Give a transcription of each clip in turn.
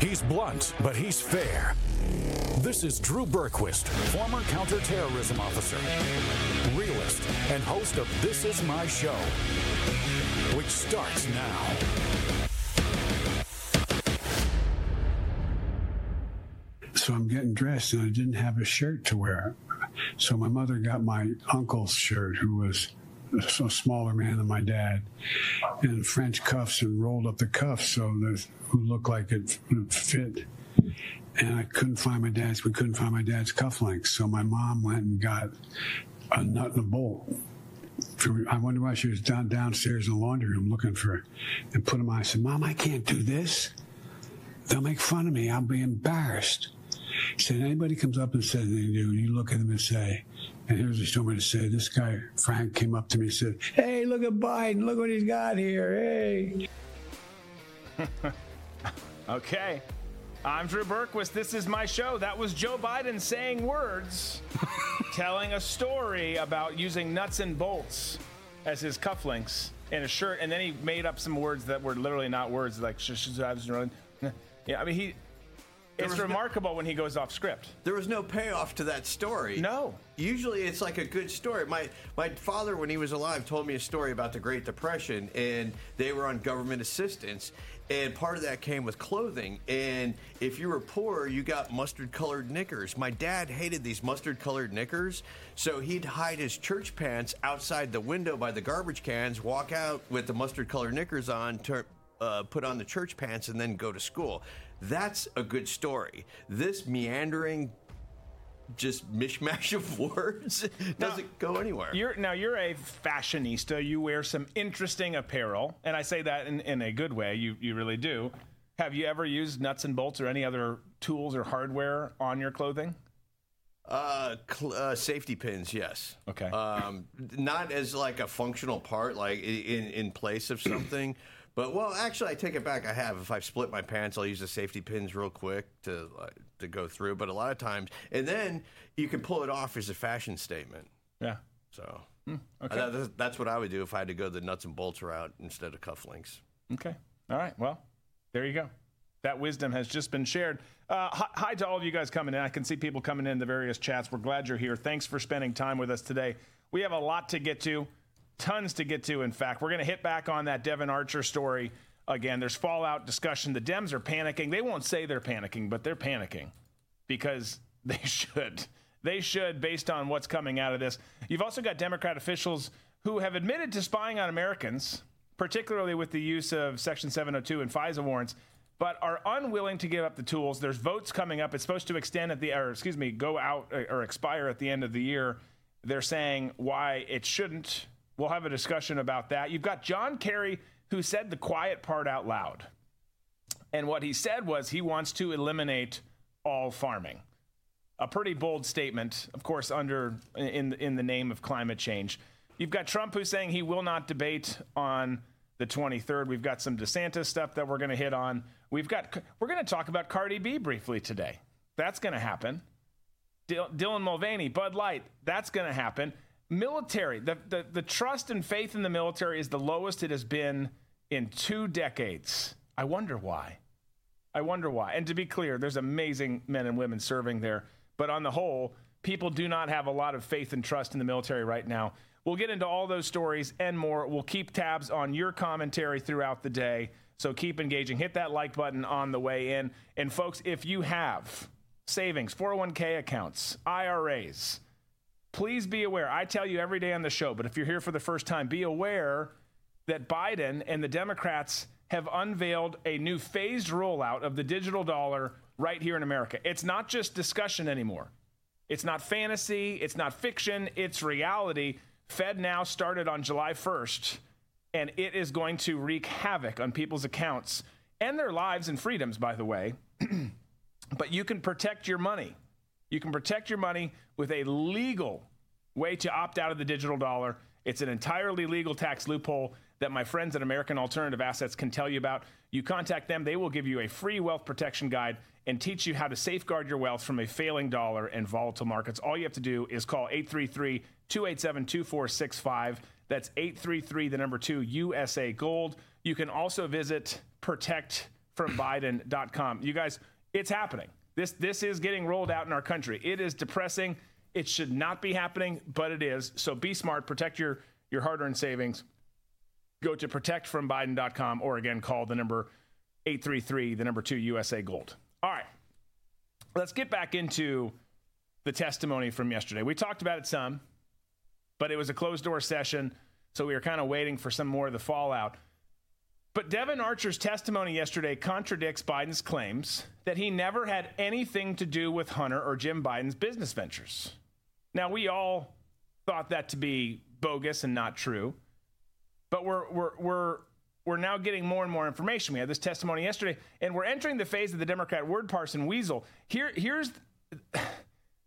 He's blunt, but he's fair. This is Drew Berquist, former counterterrorism officer, realist, and host of This Is My Show, which starts now. So I'm getting dressed and I didn't have a shirt to wear. So my mother got my uncle's shirt, who was a smaller man than my dad, in French cuffs and rolled up the cuffs so that who looked like it fit. And I couldn't find my dad's. We couldn't find my dad's cufflinks, so my mom went and got a nut and a bolt. I wonder why she was down downstairs in the laundry room looking for and put them on. I said, "Mom, I can't do this. They'll make fun of me. I'll be embarrassed." He said, anybody comes up and says anything to you, you look at them and say, and here's what he told me to say. This guy, Frank, came up to me and said, Hey, look at Biden. Look what he's got here. Hey. okay. I'm Drew Berquist. This is my show. That was Joe Biden saying words, telling a story about using nuts and bolts as his cufflinks in a shirt, and then he made up some words that were literally not words, like yeah. I mean, he it's remarkable no, when he goes off script. There was no payoff to that story. No. Usually it's like a good story. My my father when he was alive told me a story about the Great Depression and they were on government assistance and part of that came with clothing and if you were poor you got mustard colored knickers. My dad hated these mustard colored knickers, so he'd hide his church pants outside the window by the garbage cans, walk out with the mustard colored knickers on, tur- uh, put on the church pants and then go to school. That's a good story. This meandering just mishmash of words doesn't go anywhere. You're now you're a fashionista. You wear some interesting apparel, and I say that in, in a good way. You you really do. Have you ever used nuts and bolts or any other tools or hardware on your clothing? Uh, cl- uh, safety pins, yes. Okay. Um, not as like a functional part, like in in place of something. But well, actually, I take it back. I have. If I've split my pants, I'll use the safety pins real quick to uh, to go through. But a lot of times, and then you can pull it off as a fashion statement. Yeah. So mm, okay. Uh, that's what I would do if I had to go the nuts and bolts route instead of cufflinks. Okay. All right. Well, there you go. That wisdom has just been shared. Uh, hi, to all of you guys coming in. I can see people coming in the various chats. We're glad you're here. Thanks for spending time with us today. We have a lot to get to tons to get to. In fact, we're going to hit back on that Devon Archer story again. There's fallout discussion. The Dems are panicking. They won't say they're panicking, but they're panicking because they should. They should, based on what's coming out of this. You've also got Democrat officials who have admitted to spying on Americans, particularly with the use of Section 702 and FISA warrants, but are unwilling to give up the tools. There's votes coming up. It's supposed to extend at the, or excuse me, go out or expire at the end of the year. They're saying why it shouldn't We'll have a discussion about that. You've got John Kerry, who said the quiet part out loud. And what he said was he wants to eliminate all farming. A pretty bold statement, of course, under in in the name of climate change. You've got Trump who's saying he will not debate on the 23rd. We've got some DeSantis stuff that we're going to hit on. We've got we're going to talk about Cardi B briefly today. That's going to happen. Dylan Mulvaney, Bud Light, that's going to happen military, the, the, the trust and faith in the military is the lowest it has been in two decades. I wonder why. I wonder why. And to be clear, there's amazing men and women serving there. But on the whole, people do not have a lot of faith and trust in the military right now. We'll get into all those stories and more. We'll keep tabs on your commentary throughout the day. So keep engaging. Hit that like button on the way in. And folks, if you have savings, 401k accounts, IRAs, please be aware. I tell you every day on the show, but if you're here for the first time, be aware that Biden and the Democrats have unveiled a new phased rollout of the digital dollar right here in America. It's not just discussion anymore. It's not fantasy, it's not fiction, it's reality. FedNow started on July 1st, and it is going to wreak havoc on people's accounts and their lives and freedoms, by the way. but you can protect your money. You can protect your money with a legal way to opt out of the digital dollar. It's an entirely legal tax loophole that my friends at American Alternative Assets can tell you about. You contact them, they will give you a free wealth protection guide and teach you how to safeguard your wealth from a failing dollar and volatile markets. All you have to do is call 833 287 2465. That's 833, the number two, USA Gold. You can also visit Protect from Biden.com. You guys, it's happening. This this is getting rolled out in our country. It is depressing. It should not be happening, but it is. So be smart. Protect your your hard-earned savings. Go to protectfrombiden.com or again call the number 833 the number 2 USA Gold. All right. Let's get back into the testimony from yesterday. We talked about it some, but it was a closed door session, so we were kind of waiting for some more of the fallout. But Devon Archer's testimony yesterday contradicts Biden's claims that he never had anything to do with Hunter or Jim Biden's business ventures. Now, we all thought that to be bogus and not true, but we're, we're, we're, we're now getting more and more information. We had this testimony yesterday, and we're entering the phase of the Democrat word parson weasel. Here, here's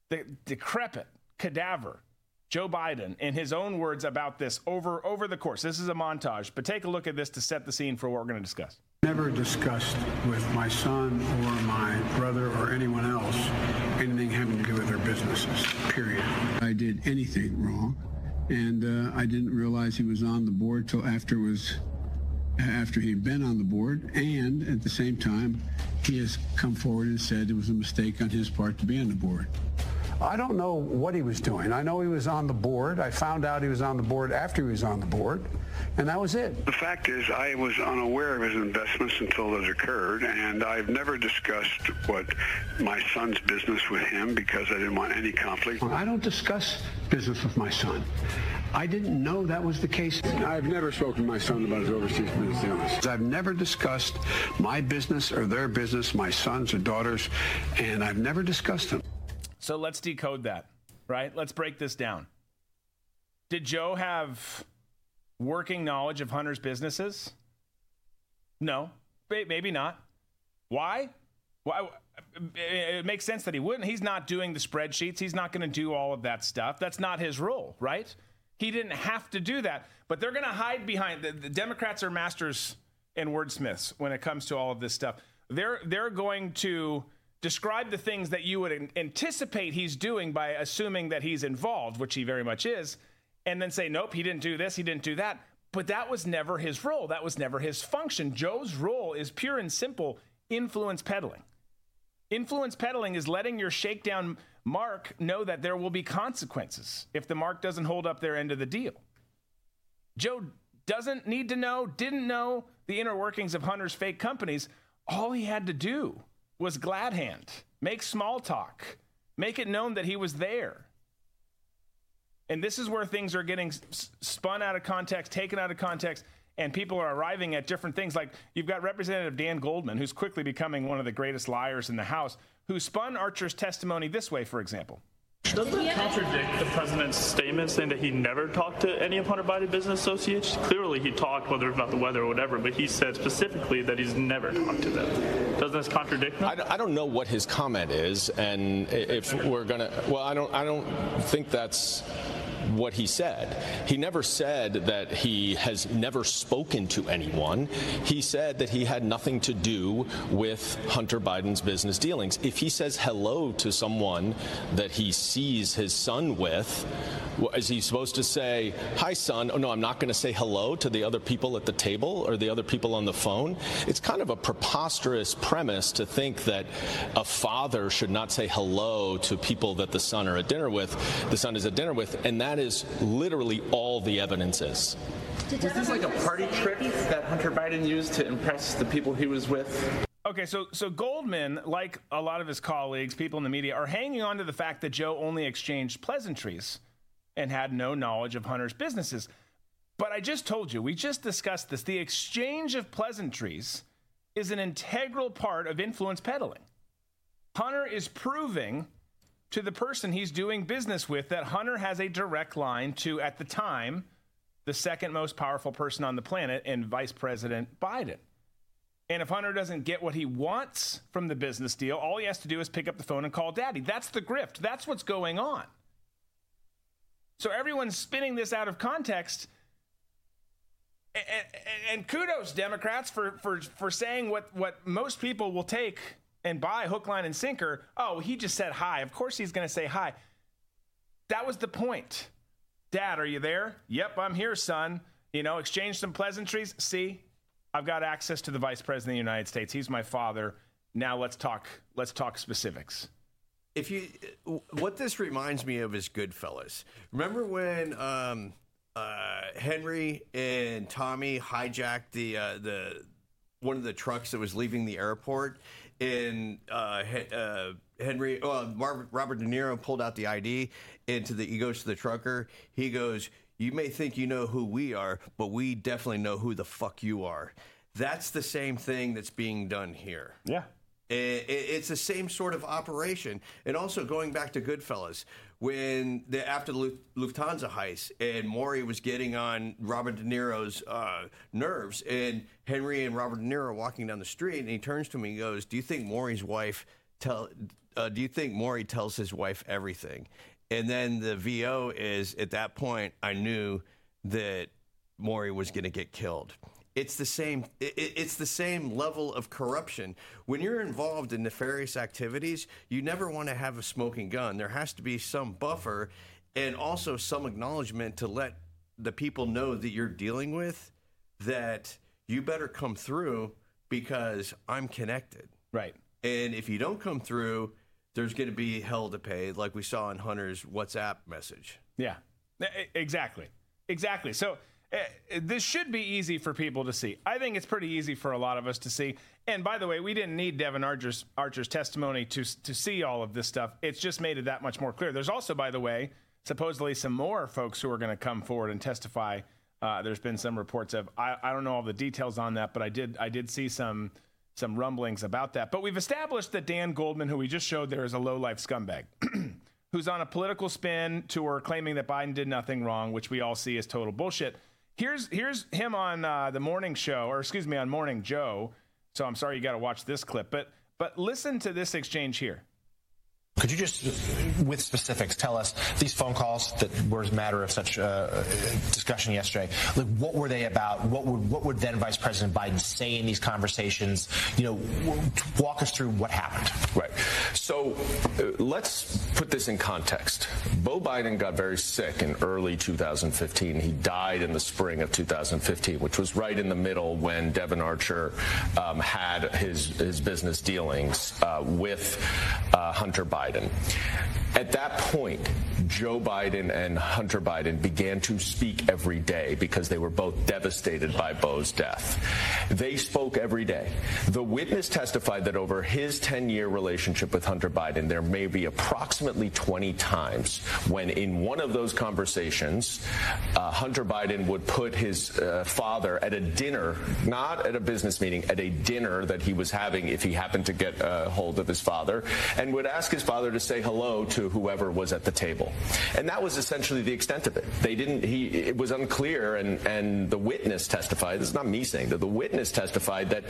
the decrepit cadaver Joe Biden, in his own words about this over over the course. This is a montage, but take a look at this to set the scene for what we're going to discuss. Never discussed with my son or my brother or anyone else anything having to do with their businesses. Period. I did anything wrong, and uh, I didn't realize he was on the board till after was after he'd been on the board, and at the same time, he has come forward and said it was a mistake on his part to be on the board. I don't know what he was doing. I know he was on the board. I found out he was on the board after he was on the board, and that was it. The fact is, I was unaware of his investments until those occurred, and I've never discussed what my son's business with him because I didn't want any conflict. I don't discuss business with my son. I didn't know that was the case. I've never spoken to my son about his overseas business dealings. I've never discussed my business or their business, my sons or daughters, and I've never discussed them. So let's decode that, right? Let's break this down. Did Joe have working knowledge of Hunter's businesses? No, maybe not. Why? Why? It makes sense that he wouldn't. He's not doing the spreadsheets. He's not going to do all of that stuff. That's not his role, right? He didn't have to do that. But they're going to hide behind the, the Democrats are masters and wordsmiths when it comes to all of this stuff. They're they're going to describe the things that you would anticipate he's doing by assuming that he's involved, which he very much is, and then say, nope, he didn't do this, he didn't do that. But that was never his role. That was never his function. Joe's role is pure and simple influence peddling. Influence peddling is letting your shakedown mark know that there will be consequences if the mark doesn't hold up their end of the deal. Joe doesn't need to know, didn't know the inner workings of Hunter's fake companies. All he had to do was glad hand, make small talk, make it known that he was there. And this is where things are getting spun out of context, taken out of context, and people are arriving at different things. Like you've got Representative Dan Goldman, who's quickly becoming one of the greatest liars in the House, who spun Archer's testimony this way, for example. Doesn't that contradict the president's statement saying that he never talked to any of Hunter Biden business associates? Clearly, he talked, whether it's about the weather or whatever, but he said specifically that he's never talked to them. Doesn't this contradict him? I don't know what his comment is, and if we're gonna, well, I don't, I don't think that's what he said. He never said that he has never spoken to anyone. He said that he had nothing to do with Hunter Biden's business dealings. If he says hello to someone that he sees his son with, is he supposed to say, Hi, son? Oh, no, I'm not going to say hello to the other people at the table or the other people on the phone? It's kind of a preposterous premise to think that a father should not say hello to people that the son are at dinner with, the son is at dinner with, and that is literally all the evidence is. Was this like a party trick that Hunter Biden used to impress the people he was with? Okay, so so Goldman, like a lot of his colleagues, people in the media, are hanging on to the fact that Joe only exchanged pleasantries and had no knowledge of Hunter's businesses. But I just told you, we just discussed this. The exchange of pleasantries is an integral part of influence peddling. Hunter is proving to the person he's doing business with that Hunter has a direct line to, at the time, the second most powerful person on the planet and Vice President Biden. And if Hunter doesn't get what he wants from the business deal, all he has to do is pick up the phone and call daddy. That's the grift. That's what's going on. So everyone's spinning this out of context. And, and, kudos, Democrats, for, for, for saying what, what most people will take and buy hook, line, and sinker, oh, he just said hi. Of course he's going to say hi. That was the point. Dad, are you there? Yep, I'm here, son. You know, exchange some pleasantries. See, I've got access to the vice president of the United States. He's my father. Now let's talk. Let's talk specifics. If you, what this reminds me of is Goodfellas. Remember when um, uh, Henry and Tommy hijacked the uh, the one of the trucks that was leaving the airport, and uh, uh Henry, well, Robert De Niro pulled out the ID, into the he goes to the trucker. He goes, "You may think you know who we are, but we definitely know who the fuck you are." That's the same thing that's being done here. Yeah. It's the same sort of operation. And also going back to Goodfellas, when the, after the Lufthansa heist and Morrie was getting on Robert De Niro's uh, nerves, and Henry and Robert De Niro walking down the street, and he turns to me and goes, "Do you think Morrie's wife tell? Uh, do you think Morrie tells his wife everything?" And then the VO is at that point, I knew that Maury was going to get killed it's the same it's the same level of corruption. When you're involved in nefarious activities you never want to have a smoking gun. There has to be some buffer and also some acknowledgement to let the people know that you're dealing with that you better come through because I'm connected. Right. And if you don't come through there's going to be hell to pay like we saw in Hunter's WhatsApp message. Yeah. Exactly. Exactly. So this should be easy for people to see. I think it's pretty easy for a lot of us to see. And by the way, we didn't need Devon Archer's, Archer's testimony to to see all of this stuff. It's just made it that much more clear. There's also, by the way, supposedly some more folks who are going to come forward and testify. Uh, there's been some reports of I, I don't know all the details on that, but I did I did see some some rumblings about that. But we've established that Dan Goldman, who we just showed there, is a low life scumbag. who's on a political spin tour claiming that Biden did nothing wrong, which we all see as total bullshit. Here's here's him on uh, the morning show, or excuse me, on Morning Joe. So I'm sorry you got to watch this clip, but but listen to this exchange here. Could you just, with specifics, tell us these phone calls that were a matter of such uh, discussion yesterday? Like, what were they about? What would what would then Vice President Biden say in these conversations? You know, walk us through what happened. Right. So uh, let's put this in context. Beau Biden got very sick in early 2015. He died in the spring of 2015, which was right in the middle when Devon Archer um, had his his business dealings uh, with uh, Hunter Biden. Biden. At that point, Joe Biden and Hunter Biden began to speak every day because they were both devastated by Beau's death. They spoke every day. The witness testified that over his 10 year relationship with Hunter Biden, there may be approximately 20 times when, in one of those conversations, uh, Hunter Biden would put his uh, father at a dinner, not at a business meeting, at a dinner that he was having if he happened to get a hold of his father, and would ask his father to say hello to whoever was at the table. And that was essentially the extent of it. They didn't, he, it was unclear, and, and the witness testified, this is not me saying that, the witness testified that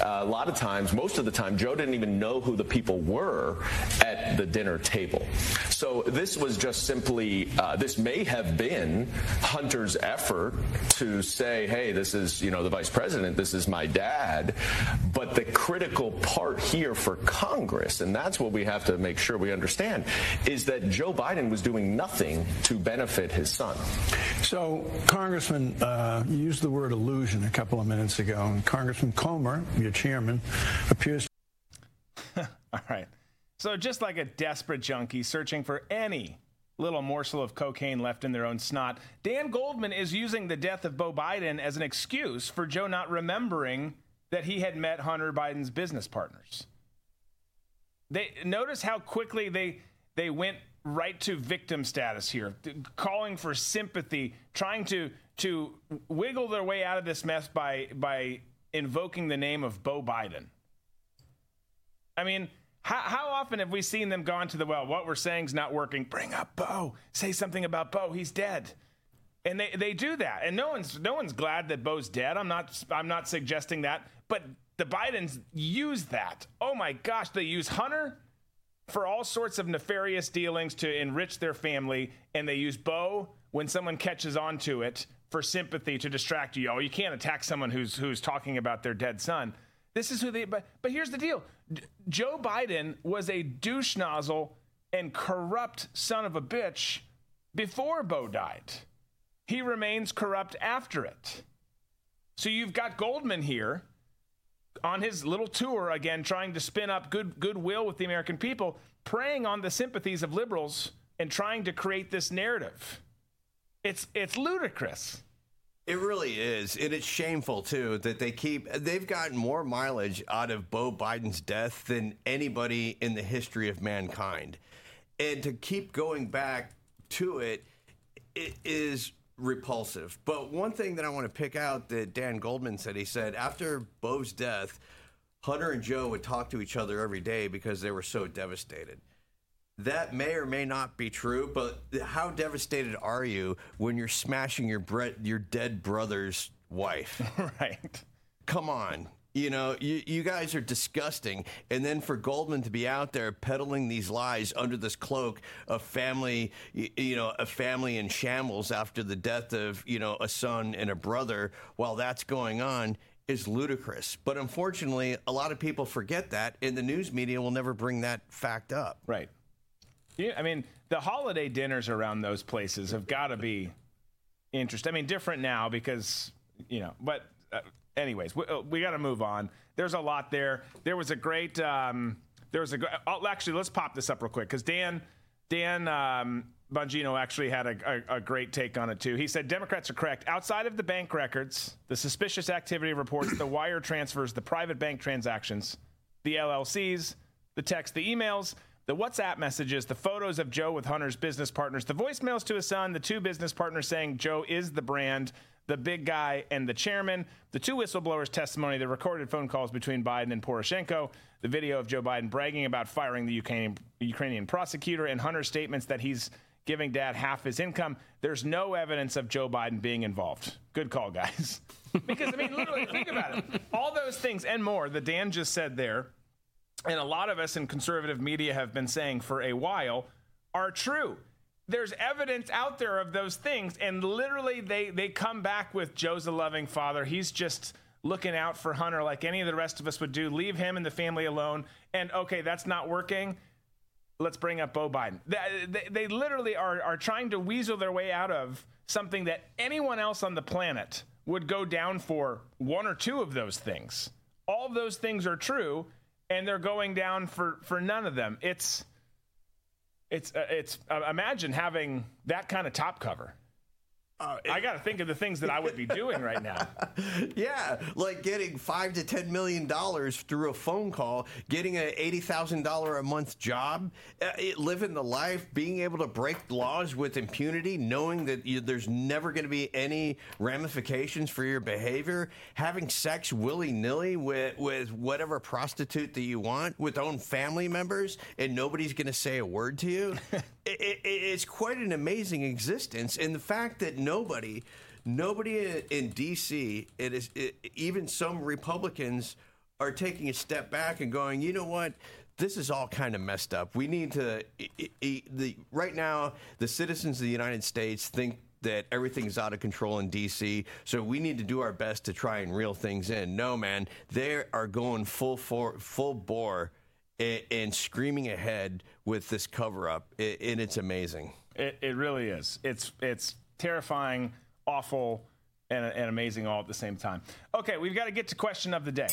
uh, a lot of times, most of the time, Joe didn't even know who the people were at the dinner table. So this was just simply, uh, this may have been Hunter's effort to say, hey, this is, you know, the vice president, this is my dad. But the critical part here for Congress, and that's what we have to make sure we understand, is that Joe Biden was doing nothing to benefit his son. So, Congressman, uh, you used the word illusion a couple of minutes ago, and Congressman Comer, your chairman, appears. All right. So, just like a desperate junkie searching for any little morsel of cocaine left in their own snot, Dan Goldman is using the death of Beau Biden as an excuse for Joe not remembering that he had met Hunter Biden's business partners. They notice how quickly they they went right to victim status here, calling for sympathy, trying to to wiggle their way out of this mess by by invoking the name of Beau Biden. I mean, how, how often have we seen them gone to the well? What we're saying is not working. Bring up Beau. Say something about Beau. He's dead. And they, they do that. And no one's no one's glad that Beau's dead. I'm not I'm not suggesting that. But the Bidens use that. Oh my gosh, they use Hunter for all sorts of nefarious dealings to enrich their family, and they use Beau when someone catches on to it for sympathy to distract you. Oh, you can't attack someone who's who's talking about their dead son. This is who they. But but here's the deal: D- Joe Biden was a douche nozzle and corrupt son of a bitch before Bo died. He remains corrupt after it. So you've got Goldman here on his little tour again, trying to spin up good goodwill with the American people, preying on the sympathies of liberals and trying to create this narrative. It's it's ludicrous. It really is. And it's shameful, too, that they keep, they've gotten more mileage out of Beau Biden's death than anybody in the history of mankind. And to keep going back to it, it is repulsive. But one thing that I want to pick out that Dan Goldman said, he said after Beau's death, Hunter and Joe would talk to each other every day because they were so devastated that may or may not be true, but how devastated are you when you're smashing your bre- your dead brother's wife? right. Come on. You know, you, you guys are disgusting. And then for Goldman to be out there peddling these lies under this cloak of family, you, you know, a family in shambles after the death of, you know, a son and a brother while that's going on is ludicrous. But unfortunately, a lot of people forget that, and the news media will never bring that fact up. Right. Yeah, I mean, the holiday dinners around those places have got to be interesting. I mean, different now because, you know, but uh, anyways, we, uh, we got to move on. There's a lot there. There was a great, um, there was a, oh, actually, let's pop this up real quick because Dan, Dan, um, Bongino actually had a, a, a, great take on it too. He said Democrats are correct. Outside of the bank records, the suspicious activity reports, the wire transfers, the private bank transactions, the LLCs, the text, the emails, the WhatsApp messages, the photos of Joe with Hunter's business partners, the voicemails to his son, the two business partners saying Joe is the brand, the big guy, and the chairman, the two whistleblowers' testimony, the recorded phone calls between Biden and Poroshenko, the video of Joe Biden bragging about firing the Ukrainian, Ukrainian prosecutor, and Hunter's statements that he's giving dad half his income. There's no evidence of Joe Biden being involved. Good call, guys. because, I mean, literally, think about it. All those things and more that Dan just said there and a lot of us in conservative media have been saying for a while are true. There's evidence out there of those things, and literally they they come back with Joe's a loving father. He's just looking out for Hunter like any of the rest of us would do. Leave him and the family alone. And okay, that's not working. Let's bring up Beau Biden. They, they, they literally are, are trying to weasel their way out of something that anyone else on the planet would go down for one or two of those things. All of those things are true, and they're going down for for none of them. It's it's uh, it's uh, imagine having that kind of top cover. Uh, I got to think of the things that I would be doing right now. yeah, like getting five to ten million dollars through a phone call, getting an eighty thousand dollar a month job, uh, living the life, being able to break laws with impunity, knowing that you, there's never going to be any ramifications for your behavior, having sex willy nilly with with whatever prostitute that you want, with own family members, and nobody's going to say a word to you. it, it, it's quite an amazing existence, and the fact that nobody, nobody in D.C. It is it, even some Republicans are taking a step back and going, you know what? This is all kind of messed up. We need to. the right now, the citizens of the United States think that everything's out of control in DC. So we need to do our best to try and reel things in. No, man, they are going full for, full bore and, and screaming ahead with this cover up, and it's amazing. It, it really is. It's it's terrifying, awful, and, and amazing all at the same time. Okay, we've got to get to question of the day.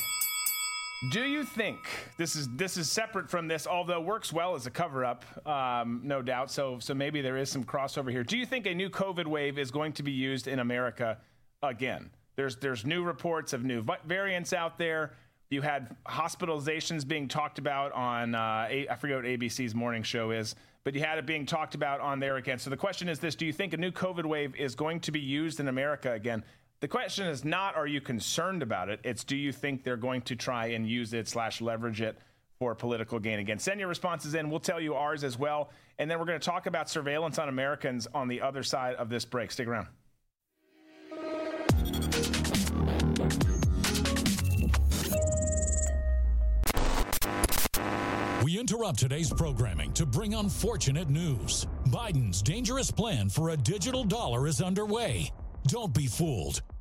Do you think this is this is separate from this, although works well as a cover up, um, no doubt. So so maybe there is some crossover here. Do you think a new COVID wave is going to be used in America again? There's there's new reports of new variants out there. You had hospitalizations being talked about on uh, forget what ABC's morning show is but you had it being talked about on there again. So the question is this Do you think a new COVID wave is going to be used in America again? The question is not are you concerned about it? It's do you think they're going to try and use it slash leverage it for political gain again? Send your responses in. We'll tell you ours as well. And then we're going to talk about surveillance on Americans on the other side of this break. Stick around. We interrupt today's programming to bring unfortunate news. Biden's dangerous plan for a digital dollar is underway. Don't be fooled.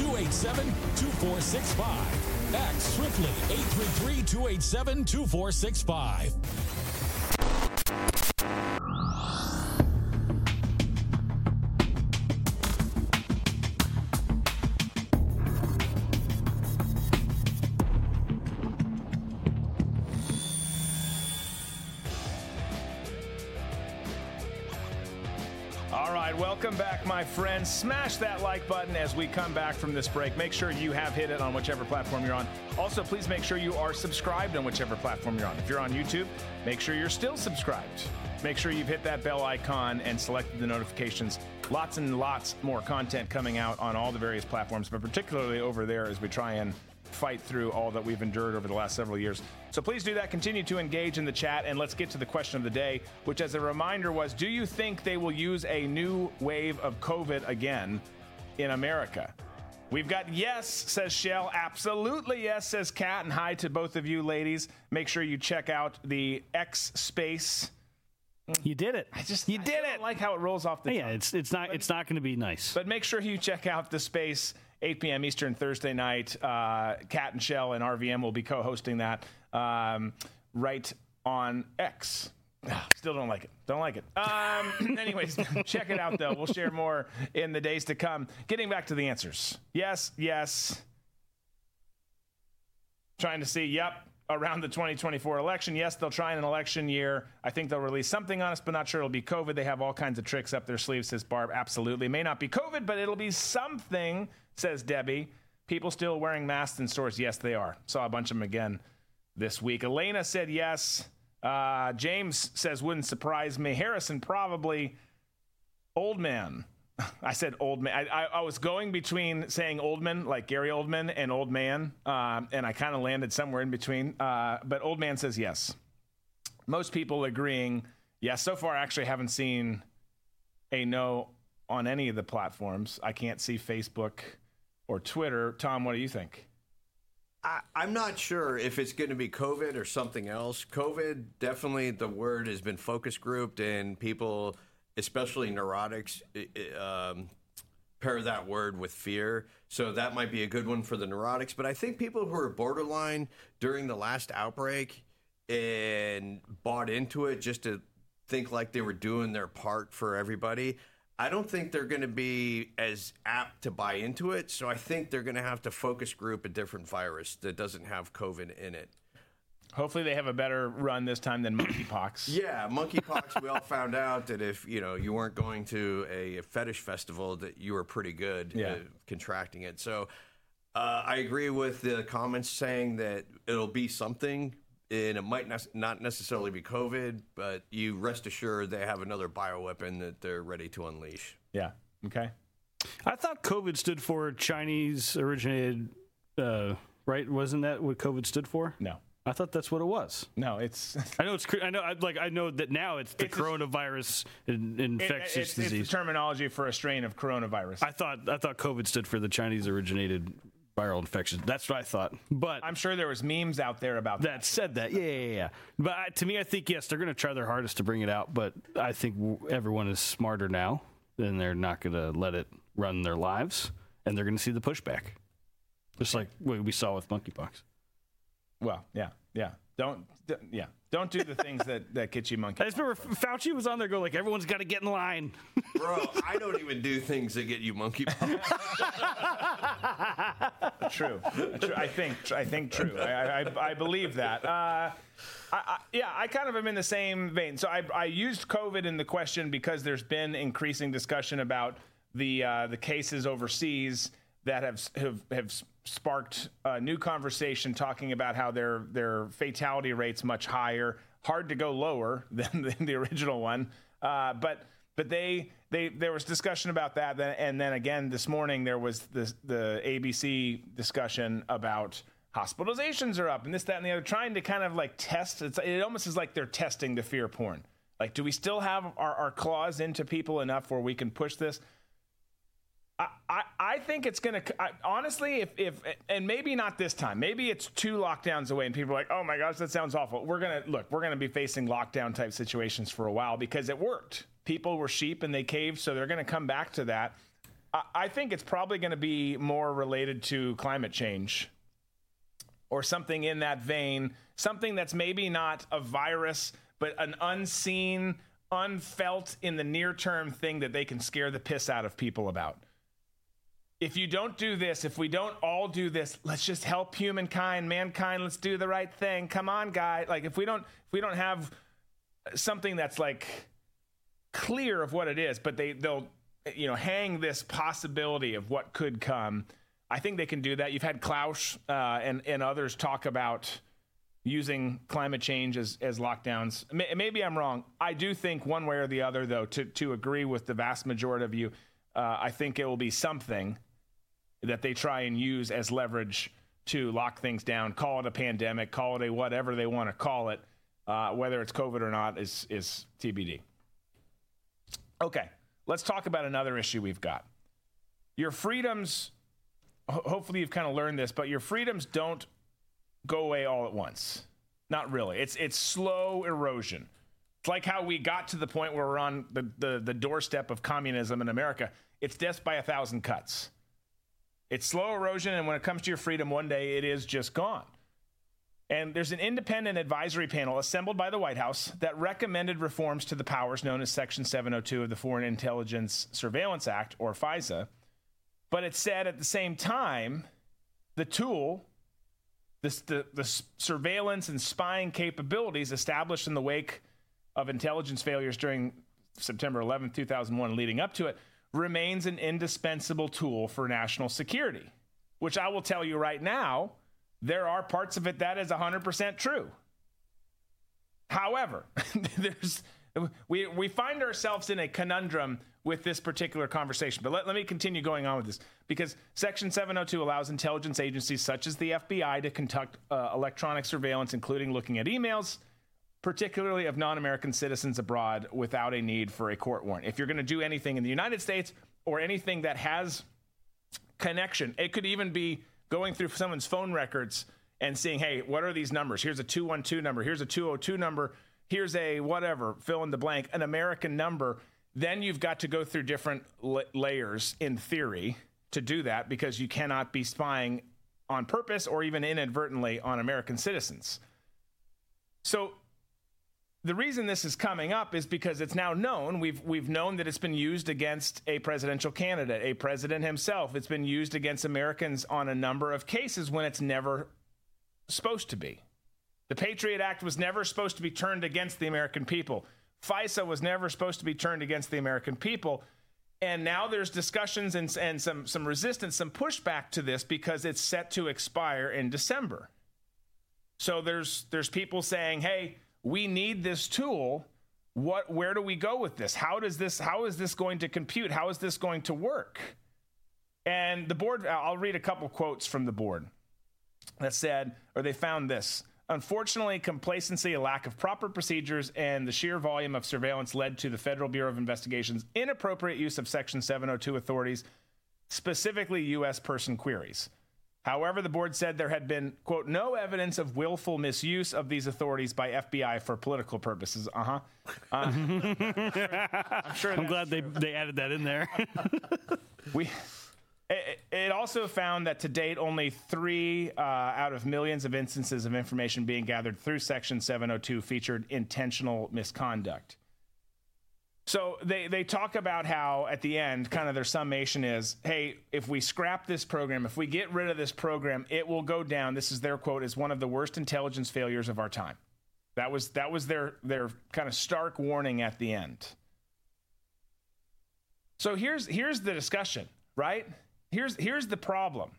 287 2465. Act swiftly 833 287 2465. My friends. Smash that like button as we come back from this break. Make sure you have hit it on whichever platform you're on. Also, please make sure you are subscribed on whichever platform you're on. If you're on YouTube, make sure you're still subscribed. Make sure you've hit that bell icon and selected the notifications. Lots and lots more content coming out on all the various platforms, but particularly over there as we try and fight through all that we've endured over the last several years. So please do that. Continue to engage in the chat, and let's get to the question of the day, which, as a reminder, was Do you think they will use a new wave of COVID again in America? We've got yes, says Shell. Absolutely yes, says Kat. And hi to both of you, ladies. Make sure you check out the X Space. You did it. I just you I did it. like how it rolls off the yeah, tongue. it's it's not it's not going to be nice. But make sure you check out the space 8 p.m. Eastern Thursday night. Uh, Cat and Shell and RVM will be co-hosting that um, right on X. Ah, Still don't like it. Don't like it. Um, anyways, check it out though. We'll share more in the days to come. Getting back to the answers. Yes, yes. Trying to see. Yep. Around the 2024 election. Yes, they'll try in an election year. I think they'll release something on us, but not sure it'll be COVID. They have all kinds of tricks up their sleeves, says Barb. Absolutely. May not be COVID, but it'll be something, says Debbie. People still wearing masks in stores. Yes, they are. Saw a bunch of them again this week. Elena said yes. Uh, James says wouldn't surprise me. Harrison probably. Old man. I said old man. I, I, I was going between saying old man, like Gary Oldman, and old man, um, and I kind of landed somewhere in between. Uh, but old man says yes. Most people agreeing yes. So far, I actually haven't seen a no on any of the platforms. I can't see Facebook or Twitter. Tom, what do you think? I, I'm not sure if it's going to be COVID or something else. COVID, definitely the word has been focus grouped, and people, especially neurotics, um, pair that word with fear. So that might be a good one for the neurotics. But I think people who are borderline during the last outbreak and bought into it just to think like they were doing their part for everybody. I don't think they're going to be as apt to buy into it. So I think they're going to have to focus group a different virus that doesn't have COVID in it. Hopefully, they have a better run this time than monkeypox. Yeah, monkeypox. we all found out that if you know you weren't going to a fetish festival, that you were pretty good Yeah. at contracting it. So uh, I agree with the comments saying that it'll be something, and it might not not necessarily be COVID, but you rest assured they have another bioweapon that they're ready to unleash. Yeah. Okay. I thought COVID stood for Chinese originated, uh, right? Wasn't that what COVID stood for? No. I thought that's what it was. No, it's. I know it's. I know. I- Like I know that now it's the It's a- coronavirus in, infectious it's, it's disease. the terminology for a strain of coronavirus. I thought. I thought COVID stood for the Chinese originated viral infection. That's what I thought. But I'm sure there was memes out there about that said that. Yeah, yeah, yeah. But I, to me, I think yes, they're going to try their hardest to bring it out. But I think everyone is smarter now, and they're not going to let it run their lives, and they're going to see the pushback, just like what we saw with monkeypox. Well, yeah, yeah. Don't, yeah. Don't do the things that, that get you monkey. I just remember Fauci was on there going like, everyone's got to get in line. Bro, I don't even do things that get you monkey true. true. I think. I think true. I, I, I believe that. Uh, I, I, yeah, I kind of am in the same vein. So I, I used COVID in the question because there's been increasing discussion about the uh, the cases overseas that have have, have sparked a new conversation talking about how their their fatality rates much higher, hard to go lower than, than the original one, uh, but but they they there was discussion about that, and then again this morning there was the the ABC discussion about hospitalizations are up and this that and the other, trying to kind of like test. It's, it almost is like they're testing the fear porn. Like, do we still have our, our claws into people enough where we can push this? I, I, think it's going to honestly if, if and maybe not this time. Maybe it's two lockdowns away and people are like oh my gosh that sounds awful. We're going to look we're going to be facing lockdown type situations for a while because it worked. People were sheep and they caved so they're going to come back to that. I, I think it's probably going to be more related to climate change or something in that vein something that's maybe not a virus but an unseen unfelt in the near term thing that they can scare the piss out of people about if you don't do this, if we don't all do this, let's just help humankind, mankind, let's do the right thing. Come on, guy. Like if we don't if we don't have something that's like clear of what it is, but they they'll you know hang this possibility of what could come. I think they can do that. You've had Klaus uh, and and others talk about using climate change as, as lockdowns. Maybe I'm wrong. I do think one way or the other, though, to to agree with the vast majority of you, uh, I think it will be something that they try and use as leverage to lock things down, call it a pandemic, call it a whatever they want to call it, uh, whether it's COVID or not is is TBD. Okay, let's talk about another issue we've got. Your freedoms. Ho- hopefully, you've kind of learned this, but your freedoms don't go away all at once. Not really. It's it's slow erosion. It's like how we got to the point where we're on the, the, the doorstep of communism in America. It's death by a thousand cuts. It's slow erosion, and when it comes to your freedom, one day it is just gone. And there's an independent advisory panel assembled by the White House that recommended reforms to the powers known as Section 702 of the Foreign Intelligence Surveillance Act, or FISA. But it said at the same time, the tool, the, the surveillance and spying capabilities established in the wake of intelligence failures during September 11, 2001, leading up to it, remains an indispensable tool for national security, which I will tell you right now, there are parts of it that is 100% true. However, there's we, we find ourselves in a conundrum with this particular conversation. But let, let me continue going on with this because Section 702 allows intelligence agencies such as the FBI to conduct uh, electronic surveillance, including looking at emails, particularly of non American citizens abroad, without a need for a court warrant. If you're going to do anything in the United States or anything that has connection, it could even be going through someone's phone records and seeing, hey, what are these numbers? Here's a 212 number, here's a 202 number, here's a whatever, fill in the blank, an American number. Then you've got to go through different la- layers in theory to do that because you cannot be spying on purpose or even inadvertently on American citizens. So the reason this is coming up is because it's now known. We've we've known that it's been used against a presidential candidate, a president himself. It's been used against Americans on a number of cases when it's never supposed to be. The Patriot Act was never supposed to be turned against the American people. FISA was never supposed to be turned against the American people. And now there's discussions and, and some, some resistance, some pushback to this because it's set to expire in December. So there's there's people saying, hey, we need this tool. What where do we go with this? How does this how is this going to compute? How is this going to work? And the board i'll read a couple quotes from the board that said or they found this. Unfortunately complacency a lack of proper procedures and the sheer volume of surveillance led to the federal bureau of investigation's inappropriate use of section 702 authorities specifically u.s person queries However, the board said there had been, quote, no evidence of willful misuse of these authorities by FBI for political purposes. Uh-huh. Uh, I'm sure. I'm glad they, they added that in there. we, it, it also found that to date, only three uh, out of millions of instances of information being gathered through Section 702 featured intentional misconduct. So they, they talk about how at the end, kind of their summation is hey, if we scrap this program, if we get rid of this program, it will go down. This is their quote, as one of the worst intelligence failures of our time. That was, that was their, their kind of stark warning at the end. So here's, here's the discussion, right? Here's, here's the problem.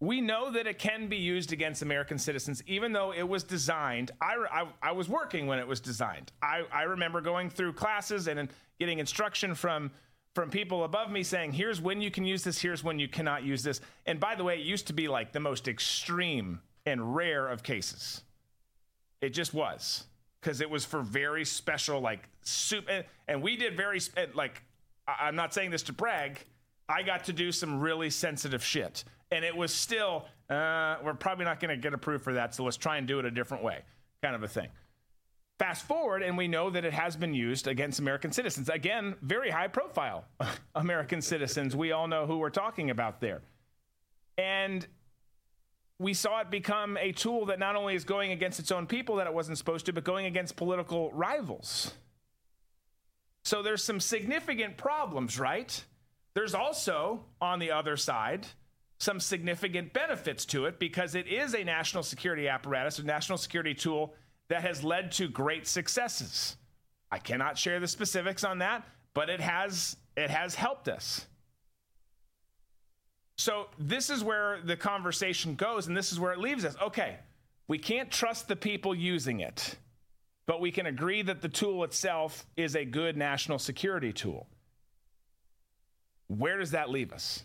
We know that it can be used against American citizens, even though it was designed. I, I, I was working when it was designed. I, I remember going through classes and getting instruction from, from people above me saying, here's when you can use this, here's when you cannot use this. And by the way, it used to be like the most extreme and rare of cases. It just was because it was for very special, like soup. And, and we did very, like, I'm not saying this to brag. I got to do some really sensitive shit. And it was still, uh, we're probably not going to get approved for that. So let's try and do it a different way, kind of a thing. Fast forward, and we know that it has been used against American citizens. Again, very high profile American citizens. We all know who we're talking about there. And we saw it become a tool that not only is going against its own people that it wasn't supposed to, but going against political rivals. So there's some significant problems, right? There's also, on the other side, some significant benefits to it because it is a national security apparatus, a national security tool that has led to great successes. I cannot share the specifics on that, but it has it has helped us. So this is where the conversation goes and this is where it leaves us. Okay, we can't trust the people using it, but we can agree that the tool itself is a good national security tool. Where does that leave us?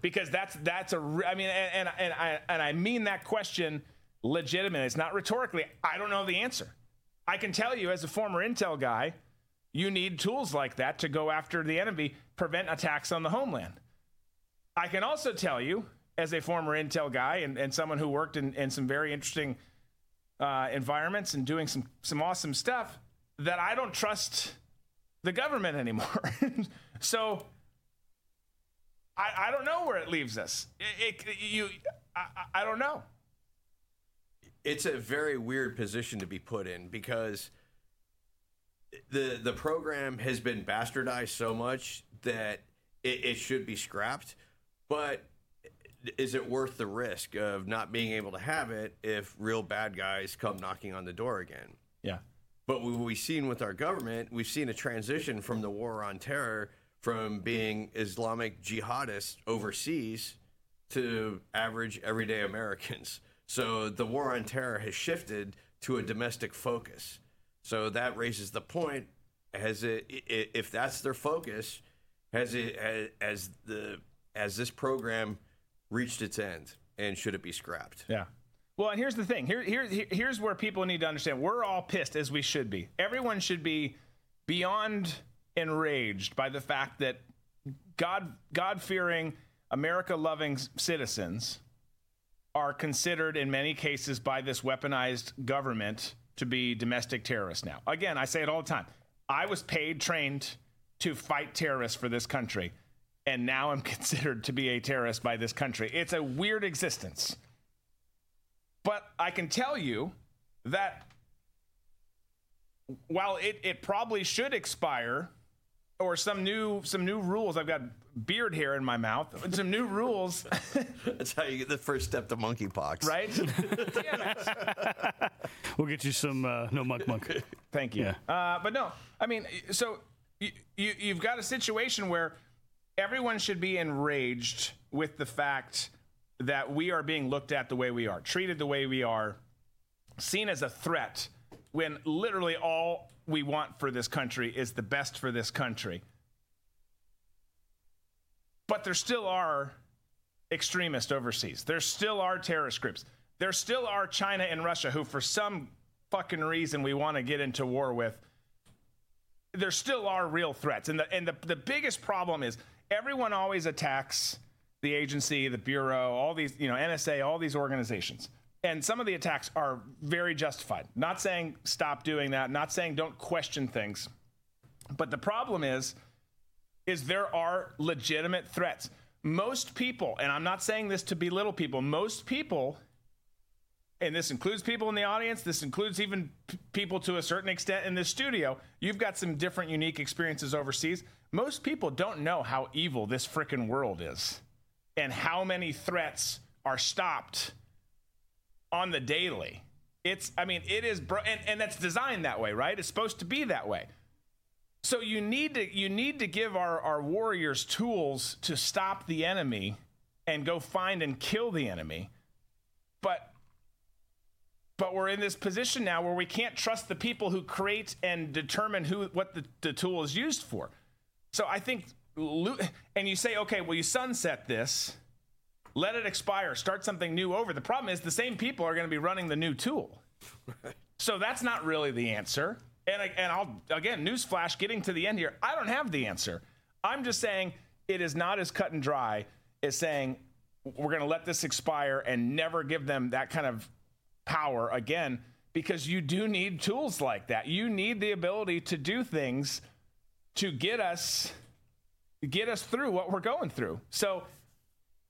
Because that's that's a I mean and and, and I and I mean that question legitimate. It's not rhetorically. I don't know the answer. I can tell you as a former intel guy, you need tools like that to go after the enemy, prevent attacks on the homeland. I can also tell you, as a former intel guy and, and someone who worked in, in some very interesting uh, environments and doing some, some awesome stuff, that I don't trust the government anymore. so I, I don't know where it leaves us. It, it, you, I, I don't know. It's a very weird position to be put in because the the program has been bastardized so much that it, it should be scrapped. But is it worth the risk of not being able to have it if real bad guys come knocking on the door again? Yeah. But what we've seen with our government, we've seen a transition from the war on terror from being Islamic jihadists overseas to average everyday Americans. So the war on terror has shifted to a domestic focus. So that raises the point: has it, if that's their focus, has it as the has this program reached its end, and should it be scrapped? Yeah. Well, and here's the thing. Here, here, here's where people need to understand. We're all pissed as we should be. Everyone should be beyond enraged by the fact that God God fearing, America loving citizens are considered in many cases by this weaponized government to be domestic terrorists now. Again, I say it all the time. I was paid, trained to fight terrorists for this country, and now I'm considered to be a terrorist by this country. It's a weird existence. But I can tell you that while it, it probably should expire or some new some new rules. I've got beard hair in my mouth. Some new rules. That's how you get the first step to monkeypox, right? damn we'll get you some uh, no monk monk. Thank you. Yeah. Uh, but no, I mean, so you, you you've got a situation where everyone should be enraged with the fact that we are being looked at the way we are, treated the way we are, seen as a threat, when literally all we want for this country is the best for this country. But there still are extremists overseas. There still are terrorist groups. There still are China and Russia who, for some fucking reason, we want to get into war with. There still are real threats. And the, and the, the biggest problem is everyone always attacks the agency, the Bureau, all these, you know, NSA, all these organizations and some of the attacks are very justified. Not saying stop doing that, not saying don't question things. But the problem is is there are legitimate threats. most people, and I'm not saying this to belittle people, most people, and this includes people in the audience, this includes even p- people to a certain extent in this studio. You've got some different, unique experiences overseas. Most people don't know how evil this freaking world is and how many threats are stopped on the daily. It's, I mean, it is, bro- and, and that's designed that way, right? It's supposed to be that way. So you need to you need to give our, our warriors tools to stop the enemy and go find and kill the enemy. But but we're in this position now where we can't trust the people who create and determine who what the, the tool is used for. So I think and you say, okay, well you sunset this, let it expire, start something new over. The problem is the same people are going to be running the new tool. so that's not really the answer. And, and I'll, again, newsflash, getting to the end here, I don't have the answer. I'm just saying it is not as cut and dry as saying we're going to let this expire and never give them that kind of power again, because you do need tools like that. You need the ability to do things to get us get us through what we're going through. So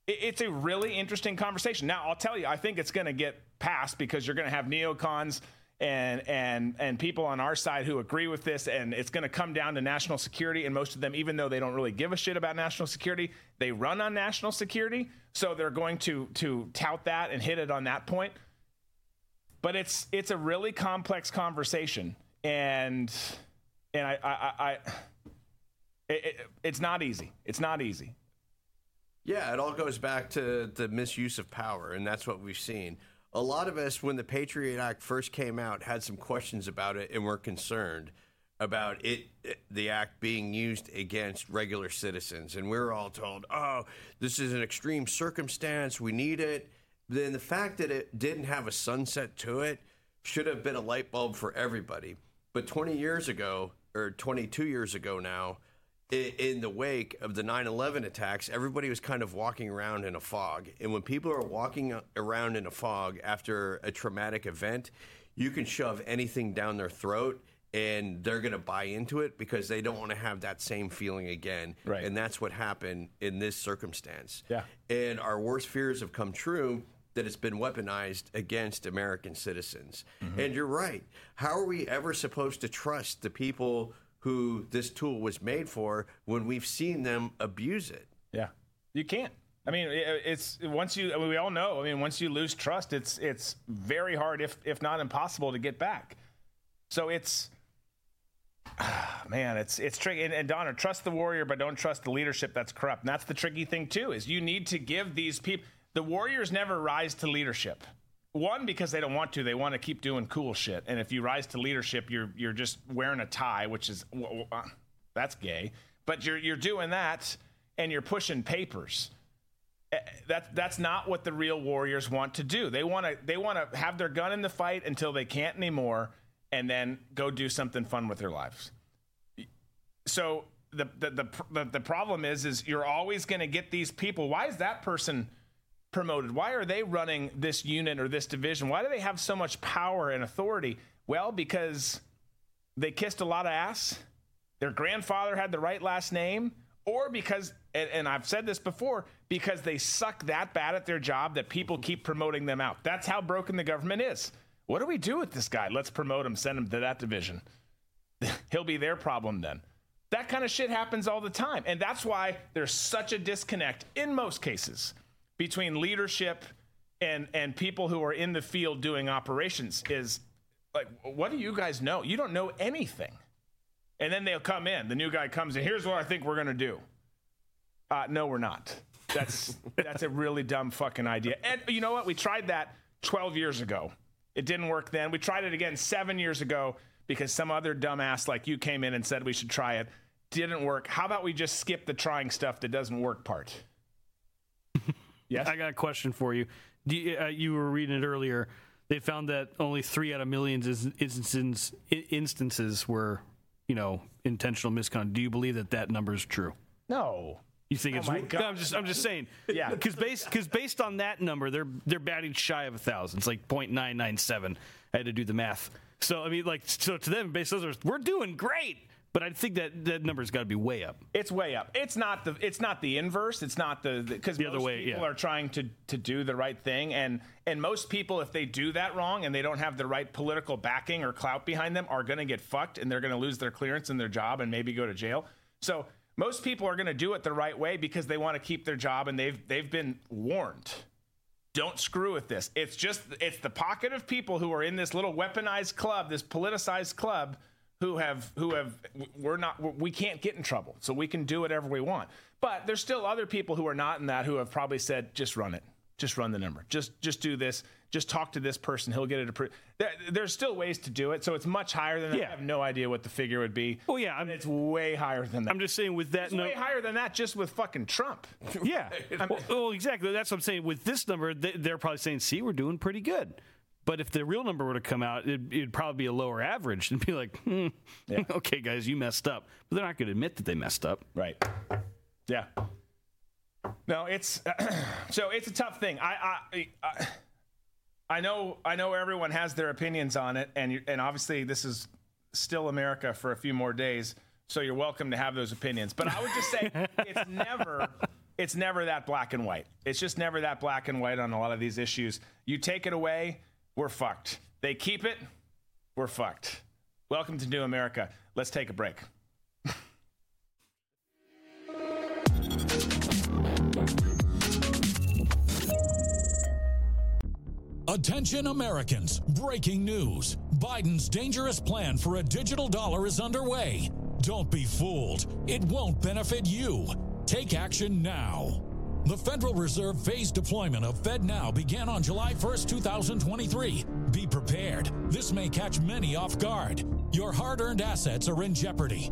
it's a really interesting conversation. Now, I'll tell you, I think it's going to get passed because you're going to have neocons and and and people on our side who agree with this and it's going to come down to national security and most of them even though they don't really give a shit about national security they run on national security so they're going to to tout that and hit it on that point. But it's it's a really complex conversation and and i i, I it, it, it's not easy. It's not easy yeah it all goes back to the misuse of power and that's what we've seen a lot of us, when the Patriot Act first came out, had some questions about it and were concerned about it, the act being used against regular citizens. And we were all told, oh, this is an extreme circumstance. We need it. Then the fact that it didn't have a sunset to it should have been a light bulb for everybody. But 20 years ago, or 22 years ago now, in the wake of the 9-11 attacks everybody was kind of walking around in a fog. And when people are walking around in a fog after a traumatic event you can shove anything down their throat and they're going to buy into it because they don't want to have that same feeling again. Right. and that's what happened in this circumstance. Yeah. And our worst fears have come true that it's been weaponized against American citizens. Mm-hmm. and you're right. How are we ever supposed to trust the people who this tool was made for when we've seen them abuse it. Yeah, you can't. I mean, it's once you. I mean, we all know. I mean, once you lose trust, it's it's very hard, if if not impossible, to get back. So it's, man, it's it's tricky. And, and Donner, trust the warrior, but don't trust the leadership that's corrupt. And that's the tricky thing too. Is you need to give these people. The warriors never rise to leadership. One because they don't want to. They want to keep doing cool shit. And if you rise to leadership, you're you're just wearing a tie, which is uh, that's gay. But you're you're doing that, and you're pushing papers. Eh, that that's not what the real warriors want to do. They want to they want to have their gun in the fight until they can't anymore, and then go do something fun with their lives. So the the the, the, the problem is is you're always going to get these people. Why is that person? Promoted? Why are they running this unit or this division? Why do they have so much power and authority? Well, because they kissed a lot of ass, their grandfather had the right last name, or because, and, and, I've said this before, because they suck that bad at their job that people keep promoting them out. That's how broken the government is. What do we do with this guy? Let's promote him, send him to that division. He'll be their problem then. That kind of shit happens all the time. And that's why there's such a disconnect in most cases between leadership and and people who are in the field doing operations is like what do you guys know? You don't know anything. And then they'll come in. The new guy comes in. Here's what i think we're going to do. Uh, no we're not. That's that's a really dumb fucking idea. And you know what? We tried that 12 years ago. It didn't work then. We tried it again seven years ago because some other dumbass like you came in and said we should try it. Didn't work. How about we just skip the trying stuff that doesn't work part Yes, I got a question for you. you, uh, you were reading it earlier. They found that only three out of millions instances instances were, you know, intentional misconduct. Do you believe that that number is true? No. You think oh it's? No, I'm just I'm just saying. yeah. Because based because based on that number, they're they're batting shy of a thousand. It's like 0.997. I had to do the math. So I mean, like, so to them, based on those, we're doing great. But I think that that number's got to be way up. It's way up. It's not the it's not the inverse. It's not the because The other way, people yeah. are trying to to do the right thing, and and most people, if they do that wrong and they don't have the right political backing or clout behind them, are going to get fucked and they're going to lose their clearance and their job and maybe go to jail. So most people are going to do it the right way because they want to keep their job and they've they've been warned. Don't screw with this. It's just it's the pocket of people who are in this little weaponized club, this politicized club who have who have we're not we can't get in trouble. So we can do whatever we want. But there's still other people who are not in that who have probably said just run it. Just run the number. Just just do this. Just talk to this person. He'll get it approved. There, there's still ways to do it. So it's much higher than that. Yeah. I have no idea what the figure would be. Well, yeah, I'm, It's way higher than that. I'm just saying with that it's no, way higher than that just with fucking Trump. Yeah. well, well, exactly. That's what I'm saying. With this number, they- they're probably saying, see, we're doing pretty good. But if the real number were to come out, it'd, it'd probably be a lower average and be like, hmm, okay, guys, you messed up. But they're not going to admit that they messed up. Right. Yeah. No, it's so it's a tough thing. I, I I I know I know everyone has their opinions on it, and you, and obviously this is still America for a few more days, so you're welcome to have those opinions. But I would just say it's never it's never that black and white. It's just never that black and white on a lot of these issues. You take it away, we're fucked. They keep it, we're fucked. Welcome to New America. Let's take a break. Attention Americans, breaking news. Biden's dangerous plan for a digital dollar is underway. Don't be fooled. It won't benefit you. Take action now. The Federal Reserve phased deployment of FedNow began on July 1st, 2023. Be prepared. This may catch many off guard. Your hard earned assets are in jeopardy.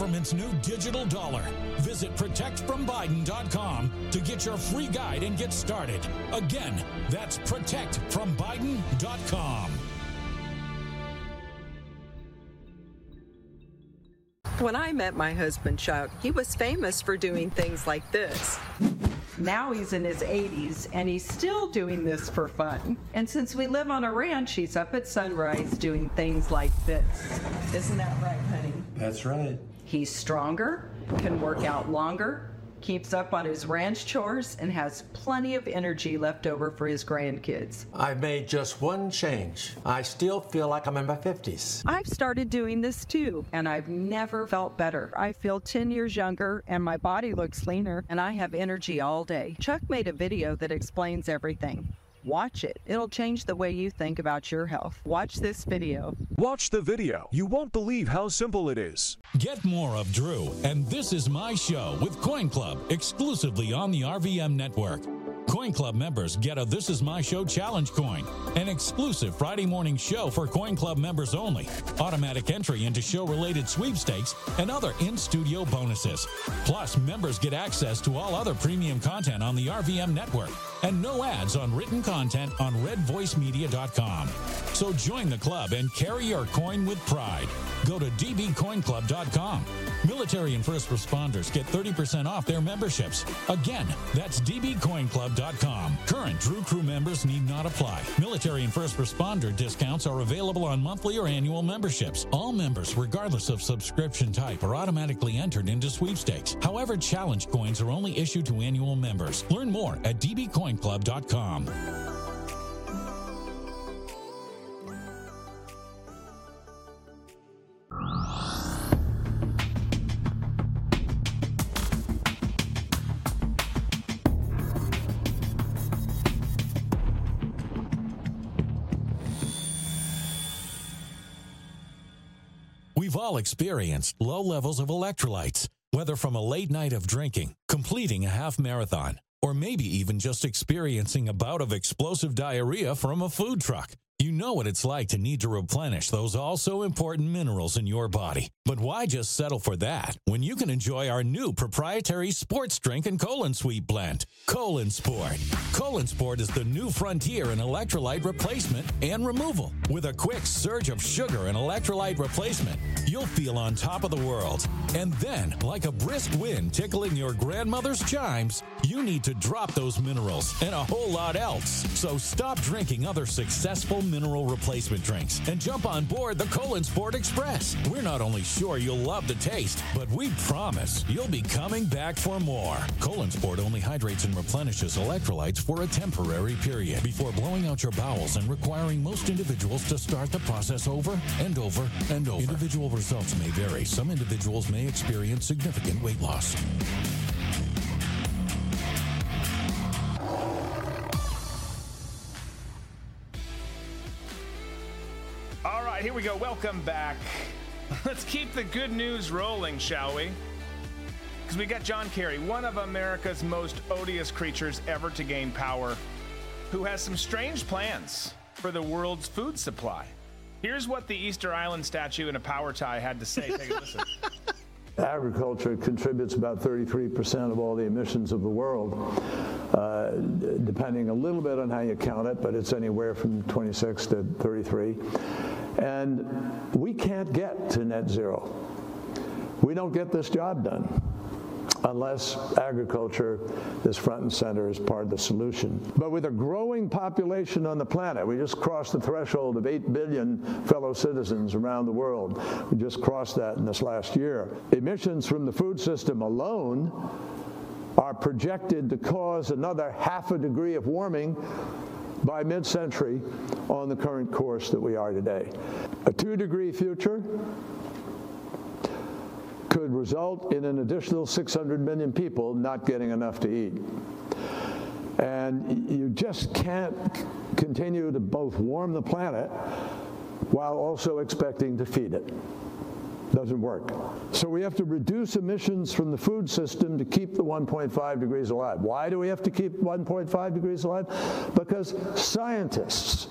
government's new digital dollar. Visit protectfrombiden.com to get your free guide and get started. Again, that's protectfrombiden.com. When I met my husband, Chuck, he was famous for doing things like this. Now he's in his 80s and he's still doing this for fun. And since we live on a ranch, he's up at sunrise doing things like this. Isn't that right, honey? That's right. He's stronger, can work out longer, keeps up on his ranch chores, and has plenty of energy left over for his grandkids. I've made just one change. I still feel like I'm in my 50s. I've started doing this too, and I've never felt better. I feel 10 years younger, and my body looks leaner, and I have energy all day. Chuck made a video that explains everything. Watch it. It'll change the way you think about your health. Watch this video. Watch the video. You won't believe how simple it is. Get more of Drew and This Is My Show with Coin Club exclusively on the RVM network. Coin Club members get a This Is My Show challenge coin, an exclusive Friday morning show for Coin Club members only, automatic entry into show related sweepstakes, and other in studio bonuses. Plus, members get access to all other premium content on the RVM network and no ads on written content on redvoicemedia.com. So join the club and carry your coin with pride. Go to dbcoinclub.com. Military and first responders get 30% off their memberships. Again, that's dbcoinclub.com. Current Drew Crew members need not apply. Military and first responder discounts are available on monthly or annual memberships. All members, regardless of subscription type, are automatically entered into sweepstakes. However, challenge coins are only issued to annual members. Learn more at dbcoinclub.com. We've all experienced low levels of electrolytes, whether from a late night of drinking, completing a half marathon, or maybe even just experiencing a bout of explosive diarrhea from a food truck. You know what it's like to need to replenish those also important minerals in your body. But why just settle for that when you can enjoy our new proprietary sports drink and colon sweet blend? Colon Sport. Colon Sport is the new frontier in electrolyte replacement and removal. With a quick surge of sugar and electrolyte replacement, you'll feel on top of the world. And then, like a brisk wind tickling your grandmother's chimes, you need to drop those minerals and a whole lot else. So stop drinking other successful mineral replacement drinks and jump on board the Colon Sport Express. We're not only sure you'll love the taste, but we promise you'll be coming back for more. Colon Sport only hydrates and replenishes electrolytes for a temporary period before blowing out your bowels and requiring most individuals to start the process over and over and over. Individual results may vary. Some individuals may experience significant weight loss. Right, here we go. Welcome back. Let's keep the good news rolling, shall we? Because we got John Kerry, one of America's most odious creatures ever to gain power, who has some strange plans for the world's food supply. Here's what the Easter Island statue in a power tie had to say. Take a listen. Agriculture contributes about 33% of all the emissions of the world, uh, depending a little bit on how you count it, but it's anywhere from 26 to 33. And we can't get to net zero. We don't get this job done unless agriculture is front and center as part of the solution. But with a growing population on the planet, we just crossed the threshold of 8 billion fellow citizens around the world. We just crossed that in this last year. Emissions from the food system alone are projected to cause another half a degree of warming by mid-century on the current course that we are today. A two degree future could result in an additional 600 million people not getting enough to eat. And you just can't continue to both warm the planet while also expecting to feed it. Doesn't work. So we have to reduce emissions from the food system to keep the 1.5 degrees alive. Why do we have to keep 1.5 degrees alive? Because scientists,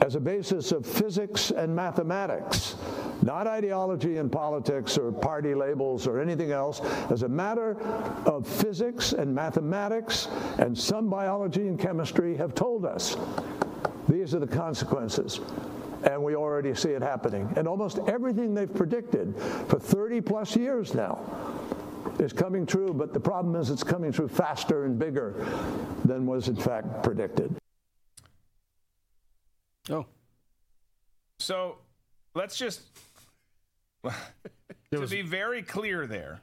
as a basis of physics and mathematics, not ideology and politics or party labels or anything else, as a matter of physics and mathematics and some biology and chemistry have told us these are the consequences. And we already see it happening. And almost everything they've predicted for 30 plus years now is coming true, but the problem is it's coming true faster and bigger than was in fact predicted. Oh. So let's just to be very clear there.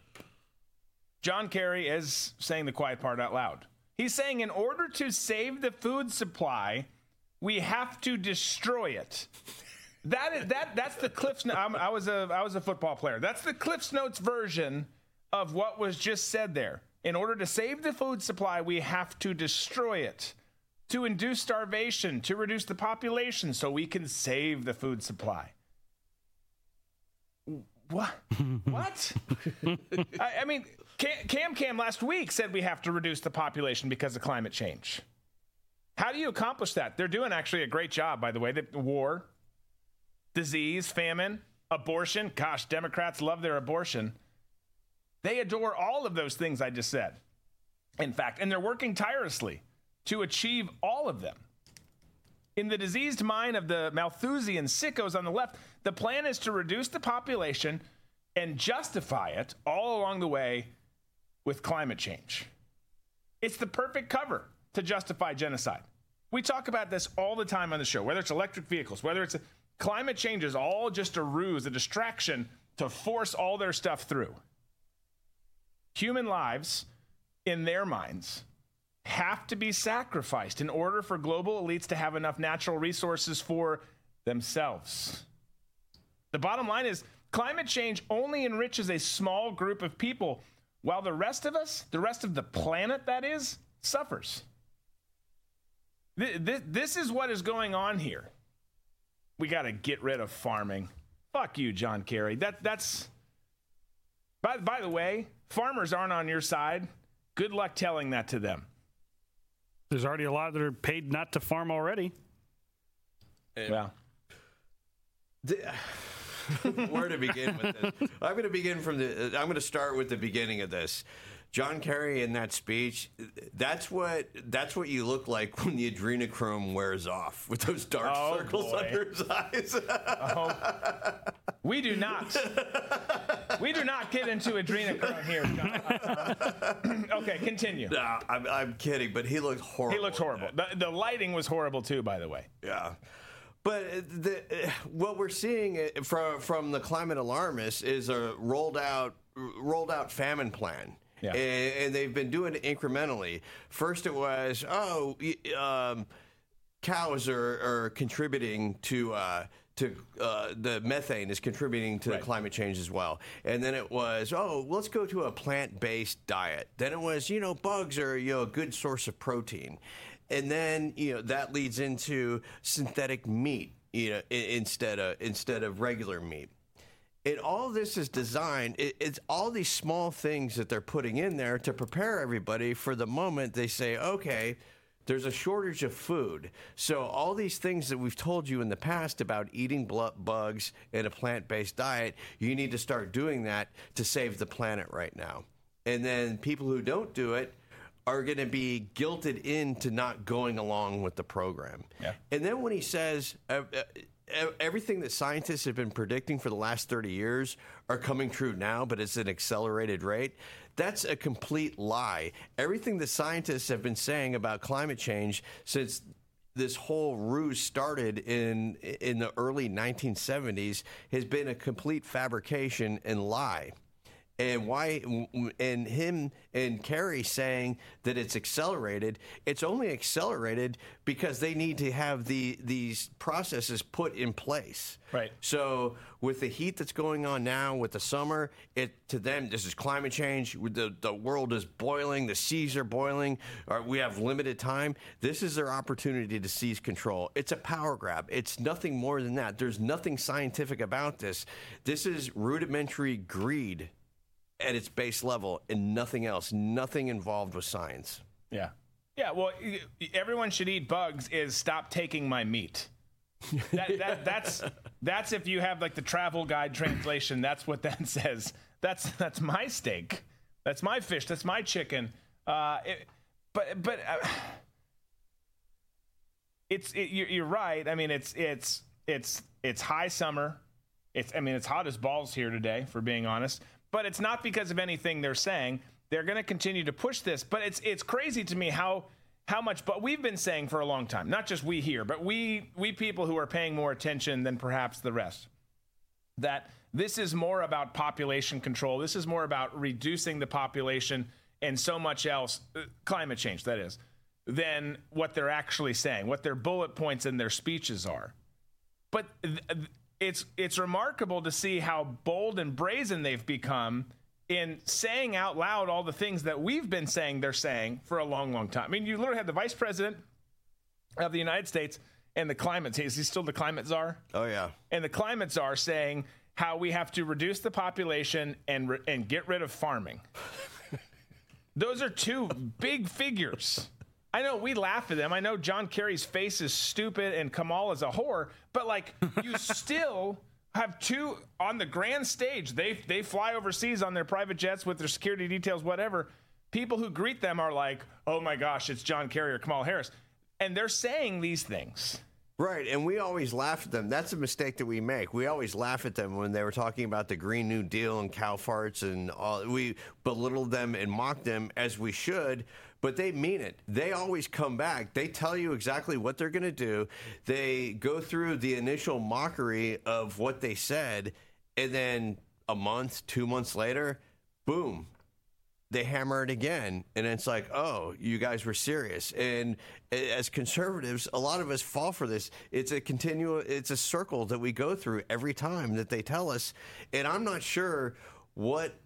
John Kerry is saying the quiet part out loud. He's saying in order to save the food supply, we have to destroy it. That is that that's the Cliffs. I'm, I was a I was a football player. That's the Cliffs Notes version of what was just said there. In order to save the food supply, we have to destroy it to induce starvation, to reduce the population, so we can save the food supply. What? what? I, I, mean, Cam Cam last week said we have to reduce the population because of climate change. How do you accomplish that? They're doing actually a great job, by the way. The war, disease, famine, abortion. Gosh, Democrats love their abortion. They adore all of those things I just said. In fact, and they're working tirelessly to achieve all of them. In the diseased mind of the Malthusian sickos on the left, the plan is to reduce the population and justify it all along the way with climate change. It's the perfect cover to justify genocide. We talk about this all the time on the show, whether it's electric vehicles, whether it's climate change is all just a ruse, a distraction to force all their stuff through. Human lives, in their minds, have to be sacrificed in order for global elites to have enough natural resources for themselves. The bottom line is climate change only enriches a small group of people, while the rest of us, the rest of the planet, that is, suffers. This is what is going on here. We got to get rid of farming. Fuck you, John Kerry. That that's. By by the way, farmers aren't on your side. Good luck telling that to them. There's already a lot that are paid not to farm already. Yeah. where to begin with this? I'm going to begin from the. I'm going to start with the beginning of this. John Kerry in that speech, that's what that's what you look like when the adrenochrome wears off with those dark Oh, circles boy. under his eyes. Oh. We do not. We do not get into adrenochrome here, John. okay, continue. Nah, I'm, I'm kidding, but he looked horrible. He looked horrible. The, the lighting was horrible too, by the way. Yeah. But uh, the, uh, what we're seeing uh, from from the climate alarmists is a rolled out rolled out famine plan. Yeah. And, and they've been doing it incrementally. First, it was oh, um, cows are, are contributing to uh, to uh, the methane is contributing to climate change as well. And then it was oh, let's go to a plant based diet. Then it was you know bugs are you know a good source of protein. And then you know that leads into synthetic meat, you know, instead of instead of regular meat. And all this is designed. It, it's all these small things that they're putting in there to prepare everybody for the moment they say, okay, there's a shortage of food. So all these things that we've told you in the past about eating bugs and a plant-based diet, you need to start doing that to save the planet right now. And then people who don't do it are going to be guilted into not going along with the program. Yeah. And then when he says uh, uh, everything that scientists have been predicting for the last 30 years are coming true now, but it's an accelerated rate, that's a complete lie. Everything that scientists have been saying about climate change since this whole ruse started in in the early 1970s has been a complete fabrication and lie and why and him and Kerry saying that it's accelerated it's only accelerated because they need to have the these processes put in place. Right. so with the heat that's going on now with the summer it to them this is climate change. The the world is boiling the seas are boiling or we have limited time. This is their opportunity to seize control. It's a power grab. It's nothing more than that. There's nothing scientific about this. This is rudimentary greed at its base level and nothing else, nothing involved with science. Yeah. Yeah, well, y- y- everyone should eat bugs is stop taking my meat. That, that, that's that's if you have like the travel guide translation. That's what that says. That's that's my steak. That's my fish. That's my chicken. Uh, it, but but uh, it's it, you're, you're right. I mean, it's it's it's it's high summer. It's I mean, it's hot as balls here today, for being honest. But it's not because of anything they're saying. They're going to continue to push this. But it's it's crazy to me how how much. But we've been saying for a long time, not just we here, but we we people who are paying more attention than perhaps the rest, that this is more about population control. This is more about reducing the population and so much else, uh, climate change, that is, than what they're actually saying, what their bullet points in their speeches are. But th- th- it's it's remarkable to see how bold and brazen they've become in saying out loud all the things that we've been saying they're saying for a long, long time. I mean, you literally had the vice president of the United States and the climate. Is he still the climate czar? Oh yeah. And the climate czar saying how we have to reduce the population and re- and get rid of farming. Those are two big figures. I know we laugh at them. I know John Kerry's face is stupid and Kamal is a whore, but like you still have two on the grand stage. They they fly overseas on their private jets with their security details, whatever. People who greet them are like, "Oh my gosh, it's John Kerry or Kamala Harris," and they're saying these things. Right, and we always laugh at them. That's a mistake that we make. We always laugh at them when they were talking about the Green New Deal and cow farts and all. We belittle them and mock them as we should, but they mean it. They always come back. They tell you exactly what they're going to do. They go through the initial mockery of what they said, and then a month, two months later, boom, they hammer it again and it's like oh you guys were serious and as conservatives a lot of us fall for this it's a continual it's a circle that we go through every time that they tell us and i'm not sure what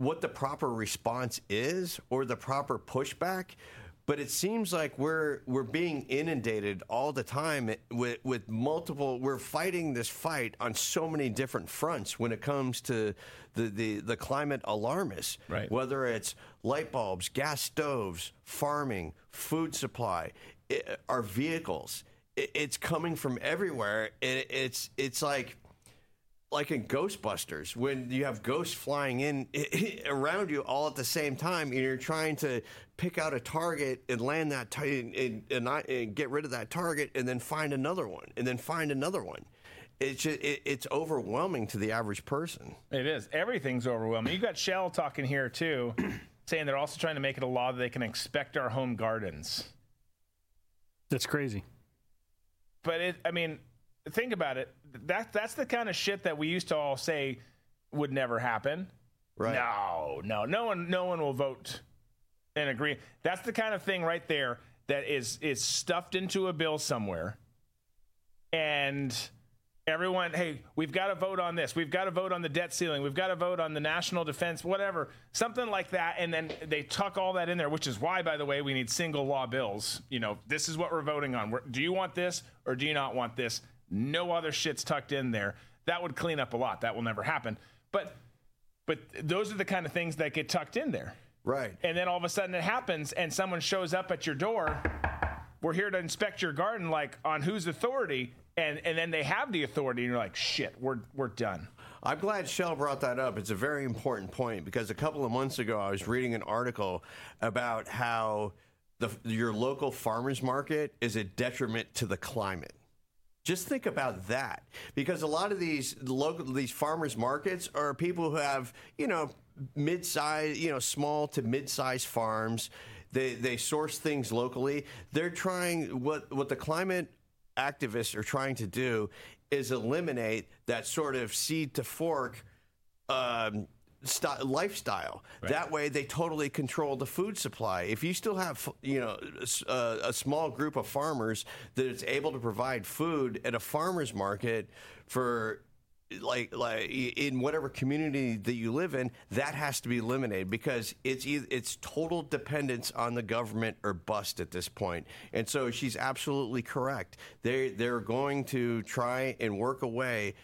what the proper response is or the proper pushback but it seems like we're we're being inundated all the time with with multiple we're fighting this fight on so many different fronts when it comes to the the, the climate alarmists Right. whether it's light bulbs gas stoves farming food supply i our vehicles it, it's coming from everywhere. And it's it's like like in Ghostbusters when you have ghosts flying in around you all at the same time, and you're trying to pick out a target and land that t- and, and, not, and get rid of that target, and then find another one, and then find another one. It's just, it, it's overwhelming to the average person. It is. Everything's overwhelming. You got Shell talking here too, saying they're also trying to make it a law that they can inspect our home gardens. That's crazy. But it, I mean, think about it. That that's the kind of shit that we used to all say would never happen. Right. No, no, no one, no one will vote and agree. That's the kind of thing right there that is is stuffed into a bill somewhere, and everyone, hey, we've got to vote on this. We've got to vote on the debt ceiling. We've got to vote on the national defense, whatever, something like that. And then they tuck all that in there, which is why, by the way, we need single law bills. You know, this is what we're voting on. We're, do you want this or do you not want this? No other shit's tucked in there. That would clean up a lot. That will never happen. But but those are the kind of things that get tucked in there. Right. And then all of a sudden it happens and someone shows up at your door. We're here to inspect your garden like on whose authority? And and then they have the authority and you're like, "Shit, we're we're done." I'm glad Shell brought that up. It's a very important point because a couple of months ago I was reading an article about how the, your local farmers market is a detriment to the climate. Just think about that, because a lot of these local these farmers markets are people who have you know mid-size, you know, small to mid-size farms. They they source things locally. They're trying what what the climate activists are trying to do is eliminate that sort of seed to fork. Um, st- lifestyle. Right. That way, they totally control the food supply. If you still have, you know, s- uh, a small group of farmers that is able to provide food at a farmer's market for like like in whatever community that you live in that has to be eliminated because it's it's total dependence on the government or bust at this point. point and so she's absolutely correct they they're going to try and work away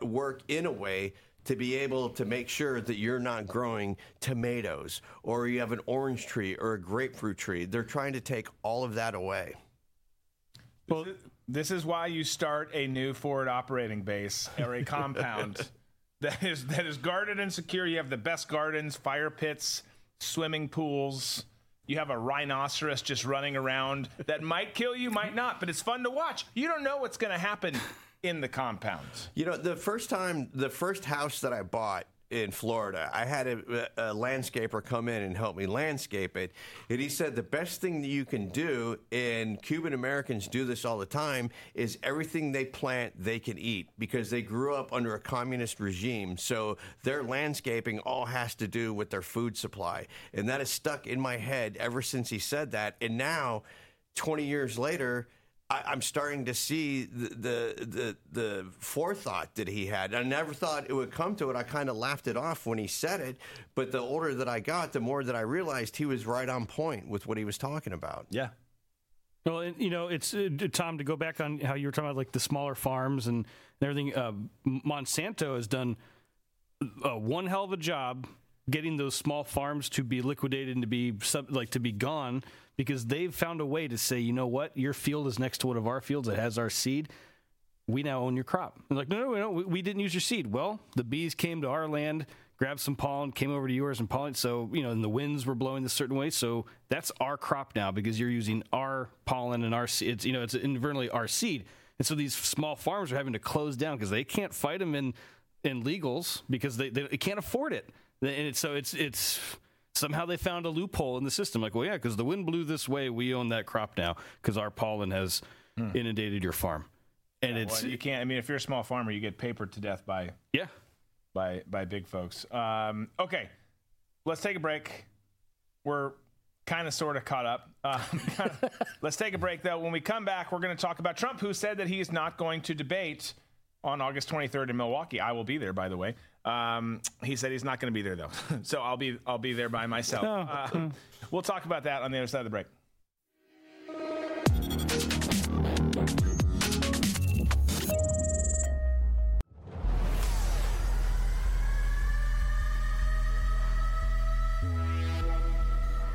work in a way to be able to make sure that you're not growing tomatoes or you have an orange tree or a grapefruit tree they're trying to take all of that away Well, this is why you start a new forward operating base or a compound that is that is guarded and secure. You have the best gardens, fire pits, swimming pools. You have a rhinoceros just running around that might kill you, might not, but it's fun to watch. You don't know what's going to happen in the compounds? You know, the first time, the first house that I bought in Florida, I had a, a landscaper come in and help me landscape it. And he said the best thing that you can do, and Cuban Americans do this all the time, is everything they plant, they can eat because they grew up under a communist regime. So their landscaping all has to do with their food supply. And that has stuck in my head ever since he said that. And now, 20 years later, I, I'm starting to see the, the the the forethought that he had. I never thought it would come to it. I kind of laughed it off when he said it, but the older that I got, the more that I realized he was right on point with what he was talking about. Yeah. Well, and, you know, it's uh, Tom to go back on how you were talking about like the smaller farms and everything. Uh, Monsanto has done uh, one hell of a job getting those small farms to be liquidated and to be sub, like to be gone because they've found a way to say, you know what, your field is next to one of our fields that has our seed. We now own your crop. And like, no, no, no, we, we didn't use your seed. Well, the bees came to our land, grabbed some pollen, came over to yours and pollen. So, you know, and the winds were blowing this certain way. So that's our crop now because you're using our pollen and our seed. It's, you know, it's inadvertently our seed. And so these small farms are having to close down because they can't fight them in, in legals because they, they, they can't afford it. And it's, so it's, it's, somehow they found a loophole in the system. Like, well, yeah, because the wind blew this way, we own that crop now because our pollen has inundated your farm. And Yeah, it's well, you can't. I mean, if you're a small farmer, you get papered to death by yeah by by big folks. Um, okay, let's take a break. We're kind of sort of caught up. Uh, let's take a break though. When we come back, we're going to talk about Trump, who said that he is not going to debate on August 23rd in Milwaukee. I will be there, by the way. Um, he said he's not going to be there though, so I'll be I'll be there by myself. Uh, we'll talk about that on the other side of the break.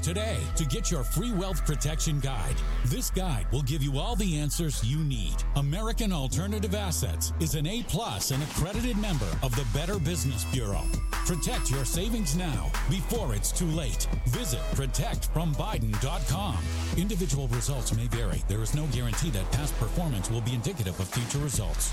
today to get your free wealth protection guide. This guide will give you all the answers you need. American Alternative Assets is an A plus and accredited member of the Better Business Bureau. Protect your savings now before it's too late. Visit protectfrombiden.com. Individual results may vary. There is no guarantee that past performance will be indicative of future results.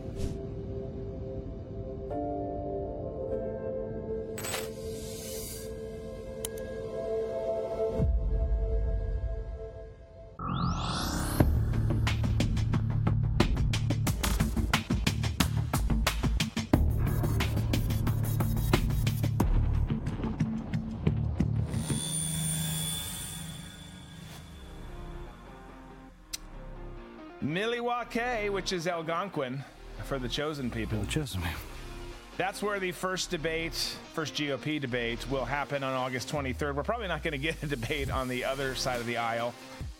Which is Algonquin for the chosen people. The chosen people. That's where the first debate, first GOP debate, will happen on August 23rd. We're probably not going to get a debate on the other side of the aisle,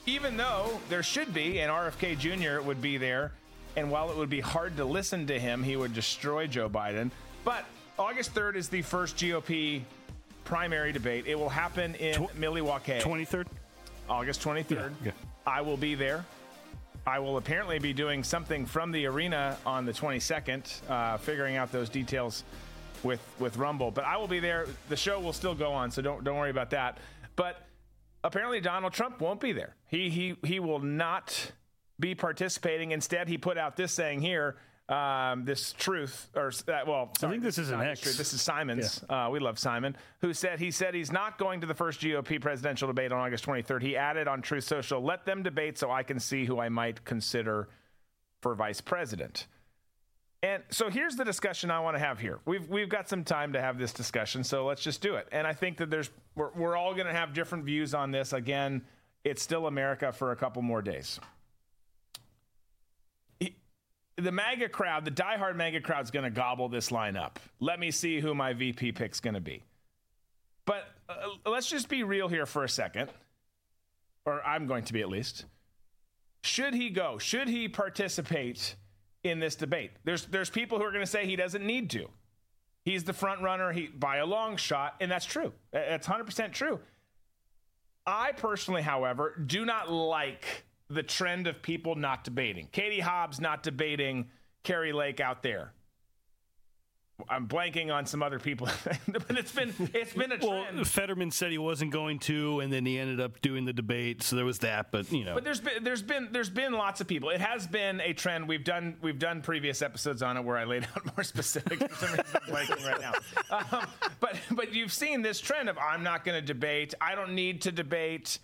even though there should be, and RFK Jr. would be there. And while it would be hard to listen to him, he would destroy Joe Biden. But August 3rd is the first GOP primary debate. It will happen in Tw- Milwaukee. 23rd? August 23rd. Yeah, yeah. I will be there. I will apparently be doing something from the arena on the 22nd, uh, figuring out those details with with Rumble. But I will be there. The show will still go on, so don't don't worry about that. But apparently Donald Trump won't be there. He he he will not be participating. Instead, he put out this saying here um, this truth, or well, sorry, I think this, this is an X. This is Simon's. Yeah. Uh, we love Simon, who said he said he's not going to the first GOP presidential debate on August 23rd. He added on Truth Social, "Let them debate so I can see who I might consider for vice president." And so here's the discussion I want to have here. We've we've got some time to have this discussion, so let's just do it. And I think that there's we're, we're all going to have different views on this. Again, it's still America for a couple more days the MAGA crowd, the diehard MAGA crowd, is going to gobble this line up. Let me see who my VP pick's going to be. But uh, let's just be real here for a second, or I'm going to be at least. Should he go? Should he participate in this debate? There's there's people who are going to say he doesn't need to. He's the front runner he, by a long shot, and that's true. That's 100% true. I personally, however, do not like the trend of people not debating. Katie Hobbs not debating Kari Lake out there. I'm blanking on some other people, but it's been it's been a trend. Well, Fetterman said he wasn't going to, and then he ended up doing the debate, so there was that. But you know, but there's been there's been there's been lots of people. It has been a trend. We've done we've done previous episodes on it where I laid out more specifics. For some reason, I'm blanking right now. Um, but but you've seen this trend of I'm not going to debate. I don't need to debate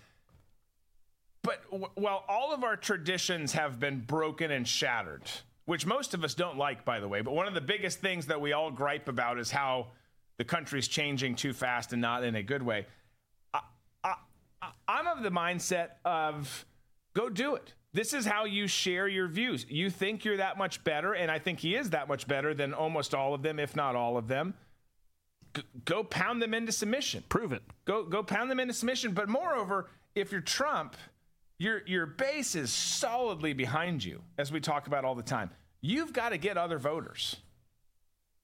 but well, all of our traditions have been broken and shattered, which most of us don't like, by the way. But one of the biggest things that we all gripe about is how the country's changing too fast and not in a good way. I, I, I'm of the mindset of go do it. This is how you share your views. You think you're that much better, and I think he is that much better than almost all of them, if not all of them. G- go pound them into submission. Prove it. Go go pound them into submission. But moreover, if you're Trump, your your base is solidly behind you, as we talk about all the time. You've got to get other voters.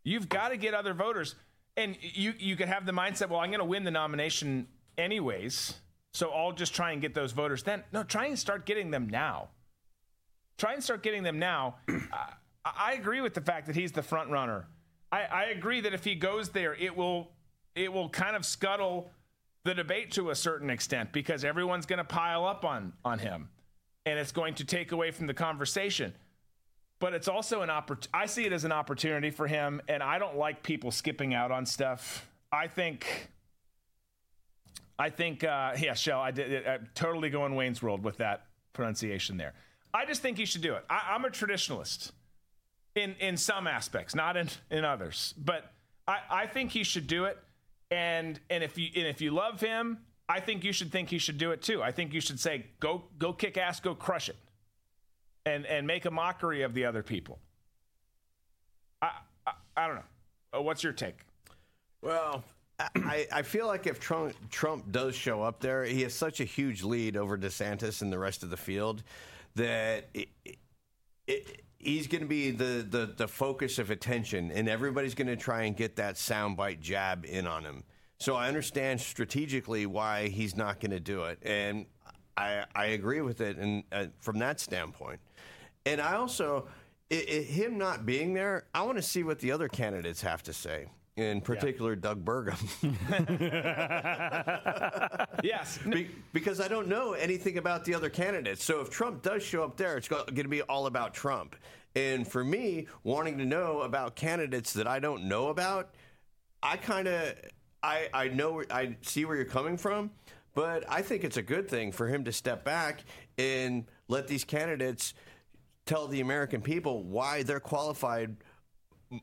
You've got to get other voters, and you you could have the mindset, well, I'm going to win the nomination anyways, so I'll just try and get those voters. Then no, try and start getting them now. Try and start getting them now. I, I agree with the fact that he's the front runner. I, I agree that if he goes there, it will it will kind of scuttle the debate to a certain extent because everyone's going to pile up on on him and it's going to take away from the conversation but it's also an oppor- I see it as an opportunity for him and I don't like people skipping out on stuff. I think I think uh yeah, Shell, I did uh, totally going Wayne's World with that pronunciation there. I just think he should do it. I, I'm a traditionalist in in some aspects, not in in others. But I, I think he should do it. And and if you and if you love him, I think you should think he should do it too. I think you should say go go kick ass, go crush it, and and make a mockery of the other people. I I, I don't know. Uh, What's your take? Well, I, I feel like if Trump Trump does show up there, he has such a huge lead over DeSantis and the rest of the field that it, it, he's going to be the, the, the focus of attention, and everybody's going to try and get that soundbite jab in on him. So I understand strategically why he's not going to do it, and I I agree with it, and uh, from that standpoint, and I also i i him not being there, I want to see what the other candidates have to say. In particular, Doug Burgum. yes. Be- because I don't know anything about the other candidates. So if Trump does show up there, it's going to be all about Trump. And for me, wanting to know about candidates that I don't know about, I kind of I I know I see where you're coming from, but I think it's a good thing for him to step back and let these candidates tell the American people why they're qualified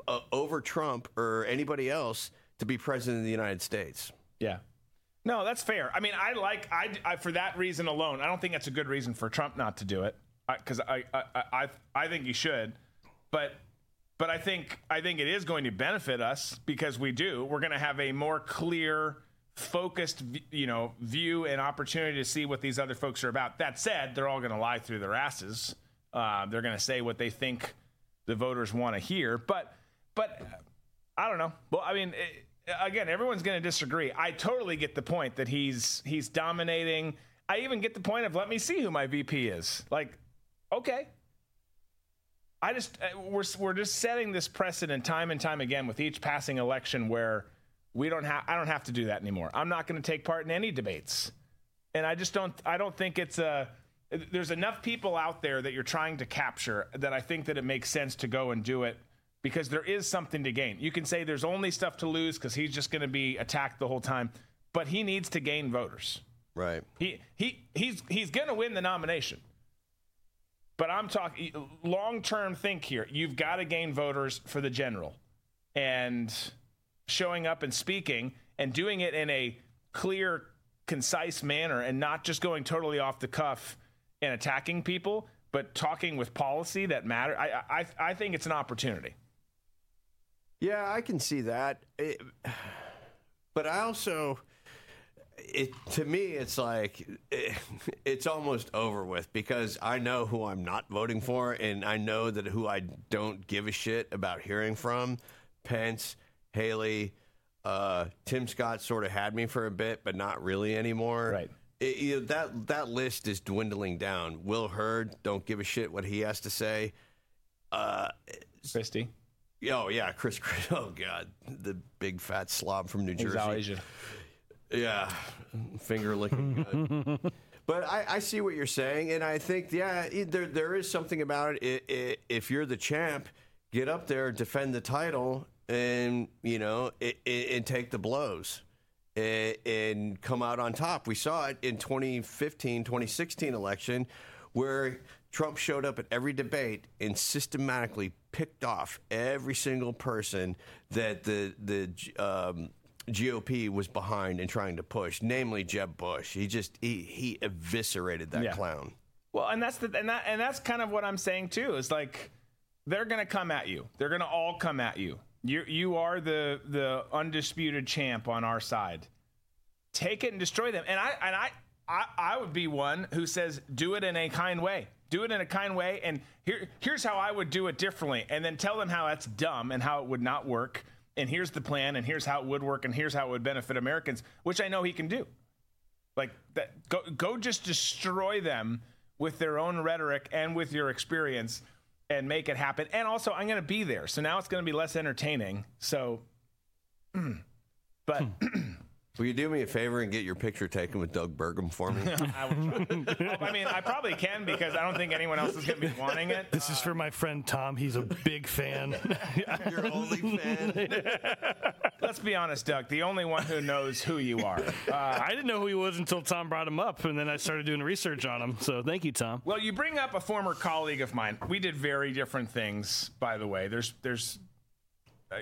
uh, over Trump or anybody else to be president of the United States. Yeah. No, that's fair. I mean, I like I, I for that reason alone. I don't think that's a good reason for Trump not to do it because I, I I I I think he should, but but I think I think it is going to benefit us because we do. We're going to have a more clear, focused, you know, view and opportunity to see what these other folks are about. That said, they're all going to lie through their asses. Uh, they're going to say what they think the voters want to hear, but but I don't know. Well, I mean, it, again, everyone's going to disagree. I totally get the point that he's he's dominating. I even get the point of let me see who my VP is. Like, okay. I just uh, we're we're just setting this precedent time and time again with each passing election where we don't have I don't have to do that anymore. I'm not going to take part in any debates. And I just don't I don't think it's a there's enough people out there that you're trying to capture that I think that it makes sense to go and do it because there is something to gain. You can say there's only stuff to lose because he's just going to be attacked the whole time, but he needs to gain voters. Right. He he he's he's going to win the nomination. But I'm talking long term. Think here. You've got to gain voters for the general, and showing up and speaking and doing it in a clear, concise manner, and not just going totally off the cuff and attacking people, but talking with policy that matter. I I I think it's an opportunity. Yeah, I can see that. It, but I also, it to me, it's like it, it's almost over with because I know who I'm not voting for, and I know that who I don't give a shit about hearing from, Pence, Haley, uh, Tim Scott sort of had me for a bit, but not really anymore. Right. you know, that that list is dwindling down. Will Hurd, don't give a shit what he has to say. Uh, Christie. Oh yeah, Chris. Chris oh god, the big fat slob from New Jersey. Yeah, finger licking. But I, I see what you're saying, and I think yeah, there there is something about it. I- I- If you're the champ, get up there, defend the title, and you know, i i and take the blows. and, and come out on top. We saw it in 2015, 2016 election where Trump showed up at every debate and systematically picked off every single person that the the um, GOP was behind and trying to push, namely Jeb Bush. He just he he eviscerated that Yeah. clown. Well, and that's the and that and that's kind of what I'm saying too. Is like they're going to come at you. They're going to all come at you. You you are the the undisputed champ on our side. Take it and destroy them. And I and I I, I would be one who says do it in a kind way. Do it in a kind way. And here here's how I would do it differently. And then tell them how that's dumb and how it would not work. And here's the plan. And here's how it would work. And here's how it would benefit Americans, which I know he can do. Like that, go go just destroy them with their own rhetoric and with your experience, and make it happen. And also, I'm going to be there, so now it's going to be less entertaining. So, but Will you do me a favor and get your picture taken with Doug Burgum for me? I will try. Oh, I mean, I probably can because I don't think anyone else is going to be wanting it. This is for my friend Tom. He's a big fan. Your only fan. Let's be honest, Doug. The only one who knows who you are. Uh, I didn't know who he was until Tom brought him up, and then I started doing research on him. So thank you, Tom. Well, you bring up a former colleague of mine. We did very different things, by the way. There's, there's, uh,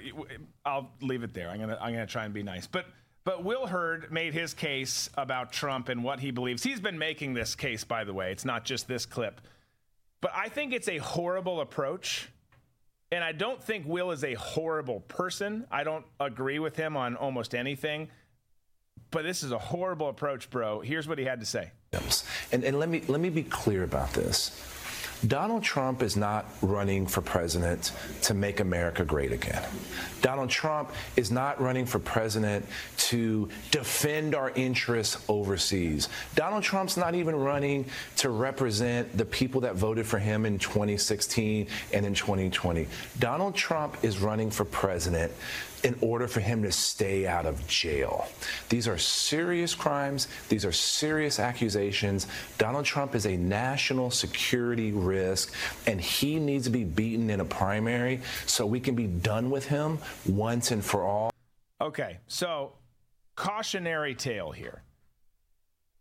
I'll leave it there. I'm gonna, I'm gonna try and be nice. But, but Will Hurd made his case about Trump and what he believes. He's been making this case, by the way. It's not just this clip. But I think it's a horrible approach. And I don't think Will is a horrible person. I don't agree with him on almost anything. But this is a horrible approach, bro. Here's what he had to say. And, and let me let me be clear about this. Donald Trump is not running for president to make America great again. Donald Trump is not running for president to defend our interests overseas. Donald Trump's not even running to represent the people that voted for him in 2016 and in 2020. Donald Trump is running for president in order for him to stay out of jail. These are serious crimes. These are serious accusations. Donald Trump is a national security risk, and he needs to be beaten in a primary so we can be done with him once and for all. Okay, so cautionary tale here.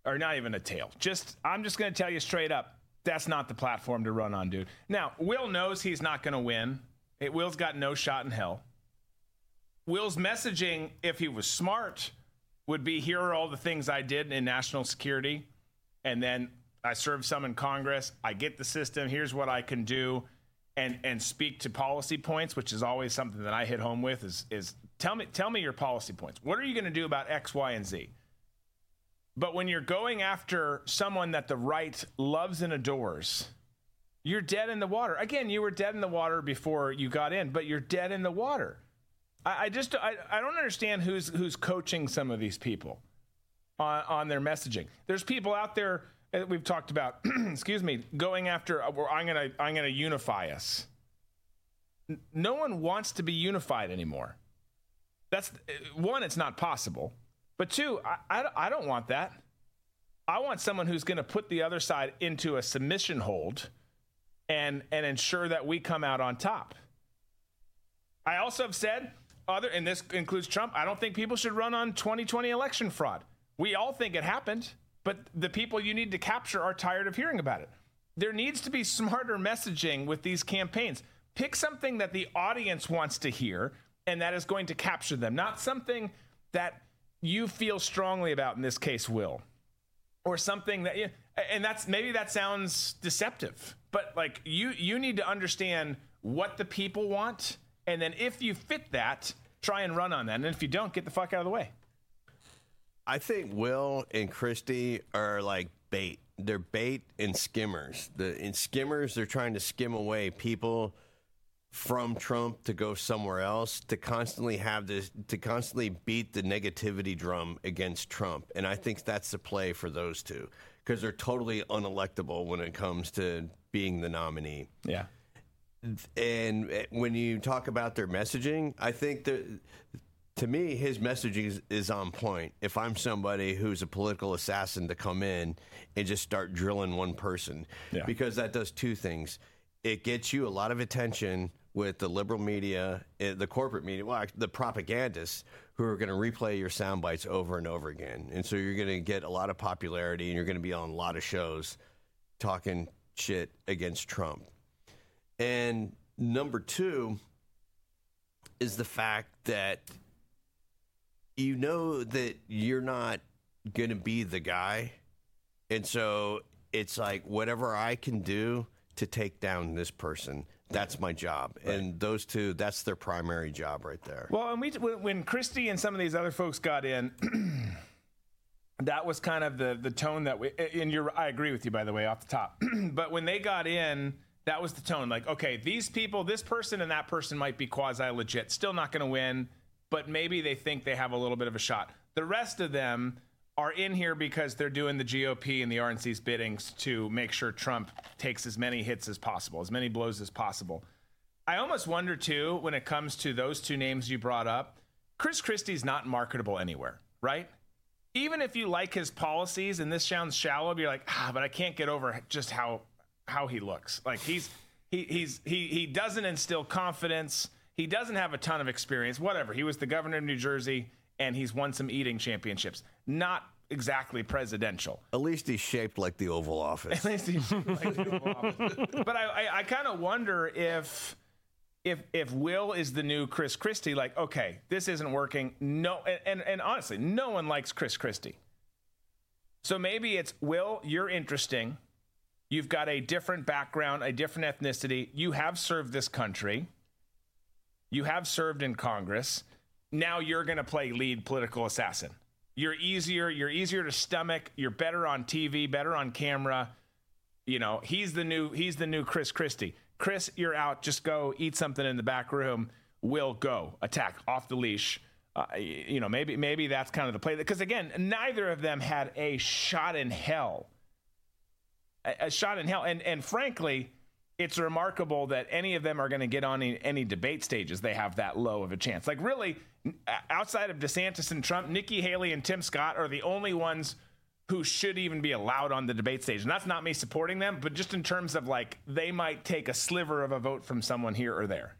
Or not even a tale. Just I'm just going to tell you straight up, that's not the platform to run on, dude. Now, Will knows he's not going to win. It, Will's got no shot in hell. Will's messaging, if he was smart, would be here are all the things I did in national security, and then I served some in Congress. I get the system. Here's what I can do, and and speak to policy points, which is always something that I hit home with. Is is tell me tell me your policy points. What are you going to do about X, Y, and Z? But when you're going after someone that the right loves and adores, you're dead in the water. Again, you were dead in the water before you got in, but you're dead in the water. I, just I, I don't understand who's who's coaching some of these people on, on their messaging. There's people out there that we've talked about. excuse me, going after. uh, well, I'm gonna I'm gonna unify us. No one wants to be unified anymore. That's uh, one. It's not possible. But two, I, I, I don't want that. I want someone who's going to put the other side into a submission hold and and ensure that we come out on top. I also have said other and this includes Trump, I don't think people should run on 2020 election fraud. We all think it happened, but the people you need to capture are tired of hearing about it. There needs to be smarter messaging with these campaigns. Pick something that the audience wants to hear and that is going to capture them, not something that you feel strongly about in this case will or something that you, and that's maybe that sounds deceptive but like you you need to understand what the people want and then if you fit that try and run on that and if you don't get the fuck out of the way I think Will and Christie are like bait. They're bait and skimmers. The in skimmers, they're trying to skim away people from Trump to go somewhere else to constantly have this to constantly beat the negativity drum against Trump. And I think that's the play for those two because they're totally unelectable when it comes to being the nominee. Yeah. And eh, when you talk about their messaging, I think that to me, his messaging is, is on point. If I'm somebody who's a political assassin to come in and just start drilling one person, Yeah. because that does two things. It gets you a lot of attention with the liberal media, eh, the corporate media, well, the propagandists who are going to replay your sound bites over and over again. And so you're going to get a lot of popularity and you're going to be on a lot of shows talking shit against Trump. And number two is the fact that you know that you're not going to be the guy. And so it's like whatever I can do to take down this person, that's my job. Right. And those two, that's their primary job right there. Well, and we when Christie and some of these other folks got in, that was kind of the the tone that we. And you're, I agree with you by the way, off the top. but when they got in, that was the tone. Like, okay, these people, this person and that person might be quasi legit, still not going to win, but maybe they think they have a little bit of a shot. The rest of them are in here because they're doing the GOP and the RNC's biddings to make sure Trump takes as many hits as possible, as many blows as possible. I almost wonder too when it comes to those two names you brought up, Chris Christie's not marketable anywhere, right? Even if you like his policies, and this sounds shallow, you're like, ah, but I can't get over just how how he looks. Like he's he he's he he doesn't instill confidence. He doesn't have a ton of experience. Whatever. He was the governor of New Jersey and he's won some eating championships. Not exactly presidential. At least he's shaped like the Oval Office. At least he's shaped like the Oval Office. But I, I, I kind of wonder if if if Will is the new Chris Christie, like, okay, this isn't working. No, and, and, and honestly, no one likes Chris Christie. So maybe it's Will, you're interesting. You've got a different background, a different ethnicity. You have served this country. You have served in Congress now you're going to play lead political assassin. You're easier, you're easier to stomach, you're better on TV, better on camera. You know, he's the new he's the new Chris Christie. Chris, you're out, just go eat something in the back room. Will go attack off the leash. Uh, you know, maybe maybe that's kind of the play because again, neither of them had a shot in hell. A, shot in hell and and frankly, it's remarkable that any of them are going to get on any, debate stages. They have that low of a chance. Like, really, outside of DeSantis and Trump, Nikki Haley and Tim Scott are the only ones who should even be allowed on the debate stage. And that's not me supporting them, but just in terms of like, they might take a sliver of a vote from someone here or there.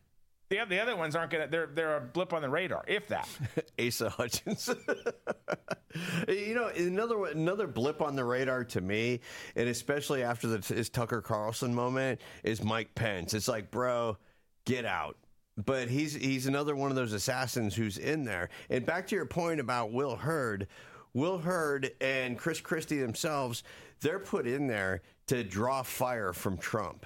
The, the other ones aren't to, they're, they're a blip on the radar, if that. Asa Hutchins. you know, another another blip on the radar to me, and especially after the, his Tucker Carlson moment, is Mike Pence. It's like, bro, get out. But he's he's another one of those assassins who's in there. And back to your point about Will Hurd, Will Hurd and Chris Christie themselves, they're put in there to draw fire from Trump.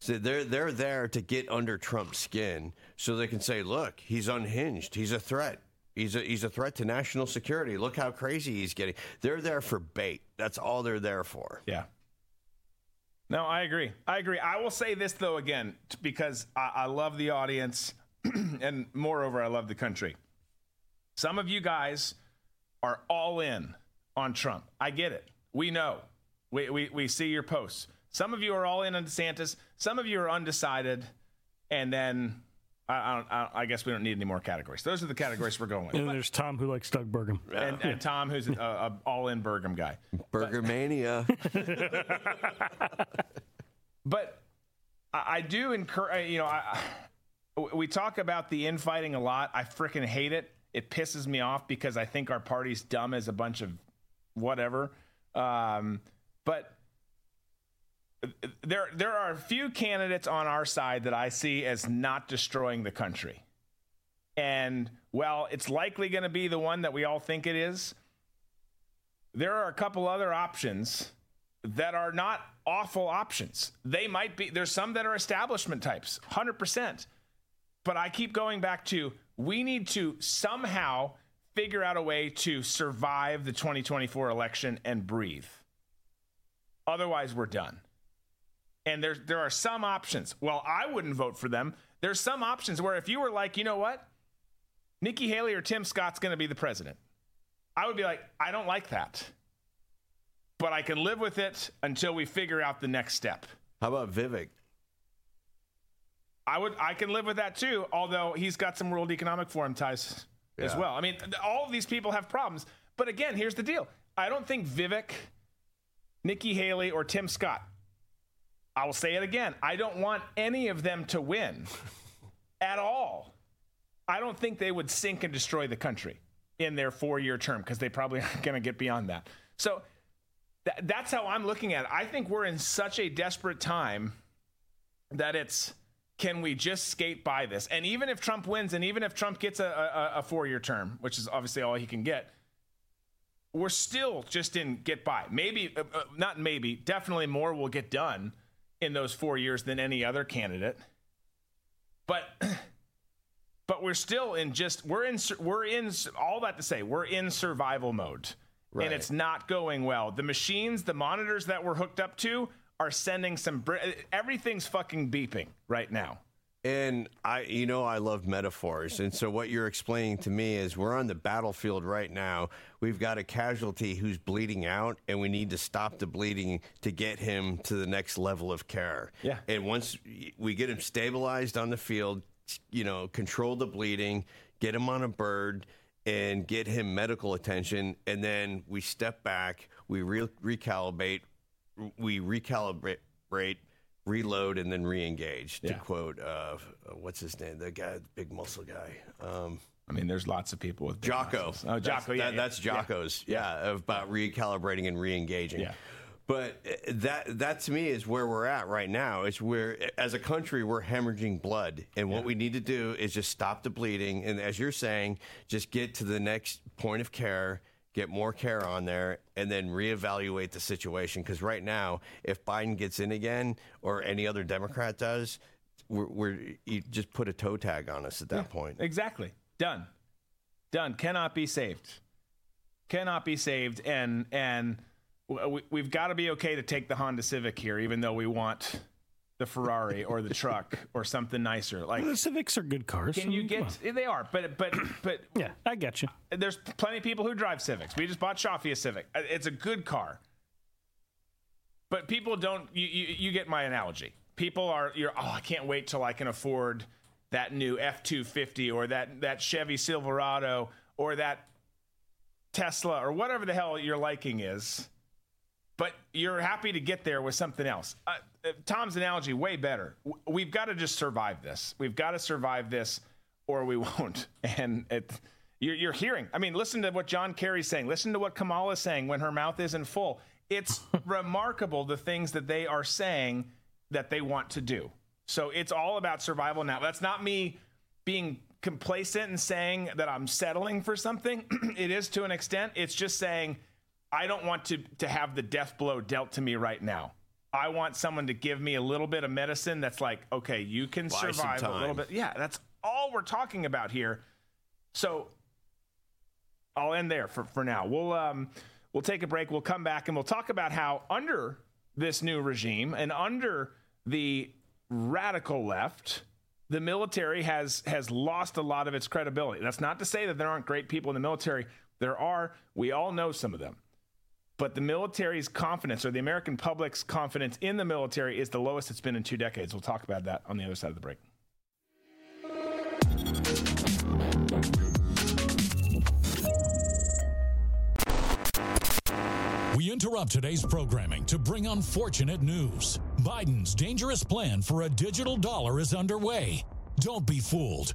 So they're they're there to get under Trump's skin, so they can say, "Look, he's unhinged. He's a threat. He's a he's a threat to national security. Look how crazy he's getting." They're there for bait. That's all they're there for. Yeah. No, I agree. I agree. I will say this though again because I, I love the audience, and moreover, I love the country. Some of you guys are all in on Trump. I get it. We know. We we, we see your posts. Some of you are all in on DeSantis. Some of you are undecided. And then I, I, I, guess we don't need any more categories. Those are the categories we're going with. And but, there's Tom who likes Doug Burgum. And, and Tom who's an all-in Burgum guy. Burger mania. but I, I do encourage, you know, I, we talk about the infighting a lot. I freaking hate it. It pisses me off because I think our party's dumb as a bunch of whatever. Um, but there there are a few candidates on our side that I see as not destroying the country. And well, it's likely going to be the one that we all think it is. There are a couple other options that are not awful options. They might be there's some that are establishment types, 100%. But I keep going back to we need to somehow figure out a way to survive the 2024 election and breathe. Otherwise, we're done. And there, there are some options. Well, I wouldn't vote for them. There's some options where if you were like, you know what? Nikki Haley or Tim Scott's going to be the president. I would be like, I don't like that. But I can live with it until we figure out the next step. How about Vivek? I would I can live with that too, although he's got some World Economic Forum ties yeah. as well. I mean, all of these people have problems. But again, here's the deal. I don't think Vivek, Nikki Haley, or Tim Scott I will say it again. I don't want any of them to win. at all, I don't think they would sink and destroy the country in their four year term because they probably aren't going to get beyond that. So th- that's how I'm looking at it. I think we're in such a desperate time that it's can we just skate by this? And even if Trump wins, and even if Trump gets a, a, a four year term, which is obviously all he can get, we're still just in get by. Maybe, uh, uh, not maybe, definitely more will get done in those four years than any other candidate. But. But we're still in just we're in we're in all that to say we're in survival mode, right. and it's not going well. The machines, the monitors that we're hooked up to, are sending some. Everything's fucking beeping right now. And I, you know, I love metaphors. And so what you're explaining to me is we're on the battlefield right now. We've got a casualty who's bleeding out, and we need to stop the bleeding to get him to the next level of care. Yeah. And once we get him stabilized on the field, you know, control the bleeding, get him on a bird, and get him medical attention. And then we step back, we re- recalibrate, we recalibrate, reload, and then re-engage. To yeah. quote, uh, what's his name? The guy, the big muscle guy. Um, I mean, there's lots of people with Jocko. Oh, Jocko. That's, yeah, that, yeah. that's Jocko's. Yeah. yeah, about recalibrating and re-engaging. Yeah. But uh, that that to me is where we're at right now. It's where as a country we're hemorrhaging blood, and what we need to do is just stop the bleeding, and as you're saying, just get to the next point of care, get more care on there, and then reevaluate the situation. Because right now, if Biden gets in again, or any other Democrat does, we're, we're you just put a toe tag on us at that yeah, point. Exactly. Done. Done. Cannot be saved. Cannot be saved. And and we, have got to be okay to take the Honda Civic here, even though we want the Ferrari or the truck or something nicer. Like the Civics are good cars. Can you get? They are, but but but yeah, I get you. There's plenty of people who drive Civics. We just bought Shafi a Civic. Uh, it's a good car, but people don't. You, you, you get my analogy. People are you're oh I can't wait till I can afford that new F two fifty or that that Chevy Silverado or that Tesla or whatever the hell your liking is but you're happy to get there with something else. Uh, uh Tom's analogy way better. We've got to just survive this. We've got to survive this, or we won't. And it, you're, you're hearing. I mean, listen to what John Kerry's saying. Listen to what Kamala's saying when her mouth isn't full. It's remarkable the things that they are saying that they want to do. So it's all about survival now. That's not me being complacent and saying that I'm settling for something. it is to an extent. It's just saying I don't want to to have the death blow dealt to me right now. I want someone to give me a little bit of medicine that's like, okay, you can Buy survive a little bit. Yeah, that's all we're talking about here. So I'll end there for, for now. We'll um, we'll take a break. We'll come back and we'll talk about how under this new regime and under the radical left, the military has has lost a lot of its credibility. That's not to say that there aren't great people in the military. There are. We all know some of them but the military's confidence or the American public's confidence in the military is the lowest it's been in two decades. We'll talk about that on the other side of the break. We interrupt today's programming to bring unfortunate news. Biden's dangerous plan for a digital dollar is underway. Don't be fooled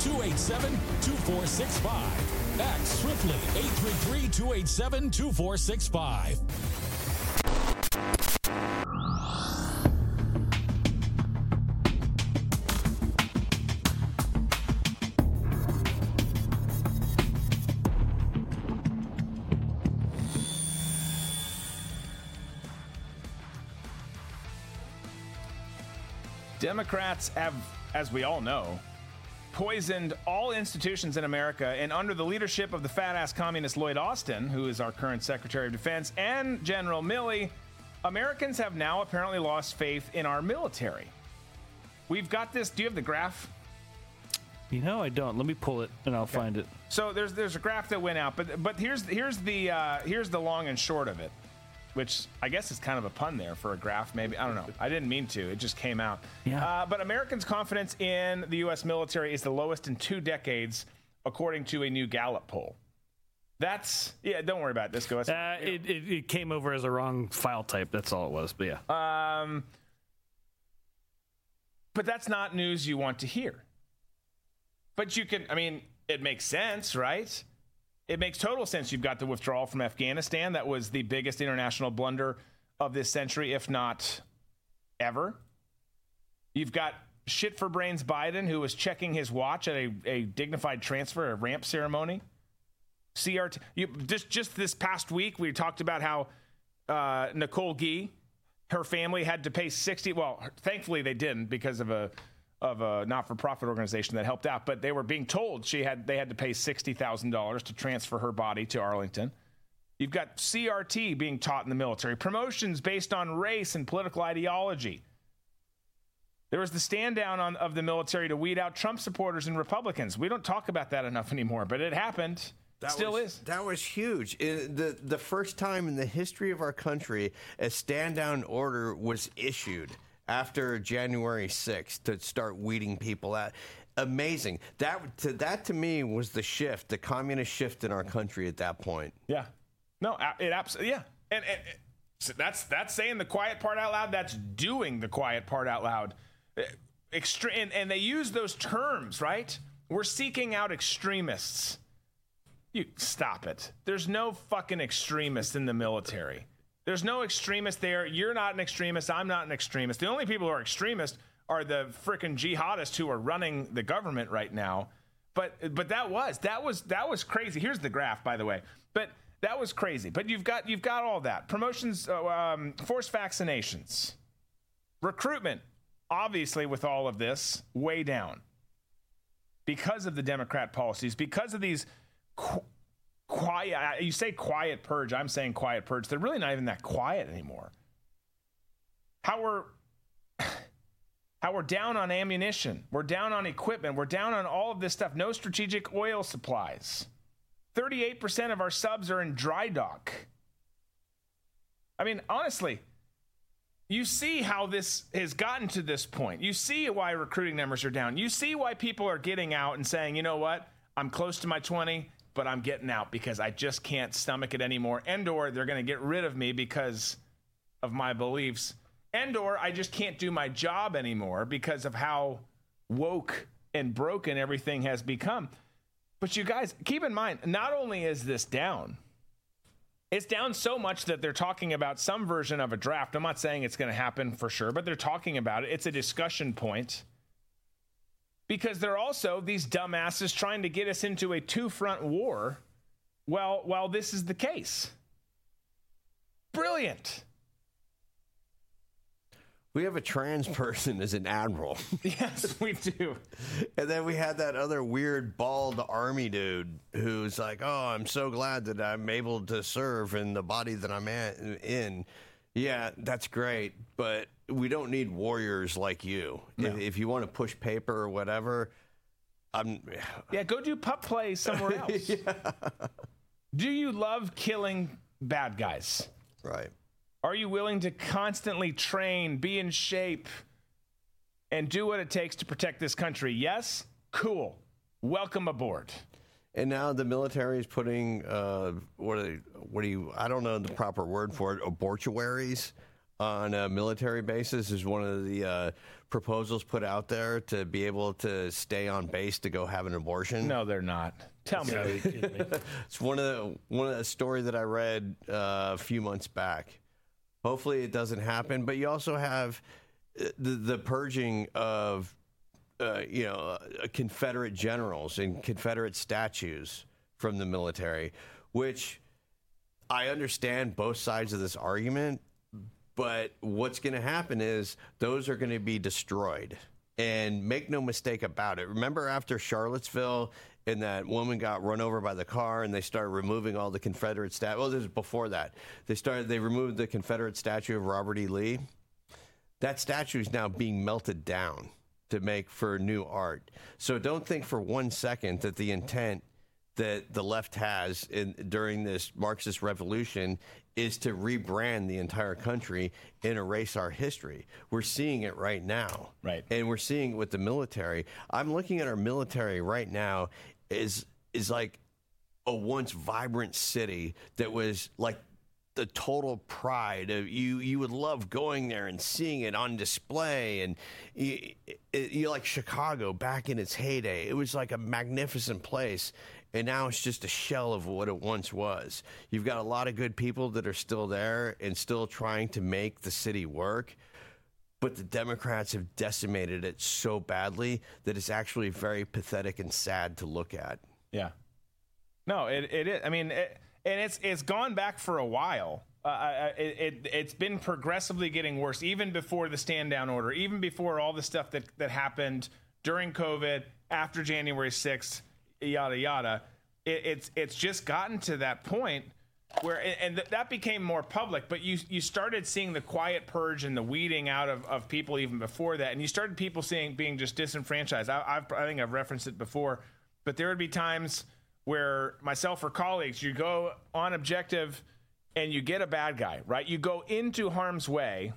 287 2465. Act swiftly 833 287 2465. Democrats have, as we all know, poisoned all institutions in America. And under the leadership of the fat ass communist Lloyd Austin, who is our current Secretary of Defense, and General Milley, Americans have now apparently lost faith in our military. We've got this. Do you have the graph? You know, I don't. Let me pull it and I'll okay. find it. So there's there's a graph that went out, but but here's here's the uh, here's the long and short of it which I guess is kind of a pun there for a graph, maybe. I don't know. I didn't mean to. It just came out. Yeah. Uh, but Americans' confidence in the U.S. military is the lowest in two decades, according to a new Gallup poll. That's yeah. Don't worry about this. Go. Uh, it, it, it, came over as a wrong file type. That's all it was. But yeah. Um. But that's not news you want to hear. But you can. I mean, it makes sense, right? It makes total sense you've got the withdrawal from Afghanistan. That was the biggest international blunder of this century, if not ever. You've got shit for brains Biden, who was checking his watch at a, a dignified transfer, a ramp ceremony. CRT. You, just just this past week, we talked about how uh, Nicole Gee, her family had to pay sixty. Well, thankfully they didn't because of a of a not-for-profit organization that helped out, but they were being told she had they had to pay sixty thousand dollars to transfer her body to Arlington. You've got CRT being taught in the military, promotions based on race and political ideology. There was the stand down on, of the military to weed out Trump supporters and Republicans. We don't talk about that enough anymore, but it happened. That Still was, is. That was huge. It, the the first time in the history of our country a stand down order was issued after January 6th to start weeding people out. Amazing. That to, that to me was the shift, the communist shift in our country at that point. Yeah. No, it absolutely yeah. And, and so that's that's saying the quiet part out loud. That's doing the quiet part out loud. Uh, Extreme, and, and they use those terms, right? We're seeking out extremists. You stop it. There's no fucking extremists in the military. There's no extremist there. You're not an extremist. I'm not an extremist. The only people who are extremist are the freaking jihadists who are running the government right now. But but that was that was that was crazy. Here's the graph, by the way. But that was crazy. But you've got you've got all that promotions, uh, um, forced vaccinations, recruitment. Obviously, with all of this, way down because of the Democrat policies, because of these quiet. You say quiet purge. I'm saying quiet purge. They're really not even that quiet anymore. How we're how we're down on ammunition, we're down on equipment, we're down on all of this stuff. No strategic oil supplies. 38% of our subs are in dry dock. I mean, honestly, you see how this has gotten to this point. You see why recruiting numbers are down. You see why people are getting out and saying, you know what? I'm close to my 20 but I'm getting out because I just can't stomach it anymore. And or they're going to get rid of me because of my beliefs. And or I just can't do my job anymore because of how woke and broken everything has become. But you guys, keep in mind, not only is this down, it's down so much that they're talking about some version of a draft. I'm not saying it's going to happen for sure, but they're talking about it. It's a discussion point because they're also these dumbasses trying to get us into a two front war while, while this is the case. Brilliant. We have a trans person as an admiral. yes, we do. And then we had that other weird bald army dude who's like, "Oh, I'm so glad that I'm able to serve in the body that I'm at, in." Yeah, that's great, but we don't need warriors like you. No. If, if, you want to push paper or whatever, I'm. Yeah, go do pup play somewhere else. yeah. Do you love killing bad guys? Right. Are you willing to constantly train, be in shape, and do what it takes to protect this country? Yes? Cool. Welcome aboard. And now the military is putting uh, what are, what do you? I don't know the proper word for it. Abortuaries on a military basis is one of the uh, proposals put out there to be able to stay on base to go have an abortion. No, they're not. Tell me. it's one of the one of the story that I read uh, a few months back. Hopefully, it doesn't happen. But you also have uh, the, the purging of uh, you know uh, Confederate generals and Confederate statues from the military, which I understand both sides of this argument But what's going to happen is those are going to be destroyed. And make no mistake about it. Remember after Charlottesville and that woman got run over by the car and they started removing all the Confederate statue. Well, this was before that. They started, they removed the Confederate statue of Robert E. Lee. That statue is now being melted down to make for new art. So don't think for one second that the intent that the left has in, during this Marxist revolution is to rebrand the entire country and erase our history. We're seeing it right now. Right. And we're seeing it with the military. I'm looking at our military right now is is like a once vibrant city that was like the total pride of you you would love going there and seeing it on display and you, you like Chicago back in its heyday it was like a magnificent place and now it's just a shell of what it once was. You've got a lot of good people that are still there and still trying to make the city work but the Democrats have decimated it so badly that it's actually very pathetic and sad to look at. Yeah. No it, it is I mean it, and it's it's gone back for a while. Uh, it, it it's been progressively getting worse, even before the stand down order, even before all the stuff that that happened during COVID, after January sixth, yada yada. It, it's it's just gotten to that point where and th- that became more public but you you started seeing the quiet purge and the weeding out of, of people even before that and you started people seeing being just disenfranchised I, I've, I think I've referenced it before but there would be times where myself or colleagues, you go on objective and you get a bad guy, right? You go into harm's way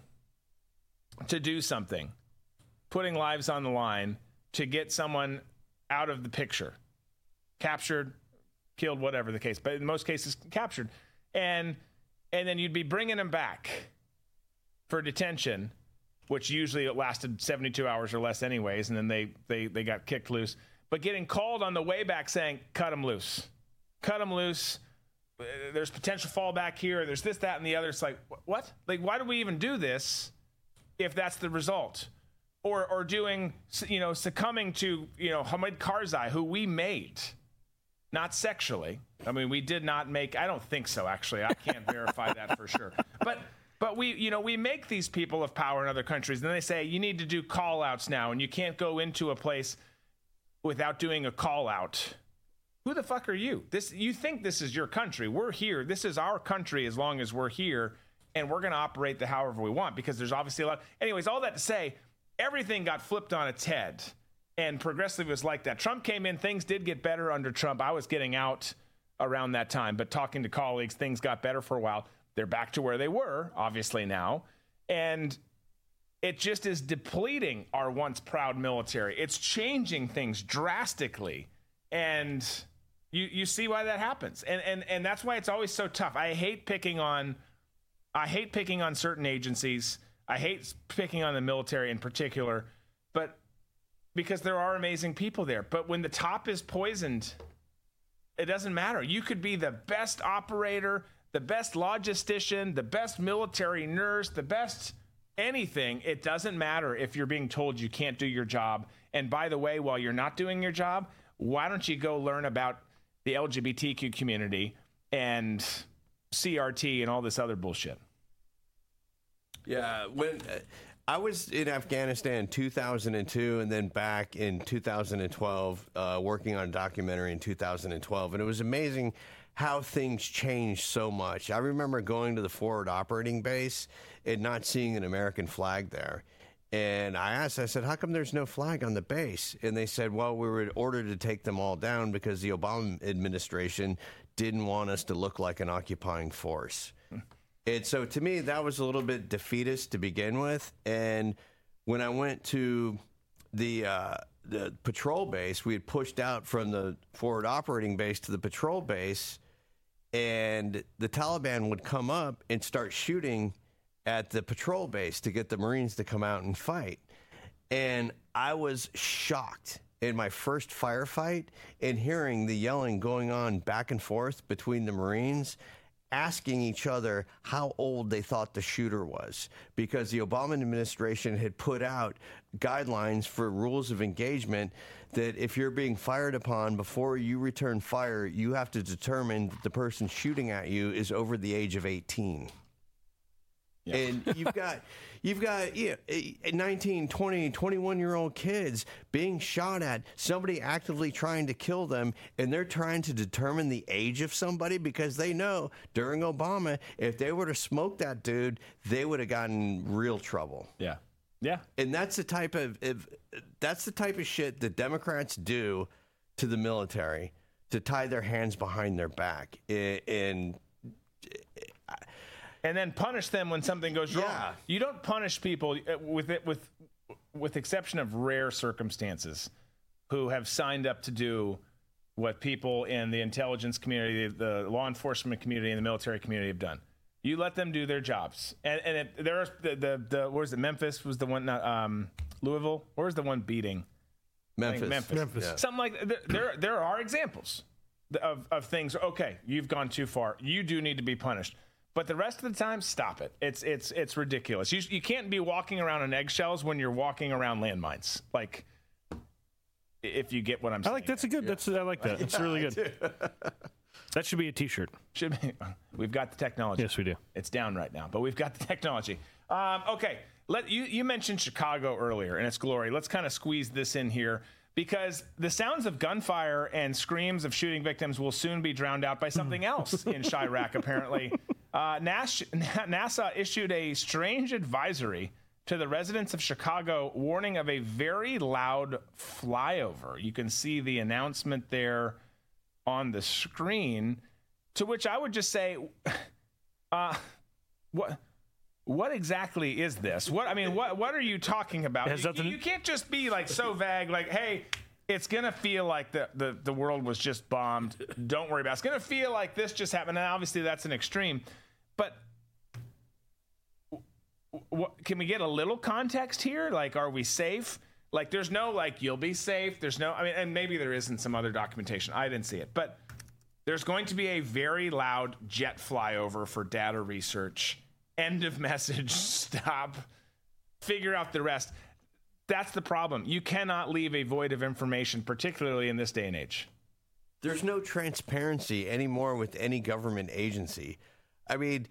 to do something, putting lives on the line to get someone out of the picture, captured, killed, whatever the case, but in most cases captured. And and then you'd be bringing them back for detention, which usually it lasted 72 hours or less anyways, and then they they they got kicked loose but getting called on the way back saying, cut them loose. Cut them loose. Uh, there's potential fallback here. There's this, that, and the other. It's like, what? Like, why do we even do this if that's the result? Or, or doing, you know, succumbing to, you know, Hamid Karzai, who we made, not sexually. I mean, we did not make, I don't think so, actually. I can't verify that for sure. But, but we, you know, we make these people of power in other countries. And then they say, you need to do call outs now, and you can't go into a place without doing a call out. Who the fuck are you? This you think this is your country. We're here. This is our country as long as we're here and we're going to operate the however we want because there's obviously a lot. Anyways, all that to say, everything got flipped on its head. And progressive was like that. Trump came in, things did get better under Trump. I was getting out around that time, but talking to colleagues, things got better for a while. They're back to where they were, obviously now. And it just is depleting our once proud military. It's changing things drastically. And you you see why that happens. And and and that's why it's always so tough. I hate picking on I hate picking on certain agencies. I hate picking on the military in particular, but because there are amazing people there. But when the top is poisoned, it doesn't matter. You could be the best operator, the best logistician, the best military nurse, the best anything, it doesn't matter if you're being told you can't do your job. And by the way, while you're not doing your job, why don't you go learn about the LGBTQ community and CRT and all this other bullshit? Yeah, when I was in Afghanistan in 2002 and then back in 2012 uh, working on a documentary in 2012 and it was amazing how things changed so much. I remember going to the forward operating base and not seeing an American flag there. And I asked, I said, how come there's no flag on the base? And they said, well, we were ordered to take them all down because the Obama administration didn't want us to look like an occupying force. And so to me, that was a little bit defeatist to begin with. And when I went to the, uh, the patrol base, we had pushed out from the forward operating base to the patrol base, and the Taliban would come up and start shooting at the patrol base to get the Marines to come out and fight. And I was shocked in my first firefight and hearing the yelling going on back and forth between the Marines asking each other how old they thought the shooter was because the Obama administration had put out guidelines for rules of engagement that if you're being fired upon before you return fire, you have to determine that the person shooting at you is over the age of 18. And you've got you've got yeah, eh, 19, 20, 21 year old kids being shot at, somebody actively trying to kill them, and they're trying to determine the age of somebody because they know during Obama, if they were to smoke that dude, they would have gotten real trouble. Yeah. Yeah. And that's the type of if, that's the type of shit that Democrats do to the military to tie their hands behind their back and, and and then punish them when something goes wrong. Yeah. You don't punish people uh, with it with with exception of rare circumstances who have signed up to do what people in the intelligence community, the law enforcement community, and the military community have done. You let them do their jobs, and and it, there are the the, the where was it? Memphis was the one. not, Um, Louisville. Where's the one beating? Memphis. Memphis. Memphis. Yeah. Something like there, there. There are examples of of things. Okay, you've gone too far. You do need to be punished. But the rest of the time, stop it. It's it's it's ridiculous. You you can't be walking around on eggshells when you're walking around landmines. Like, if you get what I'm saying. I saying. like that's a good. That's I like that. It's really good. That should be a T-shirt. Should be. We've got the technology. Yes, we do. It's down right now, but we've got the technology. Um, okay, let you you mentioned Chicago earlier and its glory. Let's kind of squeeze this in here because the sounds of gunfire and screams of shooting victims will soon be drowned out by something else in Chiraq. Apparently, uh, Nash, NASA issued a strange advisory to the residents of Chicago, warning of a very loud flyover. You can see the announcement there on the screen. To which I would just say, uh, what what exactly is this? What I mean, what what are you talking about? You, nothing- you can't just be like so vague, like, hey, it's gonna feel like the, the the world was just bombed. Don't worry about it. It's gonna feel like this just happened. And obviously that's an extreme. But what, can we get a little context here? Like, are we safe? Like, there's no like you'll be safe. There's no. I mean, and maybe there is in some other documentation. I didn't see it, but there's going to be a very loud jet flyover for data research. End of message. Stop. Figure out the rest. That's the problem. You cannot leave a void of information, particularly in this day and age. There's no transparency anymore with any government agency. I mean,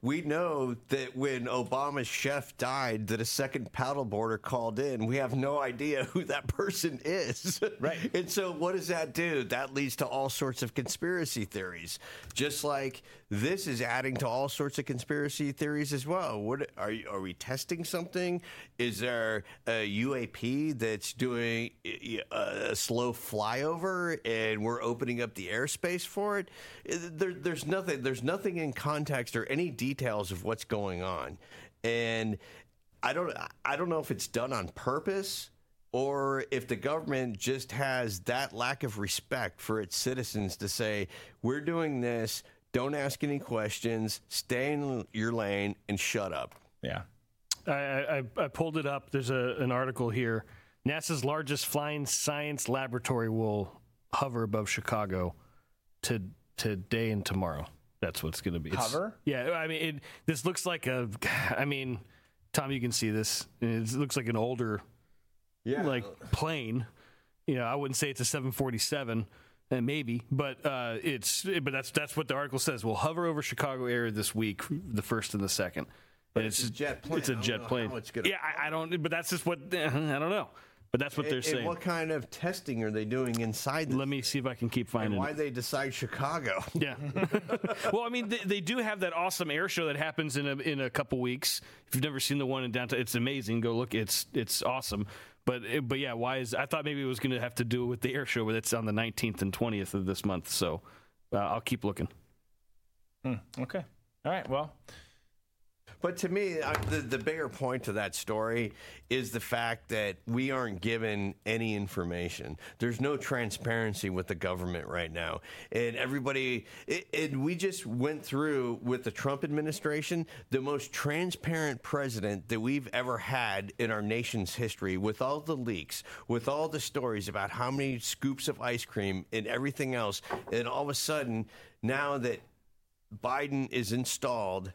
we know that when Obama's chef died, that a second paddleboarder called in. We have no idea who that person is. Right. and so, what does that do? That leads to all sorts of conspiracy theories. Just like this is adding to all sorts of conspiracy theories as well. What are you, are we testing something? Is there a UAP that's doing a slow flyover, and we're opening up the airspace for it? There, there's nothing. There's nothing in context or any details of what's going on, and I don't. I don't know if it's done on purpose or if the government just has that lack of respect for its citizens to say, we're doing this, don't ask any questions, stay in your lane, and shut up. Yeah. I, I, I pulled it up. There's a, an article here. NASA's largest flying science laboratory will hover above Chicago to today and tomorrow. That's what's going to be. It's- Hover? Yeah. I mean, it, this looks like a. I mean, Tom, you can see this. It looks like an older, yeah, like plane. You know, I wouldn't say it's a 747. And maybe, but uh, it's but that's that's what the article says. We'll hover over Chicago area this week, the first and the second. But And it's a jet plane. It's a jet plane. it's yeah, I, I don't. But that's just what I don't know. But that's what they're And- saying. And what kind of testing are they doing inside? This? Let me see if I can keep finding. And why it. they decide Chicago? Yeah. well, I mean, they, they do have that awesome air show that happens in a in a couple weeks. If you've never seen the one in downtown, it's amazing. Go look. It's it's awesome. But it- but yeah, why is I thought maybe it was going to have to do with the air show, but it's on the 19th and 20th of this month. So uh, I'll keep looking. Hmm, okay. All right. Well, But to me, I, the, the bigger point to that story is the fact that we aren't given any information. There's no transparency with the government right now. And everybody, it, and we just went through with the Trump administration the most transparent president that we've ever had in our nation's history with all the leaks, with all the stories about how many scoops of ice cream and everything else. And all of a sudden, now that Biden is installed,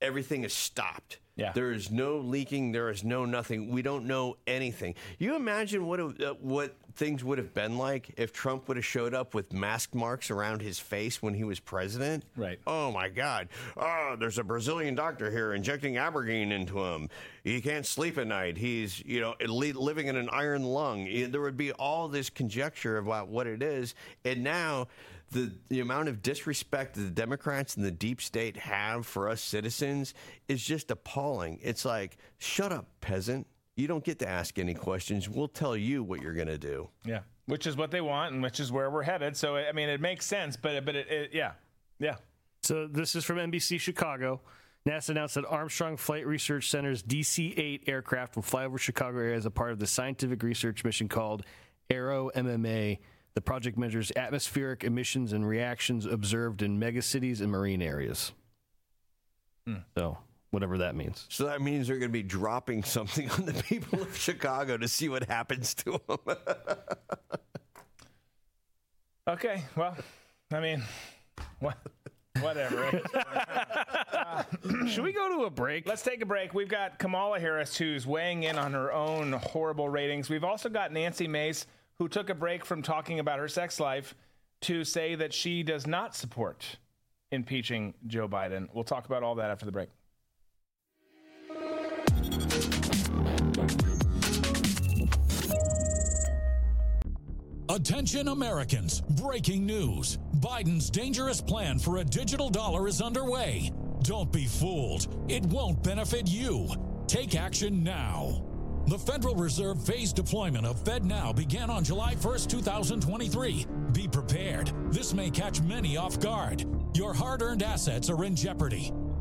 everything is stopped. Yeah. There is no leaking. There is no nothing. We don't know anything. You imagine what uh, what things would have been like if Trump would have showed up with mask marks around his face when he was president? Right. Oh my God. Oh, there's a Brazilian doctor here injecting abergine into him. He can't sleep at night. He's you know living in an iron lung. There would be all this conjecture about what it is, and now. The, the amount of disrespect that the Democrats and the deep state have for us citizens is just appalling. It's like, shut up, peasant. You don't get to ask any questions. We'll tell you what you're going to do. Yeah, which is what they want, and which is where we're headed. So I mean, it makes sense, but but it, it yeah, yeah. So this is from NBC Chicago. NASA announced that Armstrong Flight Research Center's DC 8 aircraft will fly over Chicago area as a part of the scientific research mission called AEROMMA. The project measures atmospheric emissions and reactions observed in megacities and marine areas. So, whatever that means. So that means they're going to be dropping something on the people of Chicago to see what happens to them. Okay, well, I mean, what, whatever. Uh, Should we go to a break? Let's take a break. We've got Kamala Harris, who's weighing in on her own horrible ratings. We've also got Nancy Mace, who took a break from talking about her sex life to say that she does not support impeaching Joe Biden. We'll talk about all that after the break. Attention Americans, breaking news. Biden's dangerous plan for a digital dollar is underway. Don't be fooled. It won't benefit you. Take action now. The Federal Reserve phased deployment of FedNow began on July 1st, 2023. Be prepared. This may catch many off guard. Your hard earned assets are in jeopardy.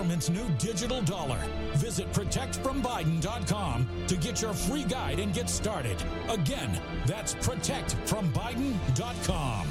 government's new digital dollar. Visit protectfrombiden.com to get your free guide and get started. Again, that's protectfrombiden.com.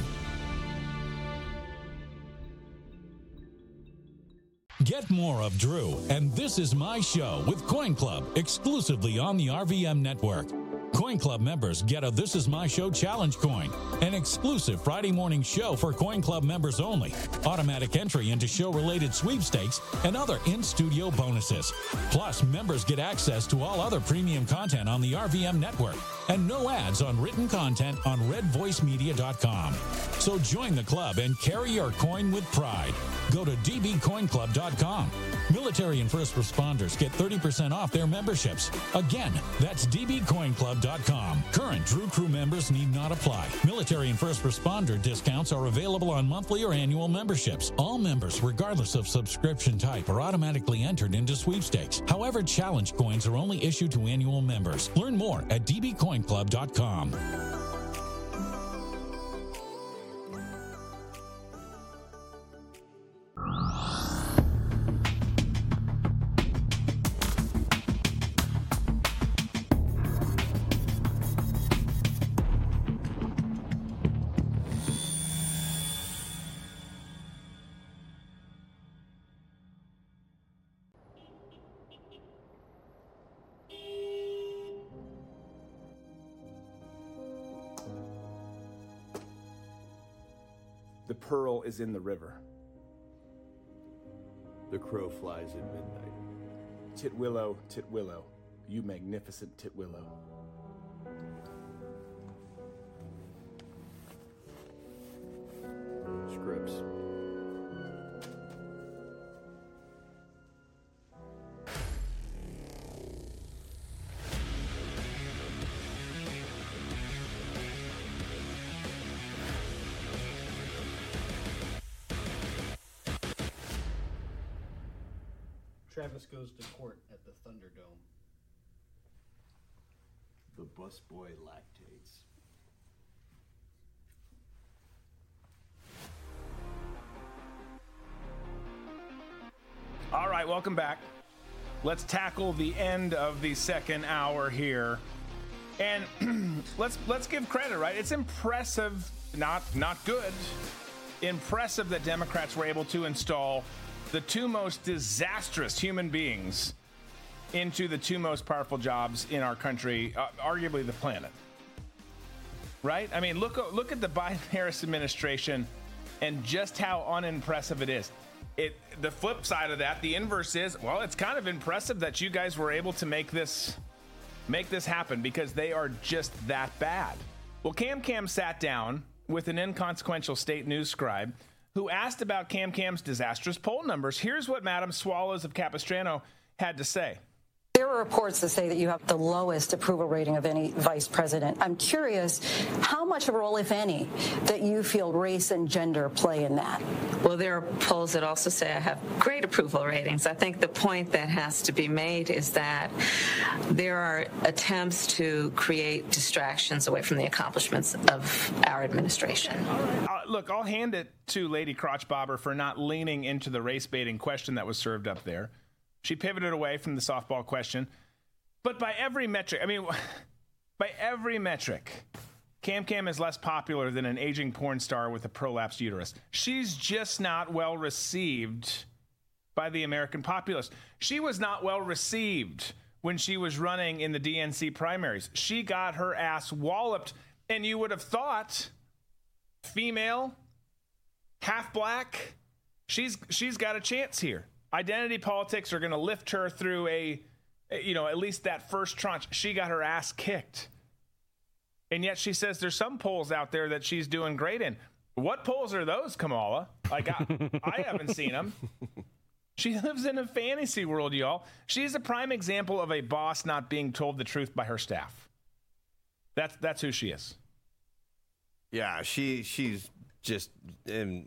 Get more of Drew and This Is My Show with Coin Club exclusively on the RVM network. Coin Club members get a This Is My Show challenge coin, an exclusive Friday morning show for Coin Club members only, automatic entry into show related sweepstakes, and other in studio bonuses. Plus, members get access to all other premium content on the RVM network and no ads on written content on redvoicemedia.com. So join the club and carry your coin with pride. Go to dbcoinclub.com. Military and first responders get 30% off their memberships. Again, that's dbcoinclub.com. Current Drew Crew members need not apply. Military and first responder discounts are available on monthly or annual memberships. All members, regardless of subscription type, are automatically entered into sweepstakes. However, challenge coins are only issued to annual members. Learn more at dbcoinclub.com. The pearl is in the river. The crow flies at midnight. Titwillow, Titwillow, you magnificent Titwillow. Scripps. Travis goes to court at the Thunderdome. The busboy lactates. All right, welcome back. let's tackle the end of the second hour here. And let's let's give credit, right? It's impressive, not not good. Impressive that Democrats were able to install the two most disastrous human beings into the two most powerful jobs in our country, uh, arguably the planet. Right? I mean, look look at the Biden-Harris administration and just how unimpressive it is. It the flip side of that, the inverse is, well, it's kind of impressive that you guys were able to make this make this happen because they are just that bad. Well, Cam Cam sat down with an inconsequential state news scribe who asked about Cam Cam's disastrous poll numbers. Here's what Madam Swallows of Capistrano had to say. There are reports that say that you have the lowest approval rating of any vice president. I'm curious how much of a role, if any, that you feel race and gender play in that. Well, there are polls that also say I have great approval ratings. I think the point that has to be made is that there are attempts to create distractions away from the accomplishments of our administration. Look, I'll hand it to Lady Crotch Bobber for not leaning into the race baiting question that was served up there. She pivoted away from the softball question. But by every metric, I mean, by every metric, Cam Cam is less popular than an aging porn star with a prolapsed uterus. She's just not well received by the American populace. She was not well received when she was running in the DNC primaries. She got her ass walloped, and you would have thought female, half black, she's she's got a chance here identity politics are going to lift her through a, you know, at least that first tranche. She got her ass kicked. And yet she says there's some polls out there that she's doing great in. What polls are those, Kamala? Like, I, I haven't seen them. She lives in a fantasy world, y'all. She's a prime example of a boss not being told the truth by her staff. That's that's who she is. Yeah, she she's just um,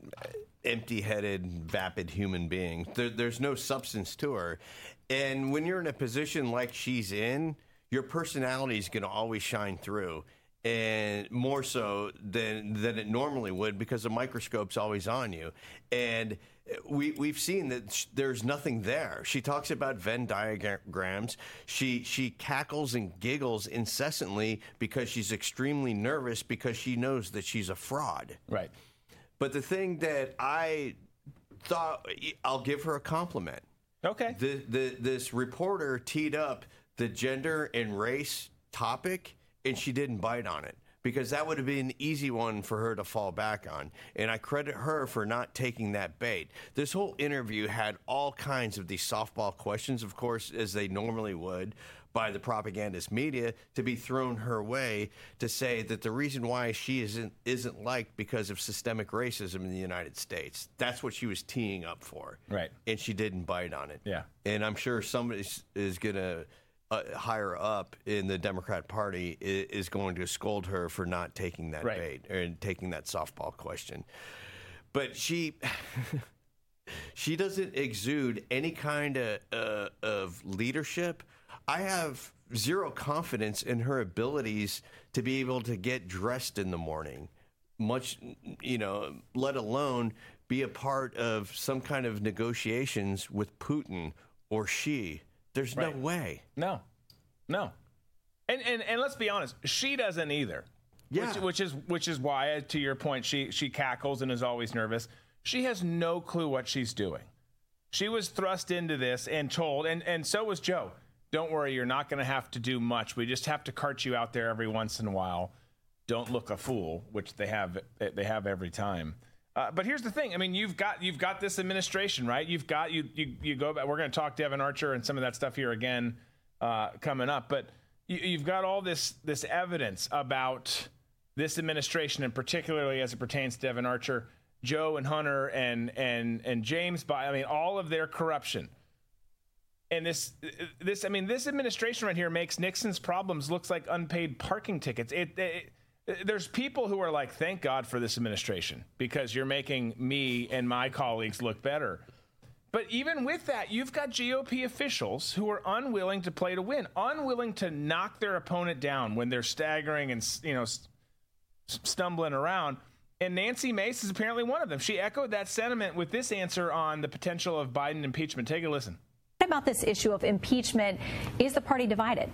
empty-headed, vapid human being. There, there's no substance to her, and when you're in a position like she's in, your personality is going to always shine through, and more so than than it normally would because the microscope's always on you, and we we've seen that sh- there's nothing there. She talks about Venn diagrams. She she cackles and giggles incessantly because she's extremely nervous because she knows that she's a fraud. Right. But the thing that I thought I'll give her a compliment. Okay. The, the this reporter teed up the gender and race topic and she didn't bite on it because that would have been an easy one for her to fall back on. And I credit her for not taking that bait. This whole interview had all kinds of these softball questions, of course, as they normally would, by the propagandist media to be thrown her way to say that the reason why she isn't isn't liked because of systemic racism in the United States. That's what she was teeing up for. Right. And she didn't bite on it. Yeah. And I'm sure somebody is going to uh, higher up in the Democrat Party is, is, going to scold her for not taking that right. bait and taking that softball question. But she she doesn't exude any kind of uh, of leadership. I have zero confidence in her abilities to be able to get dressed in the morning, much you know, let alone be a part of some kind of negotiations with Putin or Xi. There's right. no way. No, no. And, and and let's be honest, she doesn't either. Yeah. Which, which is which is why, to your point, she she cackles and is always nervous. She has no clue what she's doing. She was thrust into this and told, and and so was Joe. Don't worry, you're not going to have to do much. We just have to cart you out there every once in a while. Don't look a fool, which they have they have every time. Uh, but here's the thing. I mean, you've got you've got this administration, right? You've got you you you go back. We're going to talk Devon Archer and some of that stuff here again uh, coming up. But you, you've got all this this evidence about this administration, and particularly as it pertains to Devon Archer, Joe and Hunter and and and James. By I mean, all of their corruption. And this this I mean, this administration right here makes Nixon's problems looks like unpaid parking tickets. It, it there's people who are like, thank God for this administration because you're making me and my colleagues look better. But even with that, you've got GOP officials who are unwilling to play to win, unwilling to knock their opponent down when they're staggering and you know stumbling around. And Nancy Mace is apparently one of them. She echoed that sentiment with this answer on the potential of Biden impeachment. Take a listen. about this issue of impeachment? Is the party divided?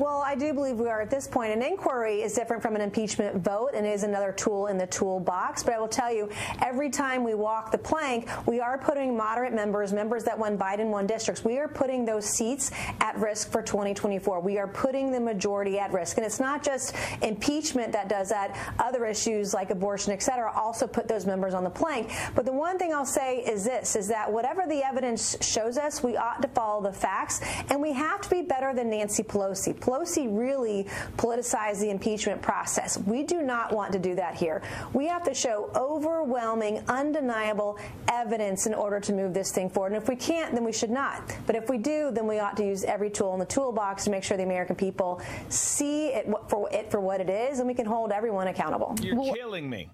Well, I do believe we are at this point. An inquiry is different from an impeachment vote and is another tool in the toolbox. But I will tell you, every time we walk the plank, we are putting moderate members, members that won Biden won districts, we are putting those seats at risk for 2024. We are putting the majority at risk. And it's not just impeachment that does that. Other issues like abortion, et cetera, also put those members on the plank. But the one thing I'll say is this, is that whatever the evidence shows us, we ought to follow the facts. And we have to be better than Nancy Pelosi. Pelosi really politicized the impeachment process. We do not want to do that here. We have to show overwhelming, undeniable evidence in order to move this thing forward. And if we can't, then we should not. But if we do, then we ought to use every tool in the toolbox to make sure the American people see it for it for what it is, and we can hold everyone accountable. You're killing me.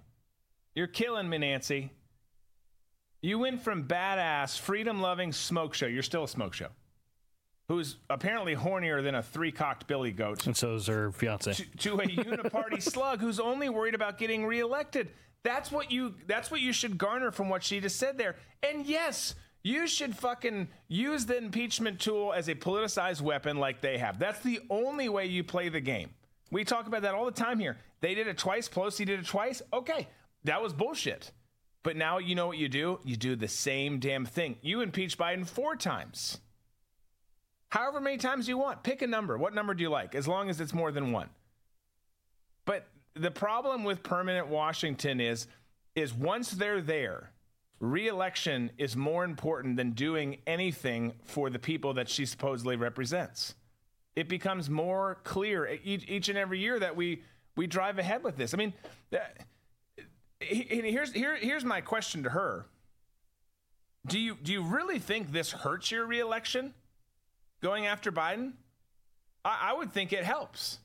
You're killing me, Nancy. You went from badass, freedom loving smoke show. You're still a smoke show who's apparently hornier than a three cocked billy goat. And so is her fiance. To, to a uniparty slug who's only worried about getting reelected. That's what you that's what you should garner from what she just said there. And yes, you should fucking use the impeachment tool as a politicized weapon like they have. That's the only way you play the game. We talk about that all the time here. They did it twice, Pelosi did it twice. Okay, that was bullshit. But now you know what you do? You do the same damn thing. You impeach Biden four times however many times you want. Pick a number. What number do you like? As long as it's more than one. But the problem with permanent Washington is is once they're there, reelection is more important than doing anything for the people that she supposedly represents. It becomes more clear each, and every year that we we drive ahead with this. I mean, here's here, here's my question to her. Do you do you really think this hurts your reelection? Going after Biden? I, I would think it helps.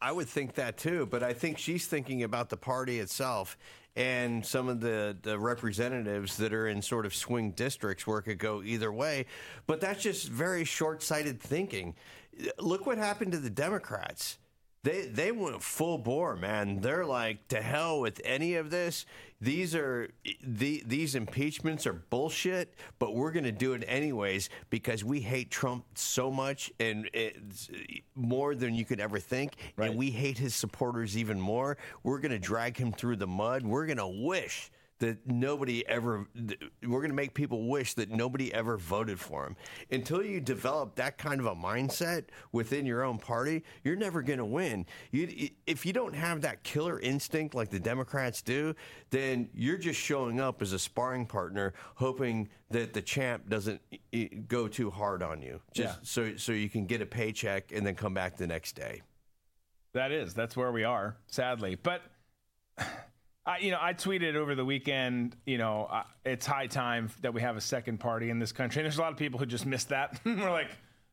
I would think that too, but I think she's thinking about the party itself and some of the, the representatives that are in sort of swing districts where it could go either way. But that's just very short sighted thinking. Look what happened to the Democrats they they went full bore, man. They're like to hell with any of this. These are the these impeachments are bullshit, but we're going to do it anyways because we hate Trump so much and it's more than you could ever think, right. and we hate his supporters even more. We're going to drag him through the mud. We're going to wish that nobody ever we're going to make people wish that nobody ever voted for him. Until you develop that kind of a mindset within your own party you're never going to win. You, if you don't have that killer instinct like the democrats do then you're just showing up as a sparring partner hoping that the champ doesn't go too hard on you. Just yeah. so so you can get a paycheck and then come back the next day. That is that's where we are sadly. But I, you know, I tweeted over the weekend, you know, uh, it's high time that we have a second party in this country. And there's a lot of people who just missed that. We're like,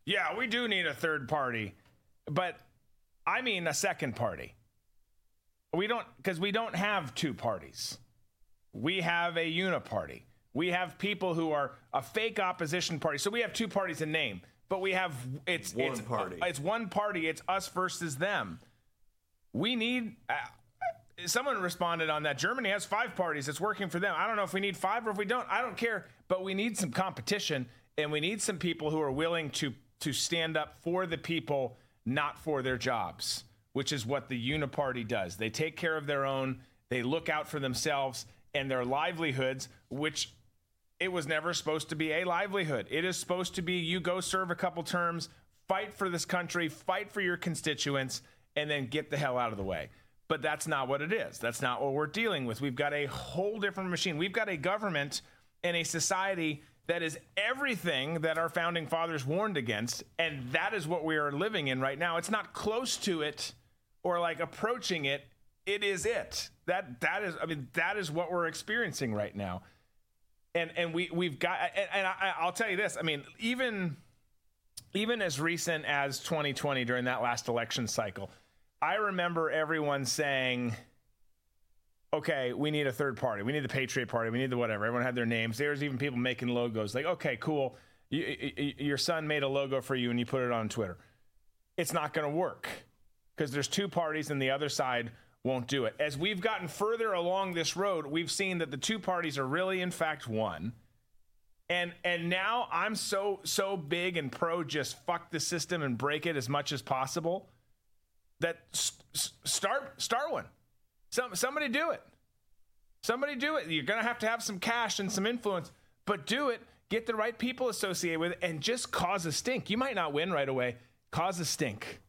yeah, we do need a third party. But I mean a second party. We don't, because we don't have two parties. We have a uniparty. We have people who are a fake opposition party. So we have two parties in name, but we have it's one it's, party. It's one party. It's us versus them. We need. Uh, someone responded on that. Germany has five parties. It's working for them. I don't know if we need five or if we don't. I don't care. But we need some competition, and we need some people who are willing to to stand up for the people, not for their jobs, which is what the Uniparty does. They take care of their own. They look out for themselves and their livelihoods, which it was never supposed to be a livelihood. It is supposed to be you go serve a couple terms, fight for this country, fight for your constituents, and then get the hell out of the way. But that's not what it is. That's not what we're dealing with. We've got a whole different machine. We've got a government and a society that is everything that our founding fathers warned against. And that is what we are living in right now. It's not close to it or like approaching it. It is it. That that is I mean that is what we're experiencing right now. And and we we've got and, and I, I'll tell you this. I mean even even as recent as 2020 during that last election cycle, I remember everyone saying, okay, we need a third party. We need the Patriot Party. We need the whatever. Everyone had their names. There was even people making logos. Like, okay, cool. You, you, your son made a logo for you and you put it on Twitter. It's not going to work because there's two parties and the other side won't do it. As we've gotten further along this road, we've seen that the two parties are really, in fact, one. And and now I'm so so big and pro just fuck the system and break it as much as possible. That st- start start one. Some somebody do it. Somebody do it. You're gonna have to have some cash and some influence, but do it. Get the right people associated with it, and just cause a stink. You might not win right away. Cause a stink.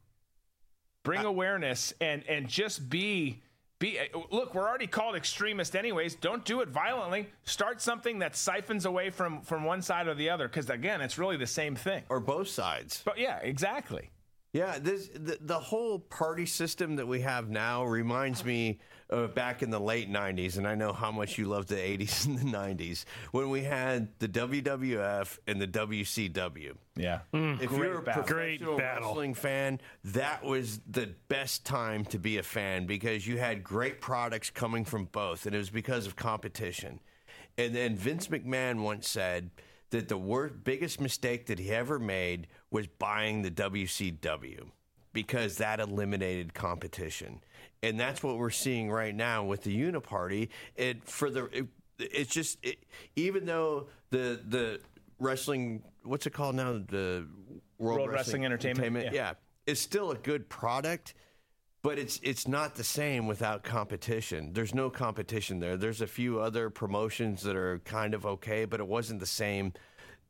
Bring awareness and and just be be eh, look we're already called extremist anyways don't do it violently start something that siphons away from from one side or the other because again it's really the same thing or both sides but yeah exactly yeah this the, the whole party system that we have now reminds me of back in the late 90s and i know how much you love the 80s and the 90s when we had the wwf and the wcw yeah mm, if great you're a battle. professional Great battle. wrestling fan, that was the best time to be a fan because you had great products coming from both, and it was because of competition. And then Vince McMahon once said that the worst, biggest mistake that he ever made was buying the WCW because that eliminated competition. And that's what we're seeing right now with the Uniparty. It for the it, it's just it, even though the the wrestling what's it called now the World, World Wrestling Entertainment, yeah. yeah it's still a good product but it's it's not the same without competition. There's no competition there. There's a few other promotions that are kind of okay, but it wasn't the same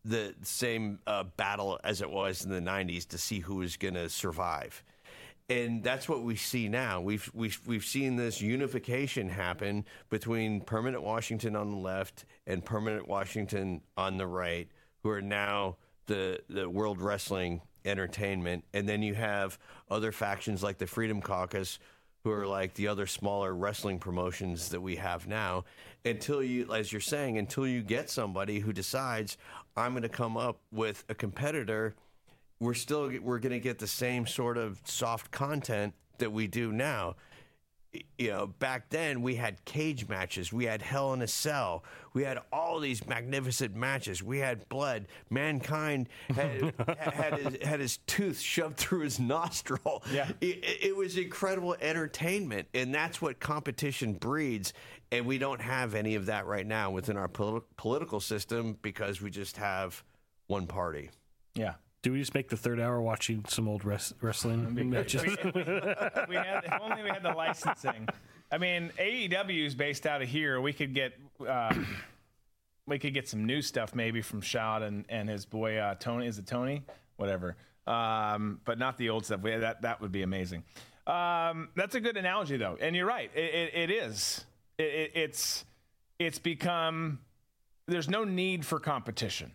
the same uh, battle as it was in the 90s to see who was going to survive. And that's what we see now. We've, we've, we've seen this unification happen between Permanent Washington on the left and Permanent Washington on the right, who are now the, the World Wrestling Entertainment. And then you have other factions like the Freedom Caucus, who are like the other smaller wrestling promotions that we have now until you as you're saying until you get somebody who decides i'm going to come up with a competitor we're still we're going to get the same sort of soft content that we do now you know back then we had cage matches we had hell in a cell we had all these magnificent matches we had blood. Mankind had had, his, had his tooth shoved through his nostril. Yeah. it, it was incredible entertainment and that's what competition breeds and we don't have any of that right now within our poli- political system because we just have one party. Yeah Do we just make the third hour watching some old res- wrestling matches? we, we had, if only we had the licensing. I mean, AEW is based out of here. We could get uh, we could get some new stuff maybe from Shad and, and his boy uh, Tony. Is it Tony? Whatever. Um, but not the old stuff. We, that that would be amazing. Um, that's a good analogy though, and you're right. It, it, it is. It, it, it's it's become. There's no need for competition.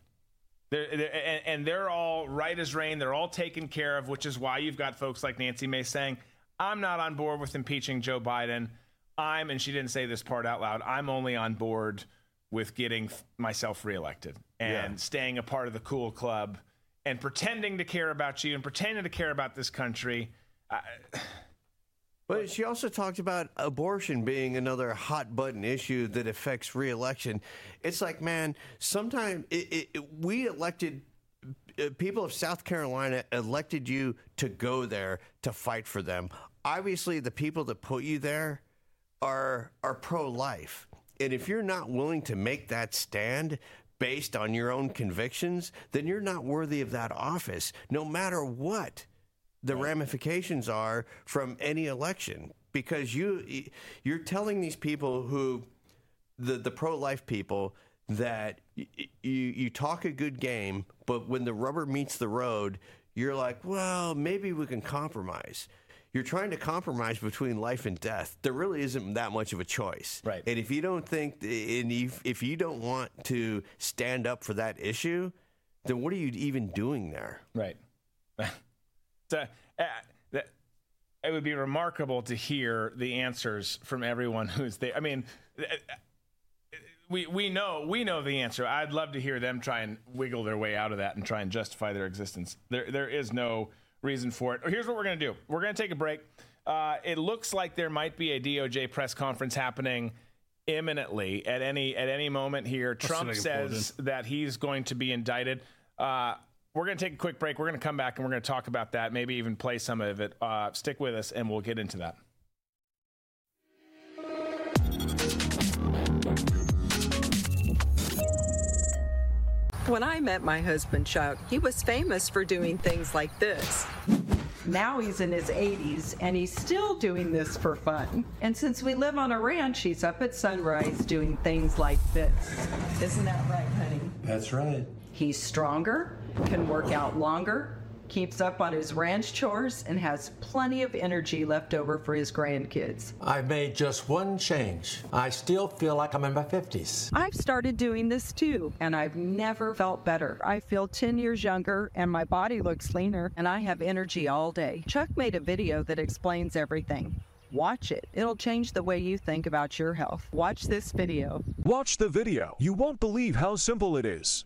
They're, they're, and, and they're all right as rain. They're all taken care of, which is why you've got folks like Nancy Mace saying, I'm not on board with impeaching Joe Biden. I'm, and she didn't say this part out loud, I'm only on board with getting f- myself reelected and Yeah. staying a part of the cool club and pretending to care about you and pretending to care about this country. I, But she also talked about abortion being another hot button issue that affects reelection. It's like, man, sometimes we elected uh, people of South Carolina elected you to go there to fight for them. Obviously, the people that put you there are are pro life, and if you're not willing to make that stand based on your own convictions, then you're not worthy of that office, no matter what the ramifications are from any election because you you're telling these people who the the pro life people that you you talk a good game but when the rubber meets the road you're like well maybe we can compromise. You're trying to compromise between life and death. There really isn't that much of a choice. Right. And if you don't think and if, if you don't want to stand up for that issue then what are you even doing there? Right uh, that, it would be remarkable to hear the answers from everyone who's there. I mean, uh, we we know we know the answer. I'd love to hear them try and wiggle their way out of that and try and justify their existence. There there is no reason for it. Here's what we're gonna do. We're gonna take a break. Uh, it looks like there might be a DOJ press conference happening imminently at any at any moment here. Trump if I can pull it says that he's going to be indicted. Uh, we're going to take a quick break. We're going to come back and we're going to talk about that. Maybe even play some of it. Uh, stick with us, and we'll get into that. When I met my husband Chuck, he was famous for doing things like this. Now he's in his 80s and he's still doing this for fun. And since we live on a ranch, he's up at sunrise doing things like this. Isn't that right, honey? That's right. He's stronger, can work out longer, keeps up on his ranch chores, and has plenty of energy left over for his grandkids. I've made just one change. I still feel like I'm in my 50s. I've started doing this too, and I've never felt better. I feel 10 years younger, and my body looks leaner, and I have energy all day. Chuck made a video that explains everything. Watch it. It'll change the way you think about your health. Watch this video. Watch the video. You won't believe how simple it is.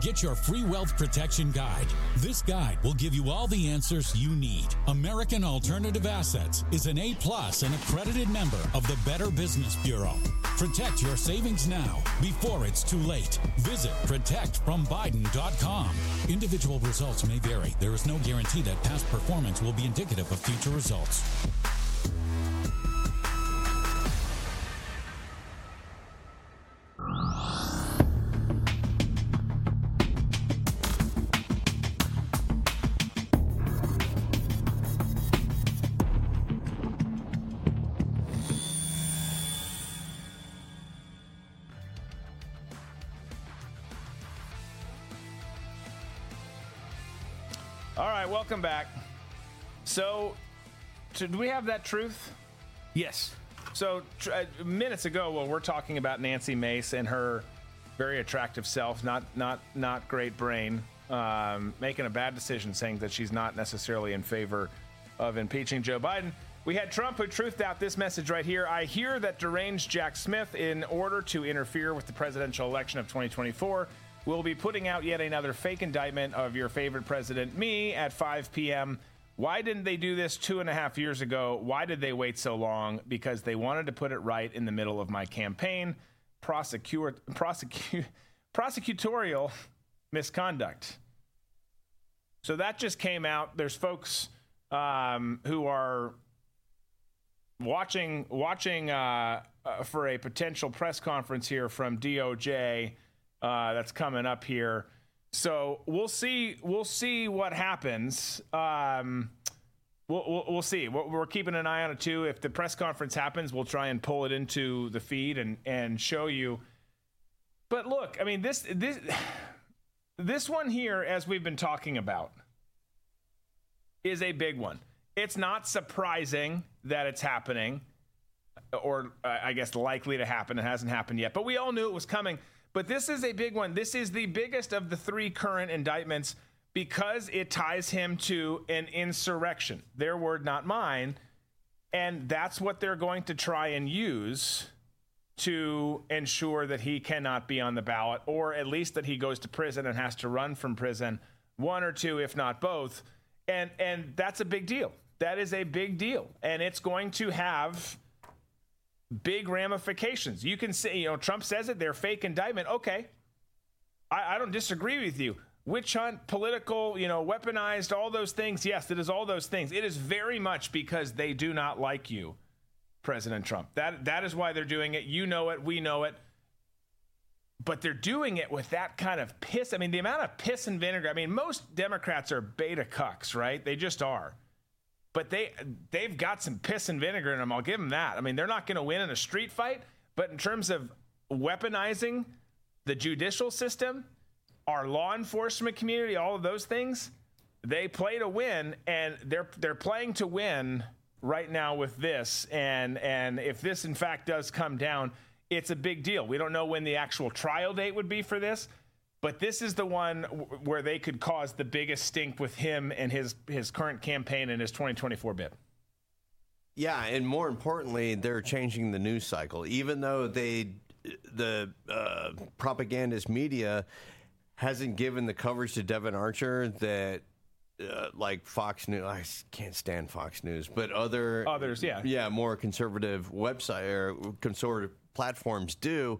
get your free wealth protection guide. This guide will give you all the answers you need. American Alternative Assets is an A plus and accredited member of the Better Business Bureau. Protect your savings now before it's too late. Visit protectfrombiden.com. Individual results may vary. There is no guarantee that past performance will be indicative of future results. Welcome back. So, do we have that truth? Yes. So tr- uh, minutes ago, well, we're talking about Nancy Mace and her very attractive self, not not not great brain, um, making a bad decision, saying that she's not necessarily in favor of impeaching Joe Biden. We had Trump who truthed out this message right here. I hear that deranged Jack Smith, in order to interfere with the presidential election of 2024, will be putting out yet another fake indictment of your favorite president, me, at 5 p.m. Why didn't they do this two and a half years ago? Why did they wait so long? Because they wanted to put it right in the middle of my campaign. Prosecute, prosecute, prosecutorial misconduct. So that just came out. There's folks um, who are watching watching uh, uh, for a potential press conference here from DOJ uh, that's coming up here. So we'll see. We'll see what happens. Um, we'll, we'll, we'll see. We're, we're keeping an eye on it too. If the press conference happens, we'll try and pull it into the feed and and show you. But look, I mean this this this one here, as we've been talking about, is a big one. It's not surprising that it's happening, or uh, I guess likely to happen. It hasn't happened yet, but we all knew it was coming. But this is a big one. This is the biggest of the three current indictments because it ties him to an insurrection. Their word, not mine. And that's what they're going to try and use to ensure that he cannot be on the ballot, or at least that he goes to prison and has to run from prison, one or two, if not both. And and that's a big deal. That is a big deal. And it's going to have big ramifications. You can say, you know, Trump says it, they're fake indictment. Okay. I, I don't disagree with you. Witch hunt, political, you know, weaponized, all those things. Yes, it is all those things. It is very much because they do not like you, President Trump. That that is why they're doing it. You know it, we know it. But they're doing it with that kind of piss. I mean, the amount of piss and vinegar. I mean, most Democrats are beta cucks, right? They just are. But they they've got some piss and vinegar in them. I'll give them that. I mean, they're not going to win in a street fight, but in terms of weaponizing the judicial system, our law enforcement community, all of those things, they play to win, and they're they're playing to win right now with this. And and if this in fact does come down, it's a big deal. We don't know when the actual trial date would be for this. But this is the one where they could cause the biggest stink with him and his his current campaign and his 2024 bid. Yeah, and more importantly, they're changing the news cycle. Even though they, the uh, propagandist media hasn't given the coverage to Devon Archer that. Uh, like Fox News, I can't stand Fox News, but other others, yeah, yeah, more conservative website or conservative platforms do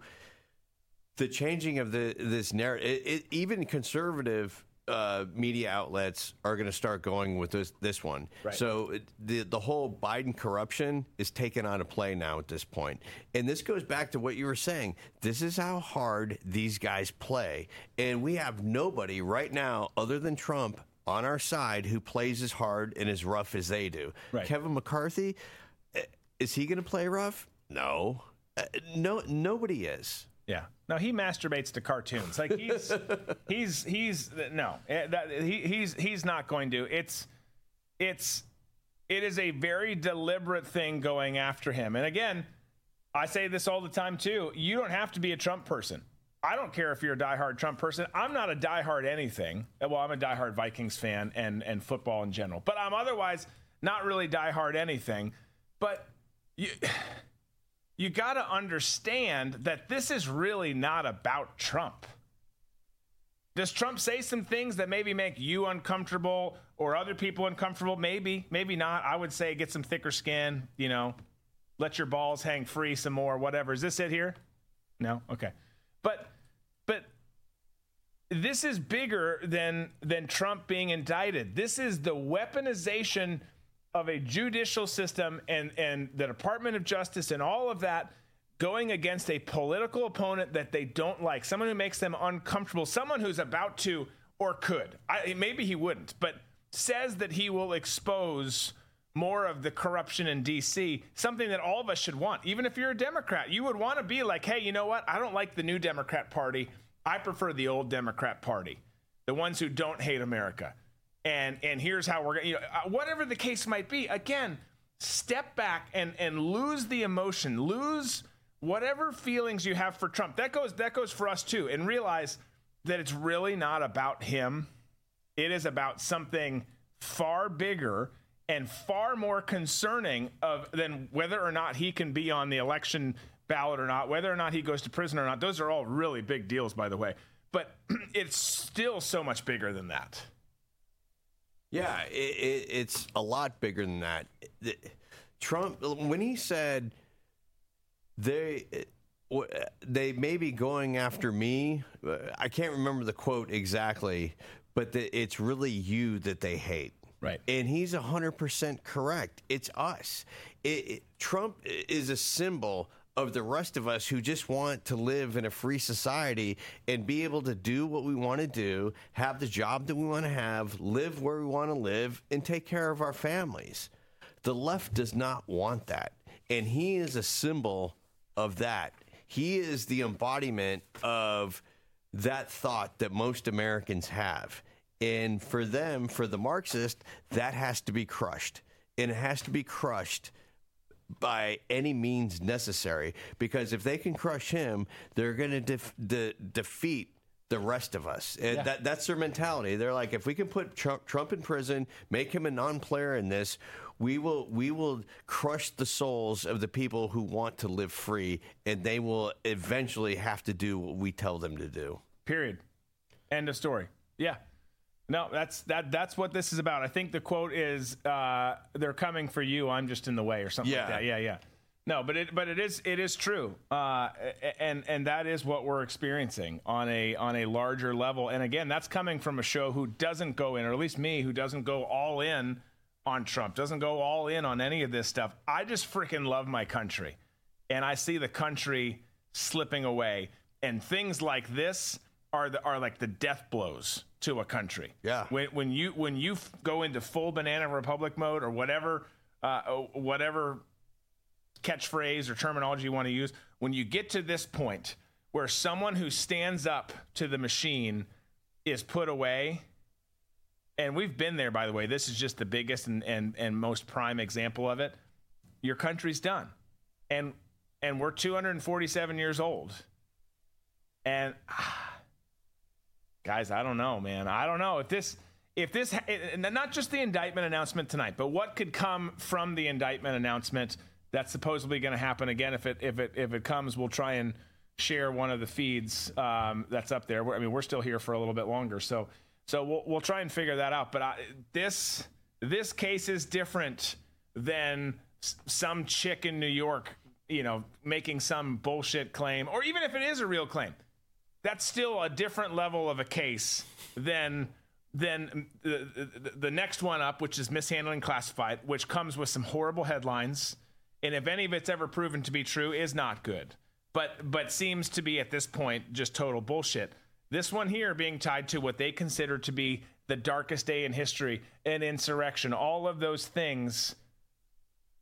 the changing of the this narrative, even conservative uh, media outlets are going to start going with this this one. Right. So the the whole Biden corruption is taken on a play now at this point, and this goes back to what you were saying. This is how hard these guys play, and we have nobody right now other than Trump on our side who plays as hard and as rough as they do. Right. Kevin McCarthy, eh, is he going to play rough? No, uh, no, nobody is. Yeah. No, he masturbates to cartoons. Like he's he's he's no. eh, That, he, he's he's not going to. It's it's it is a very deliberate thing going after him. And again, I say this all the time too. You don't have to be a Trump person. I don't care if you're a diehard Trump person. I'm not a diehard anything. Well, I'm a diehard Vikings fan and and football in general. But I'm otherwise not really diehard anything. But you you got to understand that this is really not about Trump. Does Trump say some things that maybe make you uncomfortable or other people uncomfortable? Maybe, maybe not. I would say get some thicker skin, you know, let your balls hang free some more, whatever. Is this it here? No? Okay. But but this is bigger than than Trump being indicted. This is the weaponization of a judicial system and and the Department of Justice and all of that going against a political opponent that they don't like, someone who makes them uncomfortable, someone who's about to or could, I, maybe he wouldn't, but says that he will expose more of the corruption in DC, something that all of us should want. Even if you're a Democrat, you would want to be like, hey, you know what? I don't like the new Democrat Party. I prefer the old Democrat Party, the ones who don't hate America. And and here's how we're going. You know, uh, whatever the case might be. Again, step back and and lose the emotion, lose whatever feelings you have for Trump. That goes that goes for us too, and realize that it's really not about him. It is about something far bigger and far more concerning of than whether or not he can be on the election ballot or not, whether or not he goes to prison or not. Those are all really big deals, by the way. But it's still so much bigger than that. Yeah, it, it, it's a lot bigger than that. Trump, when he said they they may be going after me, uh, I can't remember the quote exactly, but the, it's really you that they hate. Right. And he's 100% correct. It's us. It, Trump is a symbol of the rest of us who just want to live in a free society and be able to do what we want to do, have the job that we want to have, live where we want to live, and take care of our families. The left does not want that. And he is a symbol of that. He is the embodiment of that thought that most Americans have. And for them, for the Marxist, that has to be crushed. And it has to be crushed by any means necessary because if they can crush him, they're going to def- de- defeat the rest of us. And Yeah. that, that's their mentality. They're like, if we can put Trump, Trump in prison, make him a non-player in this, we will we will crush the souls of the people who want to live free, and they will eventually have to do what we tell them to do. Period. End of story. Yeah. No, that's that. That's what this is about. I think the quote is, uh, "They're coming for you. I'm just in the way," or something Yeah. like that. Yeah, yeah. No, but it but it is it is true, uh, and and that is what we're experiencing on a on a larger level. And again, that's coming from a show who doesn't go in, or at least me, who doesn't go all in on Trump, doesn't go all in on any of this stuff. I just freaking love my country, and I see the country slipping away, and things like this are the are like the death blows to a country. Yeah. When when you when you f- go into full banana republic mode or whatever uh, whatever catchphrase or terminology you want to use, when you get to this point where someone who stands up to the machine is put away, and we've been there by the way. This is just the biggest and and, and most prime example of it. Your country's done, and and we're 247 years old, and. Ah, guys, I don't know, man. I don't know if this if this not just the indictment announcement tonight, but what could come from the indictment announcement that's supposedly going to happen again. If it if it if it comes, we'll try and share one of the feeds um, that's up there. I mean, we're still here for a little bit longer, so so we'll we'll try and figure that out. But I, this this case is different than some chick in New York, you know, making some bullshit claim, or even if it is a real claim that's still a different level of a case than than the, the, the, next one up, which is mishandling classified, which comes with some horrible headlines, and if any of it's ever proven to be true, is not good. But but seems to be at this point just total bullshit. This one here being tied to what they consider to be the darkest day in history, an insurrection, all of those things.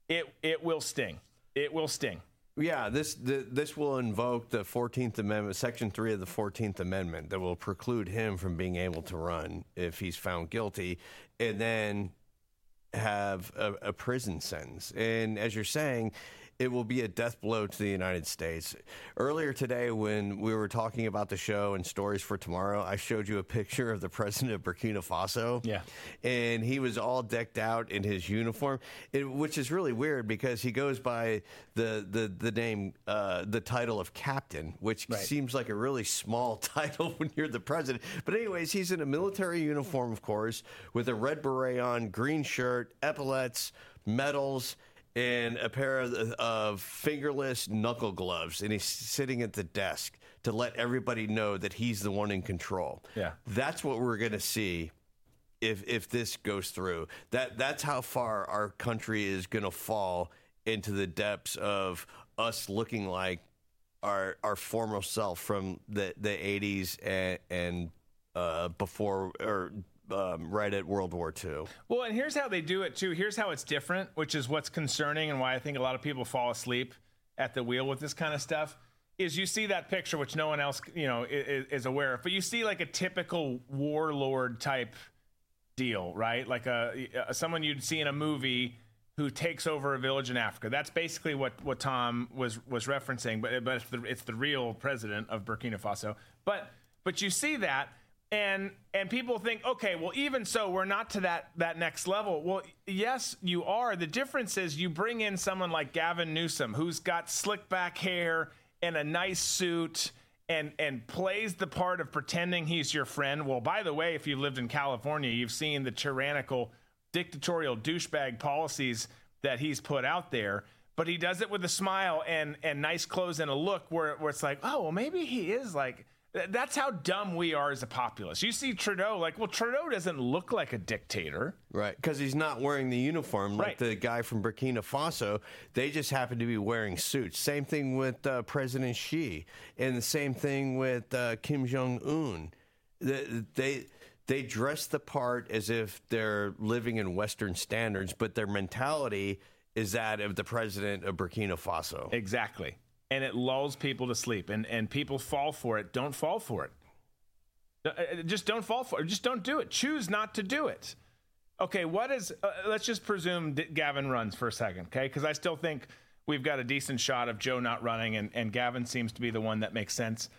It it will sting. It will sting. Yeah, this the, this will invoke the Fourteenth Amendment, Section Three of the Fourteenth Amendment, that will preclude him from being able to run if he's found guilty, and then have a, a prison sentence. And as you're saying, it will be a death blow to the United States. Earlier today, when we were talking about the show and stories for tomorrow, I showed you a picture of the president of Burkina Faso. Yeah. And he was all decked out in his uniform, it, which is really weird because he goes by the, the, the name, uh, the title of captain, which Right. seems like a really small title when you're the president. But, anyways, he's in a military uniform, of course, with a red beret on, green shirt, epaulets, medals and a pair of, of fingerless knuckle gloves, and he's sitting at the desk to let everybody know that he's the one in control. Yeah. That's what we're going to see if if this goes through. That that's how far our country is going to fall into the depths of us looking like our our former self from the the 80s and, and uh, before or um, right at World War II. Well, and here's how they do it too. Here's how it's different, which is what's concerning and why I think a lot of people fall asleep at the wheel with this kind of stuff. Is you see that picture, which no one else, you know, is, is aware of, but you see like a typical warlord type deal, right? Like a, a someone you'd see in a movie who takes over a village in Africa. That's basically what, what Tom was was referencing, but but it's the, it's the real president of Burkina Faso. But but you see that and and people think okay well even so we're not to that that next level. Well yes you are. The difference is you bring in someone like Gavin Newsom who's got slick back hair and a nice suit and and plays the part of pretending he's your friend. Well by the way if you've lived in California you've seen the tyrannical dictatorial douchebag policies that he's put out there. But he does it with a smile and and nice clothes and a look where, where it's like oh well maybe he is like that's how dumb we are as a populace. You see Trudeau, like, well, Trudeau doesn't look like a dictator. Right, because he's not wearing the uniform like Right. the guy from Burkina Faso. They just happen to be wearing suits. Same thing with uh, President Xi, and the same thing with uh, Kim Jong Un. They, they they dress the part as if they're living in Western standards, but their mentality is that of the president of Burkina Faso. Exactly. And it lulls people to sleep, and, and people fall for it. Don't fall for it. Uh, uh, Just don't fall for it. Just don't do it. Choose not to do it. Okay, what is, uh, let's just presume that Gavin runs for a second, okay? Because I still think we've got a decent shot of Joe not running, and, and Gavin seems to be the one that makes sense.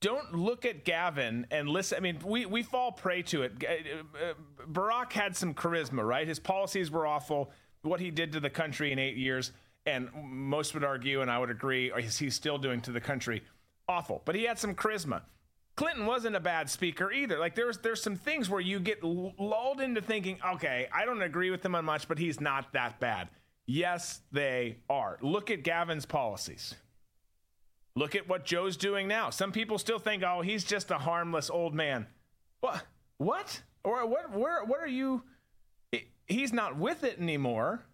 don't look at Gavin and listen. I mean, we, we fall prey to it. Uh, Barack had some charisma, right? His policies were awful. What he did to the country in eight years, and most would argue, and I would agree, he's he's still doing to the country, awful. But he had some charisma. Clinton wasn't a bad speaker either. Like there's there's some things where you get lulled into thinking, okay, I don't agree with him on much, but he's not that bad. Yes, they are. Look at Gavin's policies. Look at what Joe's doing now. Some people still think, oh, he's just a harmless old man. What? What? Or what? Where? What are you? He- He's not with it anymore.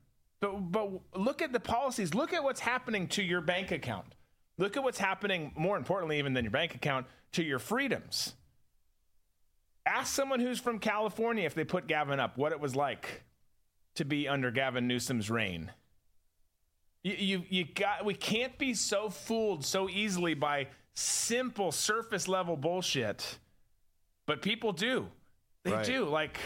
But but look at the policies. Look at what's happening to your bank account. Look at what's happening, more importantly, even than your bank account, to your freedoms. Ask someone who's from California if they put Gavin up what it was like to be under Gavin Newsom's reign. You, you, you got, we can't be so fooled so easily by simple surface level bullshit, but people do. They Right. do. Like,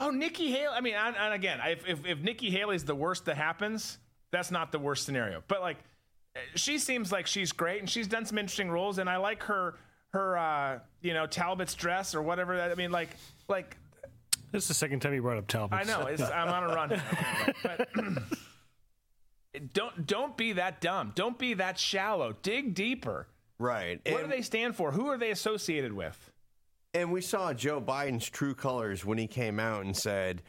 oh, Nikki Haley. I mean, and, and again, if, if, if Nikki Haley's the worst that happens, that's not the worst scenario. But like, she seems like she's great and she's done some interesting roles, and I like her her uh, you know Talbot's dress or whatever. That I mean, like like This is the second time you brought up Talbot. I know it's, I'm on a run, but don't don't be that dumb. Don't be that shallow. Dig deeper. Right. What do they stand for? Who are they associated with? And we saw Joe Biden's true colors when he came out and said,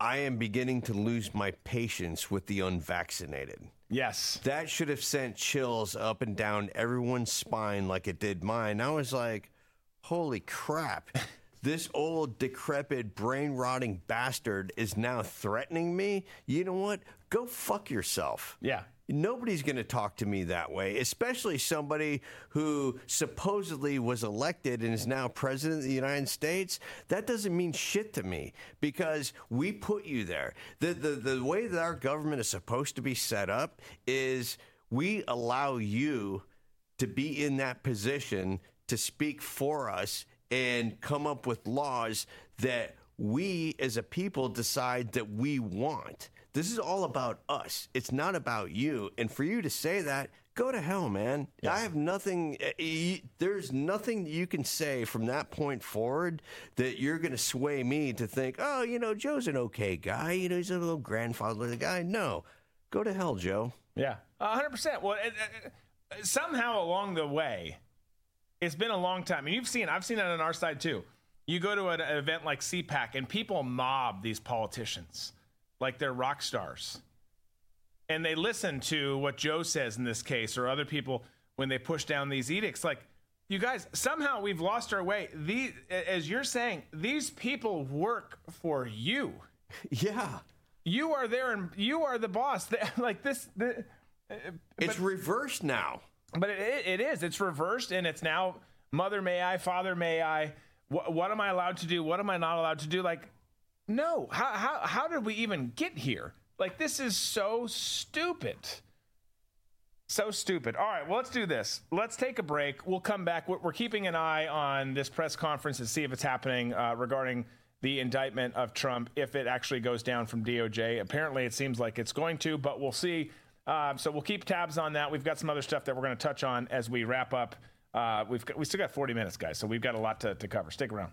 I am beginning to lose my patience with the unvaccinated. Yes. That should have sent chills up and down everyone's spine like it did mine. I was like, holy crap. This old, decrepit, brain rotting bastard is now threatening me. You know what? Go fuck yourself. Yeah. Nobody's going to talk to me that way, especially somebody who supposedly was elected and is now president of the United States. That doesn't mean shit to me because we put you there. The, the, the way that our government is supposed to be set up is we allow you to be in that position to speak for us and come up with laws that we as a people decide that we want. This is all about us. It's not about you. And for you to say that, go to hell, man. I have nothing. eh, eh, There's nothing you can say from that point forward that you're going to sway me to think, oh, you know, Joe's an okay guy. You know, he's a little grandfatherly guy. No, go to hell, Joe. Yeah, a hundred percent. Well, it, it, it- somehow along the way, it's been a long time, and you've seen. I've seen it on our side too. You go to an event like CPAC, and people mob these politicians like they're rock stars, and they listen to what Joe says in this case, or other people when they push down these edicts. Like, you guys, somehow we've lost our way. These, as you're saying, these people work for you. Yeah. You are there, and you are the boss. Like this. The, uh, It's reversed now. But it, it is. It's reversed, and it's now mother may I, father may I. What, what am I allowed to do? What am I not allowed to do? Like, no. How how how did we even get here? Like, this is so stupid. So stupid. All right, well, let's do this. Let's take a break. We'll come back. We're, keeping an eye on this press conference and see if it's happening uh, regarding the indictment of Trump, if it actually goes down from DOJ. Apparently, it seems like it's going to, but we'll see. Uh, so we'll keep tabs on that. We've got some other stuff that we're going to touch on as we wrap up. Uh, we've got, we still got 40 minutes, guys, so we've got a lot to, to cover. Stick around.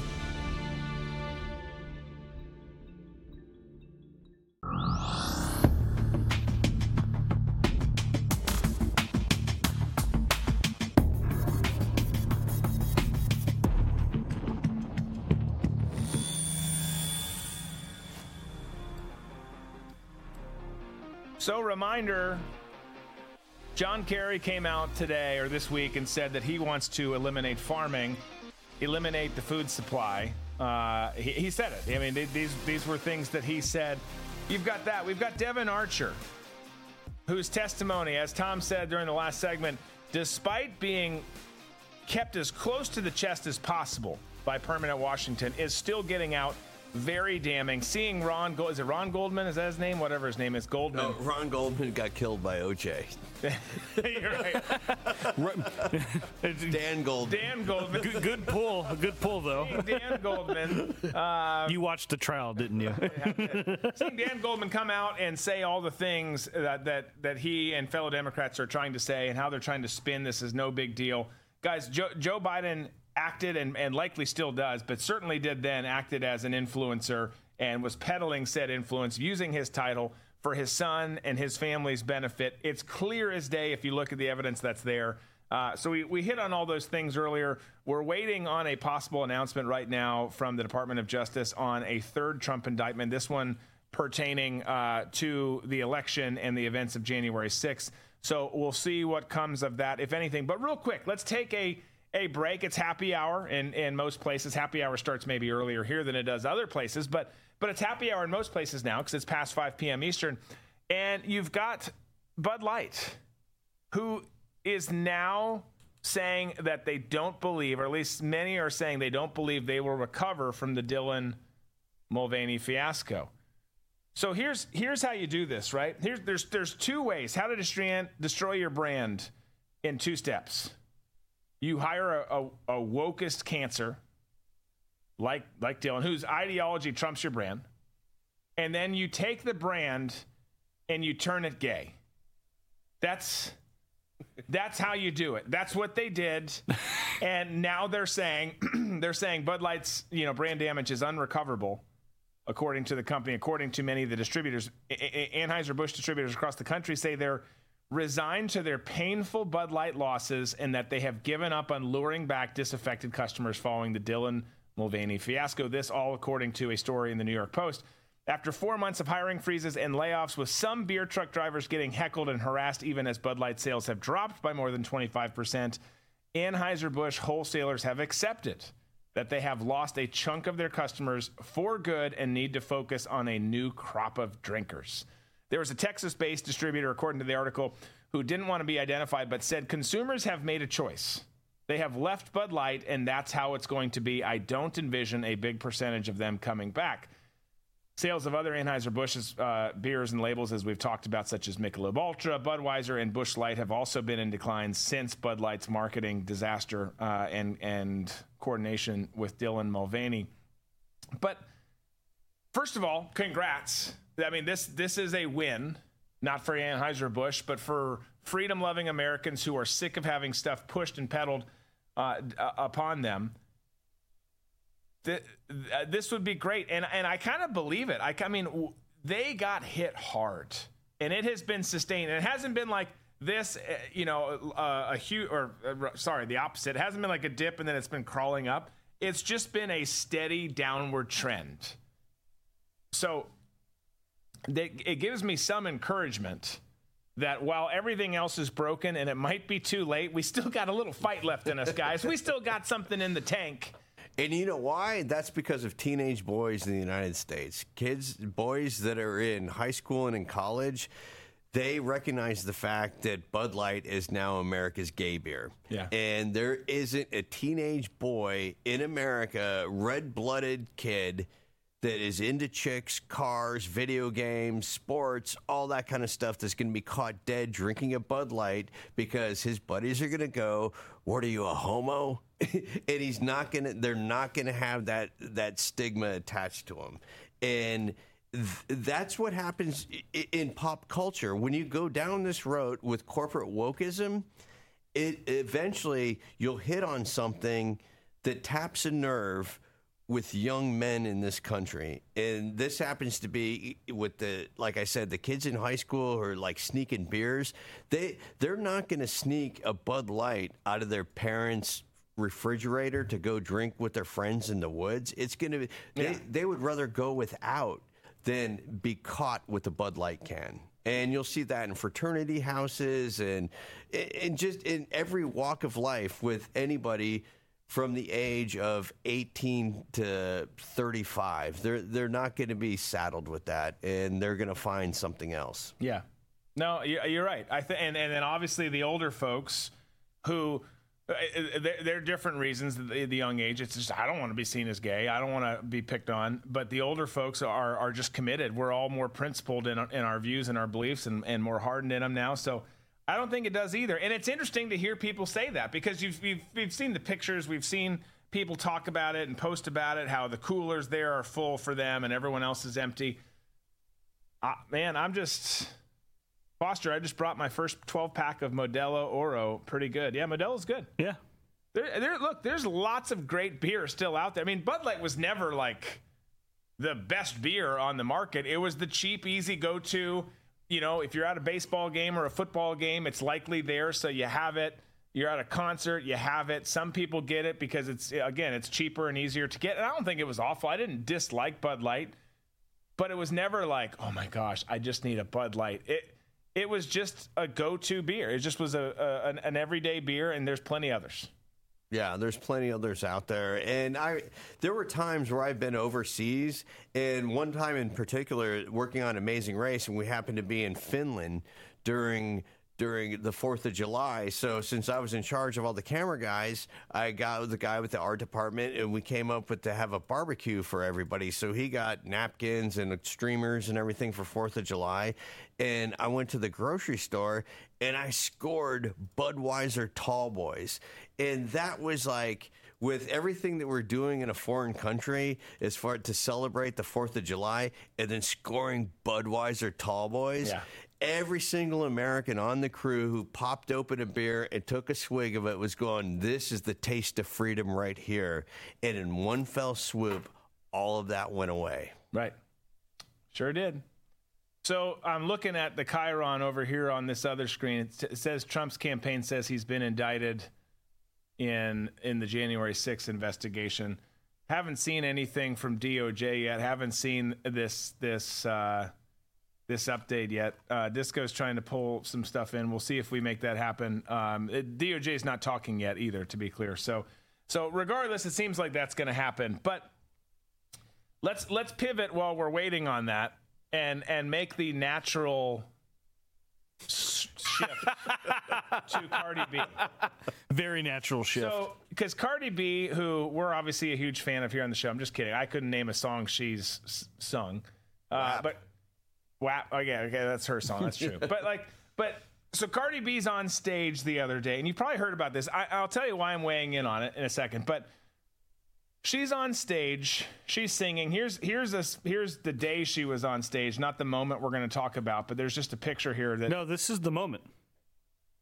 So, reminder John Kerry came out today or this week and said that he wants to eliminate farming, eliminate the food supply. Uh, he, he said it. I mean, they, these, these were things that he said. You've got that. We've got Devon Archer, whose testimony, as Tom said during the last segment, despite being kept as close to the chest as possible, by Permanent Washington is still getting out very damning. Seeing Ron, Gold, is it Ron Goldman? Is that his name? Whatever his name is, Goldman. No, Ron Goldman got killed by OJ. You're right. Dan Goldman. Dan Goldman. Good, good pull. Good pull, though. Seeing Dan Goldman. Uh, you watched the trial, didn't you? seeing Dan Goldman come out and say all the things that, that that he and fellow Democrats are trying to say and how they're trying to spin this is no big deal. Guys, Joe, Joe Biden acted and, and likely still does, but certainly did then acted as an influencer and was peddling said influence using his title for his son and his family's benefit. It's clear as day if you look at the evidence that's there. Uh, so we, we hit on all those things earlier. We're waiting on a possible announcement right now from the Department of Justice on a third Trump indictment. This one pertaining uh, to the election and the events of January 6th. So we'll see what comes of that, if anything. But real quick, let's take a a break. It's happy hour in, in most places. Happy hour starts maybe earlier here than it does other places, but but it's happy hour in most places now because it's past 5 p.m. Eastern. And you've got Bud Light, who is now saying that they don't believe, or at least many are saying they don't believe they will recover from the Dylan Mulvaney fiasco. So here's here's how you do this, right? Here's there's there's two ways how to destroy destroy your brand in two steps. You hire a, a, a wokest cancer like like Dylan, whose ideology trumps your brand, and then you take the brand and you turn it gay. That's that's how you do it. That's what they did, and now they're saying they're saying Bud Light's you know brand damage is unrecoverable, according to the company. According to many of the distributors, Anheuser Busch distributors across the country say they're resigned to their painful Bud Light losses and that they have given up on luring back disaffected customers following the Dylan Mulvaney fiasco. This all according to a story in the New York Post. After four months of hiring freezes and layoffs, with some beer truck drivers getting heckled and harassed, even as Bud Light sales have dropped by more than 25%, Anheuser-Busch wholesalers have accepted that they have lost a chunk of their customers for good and need to focus on a new crop of drinkers. There was a Texas based distributor, according to the article, who didn't want to be identified but said consumers have made a choice. They have left Bud Light, and that's how it's going to be. I don't envision a big percentage of them coming back. Sales of other Anheuser-Busch's uh, beers and labels, as we've talked about, such as Michelob Ultra, Budweiser, and Busch Light, have also been in decline since Bud Light's marketing disaster uh, and and coordination with Dylan Mulvaney. But first of all, congrats! I mean this this is a win, not for Anheuser-Busch, but for freedom-loving Americans who are sick of having stuff pushed and peddled uh, upon them. this would be great, and and I kind of believe it. I, I mean, they got hit hard, and it has been sustained. And it hasn't been like this, uh, you know, uh, a huge or uh, sorry, the opposite. It hasn't been like a dip and then it's been crawling up. It's just been a steady downward trend. So it gives me some encouragement that while everything else is broken and it might be too late, we still got a little fight left in us, guys. we still got something in the tank. And you know why? That's because of teenage boys in the United States. Kids, boys that are in high school and in college, they recognize the fact that Bud Light is now America's gay beer. Yeah. And there isn't a teenage boy in America, red blooded kid that is into chicks, cars, video games, sports, all that kind of stuff that's going to be caught dead drinking a Bud Light because his buddies are going to go, "What are you a homo?" and he's not going to they're not going to have that that stigma attached to him. And th- that's what happens in pop culture when you go down this road with corporate wokeism, it eventually you'll hit on something that taps a nerve with young men in this country. And this happens to be with the like I said, the kids in high school who are like sneaking beers. They they're not gonna sneak a Bud Light out of their parents' refrigerator to go drink with their friends in the woods. It's gonna be yeah. they, they would rather go without than be caught with a Bud Light can. And you'll see that in fraternity houses and and just in every walk of life with anybody from the age of 18 to 35. They're they're not going to be saddled with that, and they're going to find something else. Yeah, no, you're right. I th- and and then obviously the older folks who Uh, uh, There, are different reasons. The, the young age, it's just I don't want to be seen as gay. I don't want to be picked on. But the older folks are are just committed. We're all more principled in our, in our views and our beliefs, and, and more hardened in them now. So I don't think it does either. And it's interesting to hear people say that because you've we've, we've seen the pictures, we've seen people talk about it and post about it, how the coolers there are full for them and everyone else is empty. Uh, man, I'm just Foster. I just brought my first 12 pack of Modelo Oro. Pretty good. Yeah, Modelo's good. Yeah. There, there, look, there's lots of great beer still out there. I mean, Bud Light was never like the best beer on the market. It was the cheap, easy go to. You know, if you're at a baseball game or a football game, it's likely there, so you have it. You're at a concert, you have it. Some people get it because it's, again, it's cheaper and easier to get. And I don't think it was awful. I didn't dislike Bud Light, but it was never like, oh my gosh, I just need a Bud Light. It, it was just a go to beer. It just was a, a an, an everyday beer, and there's plenty others. Yeah, there's plenty others out there, and I there were times where I've been overseas, and one time in particular, working on Amazing Race, and we happened to be in Finland during during the Fourth of July. So since I was in charge of all the camera guys, I got the guy with the art department, and we came up with to have a barbecue for everybody. So he got napkins and streamers and everything for Fourth of July, and I went to the grocery store and I scored Budweiser Tall Boys, and that was like with everything that we're doing in a foreign country as far to celebrate the Fourth of July, and then scoring Budweiser Tall Boys. Yeah. Every single American on the crew who popped open a beer and took a swig of it was going, This is the taste of freedom right here. And in one fell swoop, all of that went away. Right. Sure did. So I'm looking at the Chiron over here on this other screen. It, says Trump's campaign says he's been indicted in in the January 6th investigation. Haven't seen anything from DOJ yet. Haven't seen this this uh, this update yet. Uh, Disco's trying to pull some stuff in. We'll see if we make that happen. Um, it, DOJ is not talking yet either, to be clear. So so regardless, it seems like that's going to happen. But let's let's pivot while we're waiting on that and and make the natural shift to Cardi B. Very natural shift. So, because Cardi B, who we're obviously a huge fan of here on the show, I'm just kidding. I couldn't name a song she's s- sung, uh, but WAP. Okay, okay, that's her song. That's true. but like, but so Cardi B's on stage the other day, and you probably heard about this. I, I'll tell you why I'm weighing in on it in a second, but. She's on stage. She's singing. Here's here's this here's the day she was on stage, not the moment we're going to talk about. But there's just a picture here that. No, this is the moment.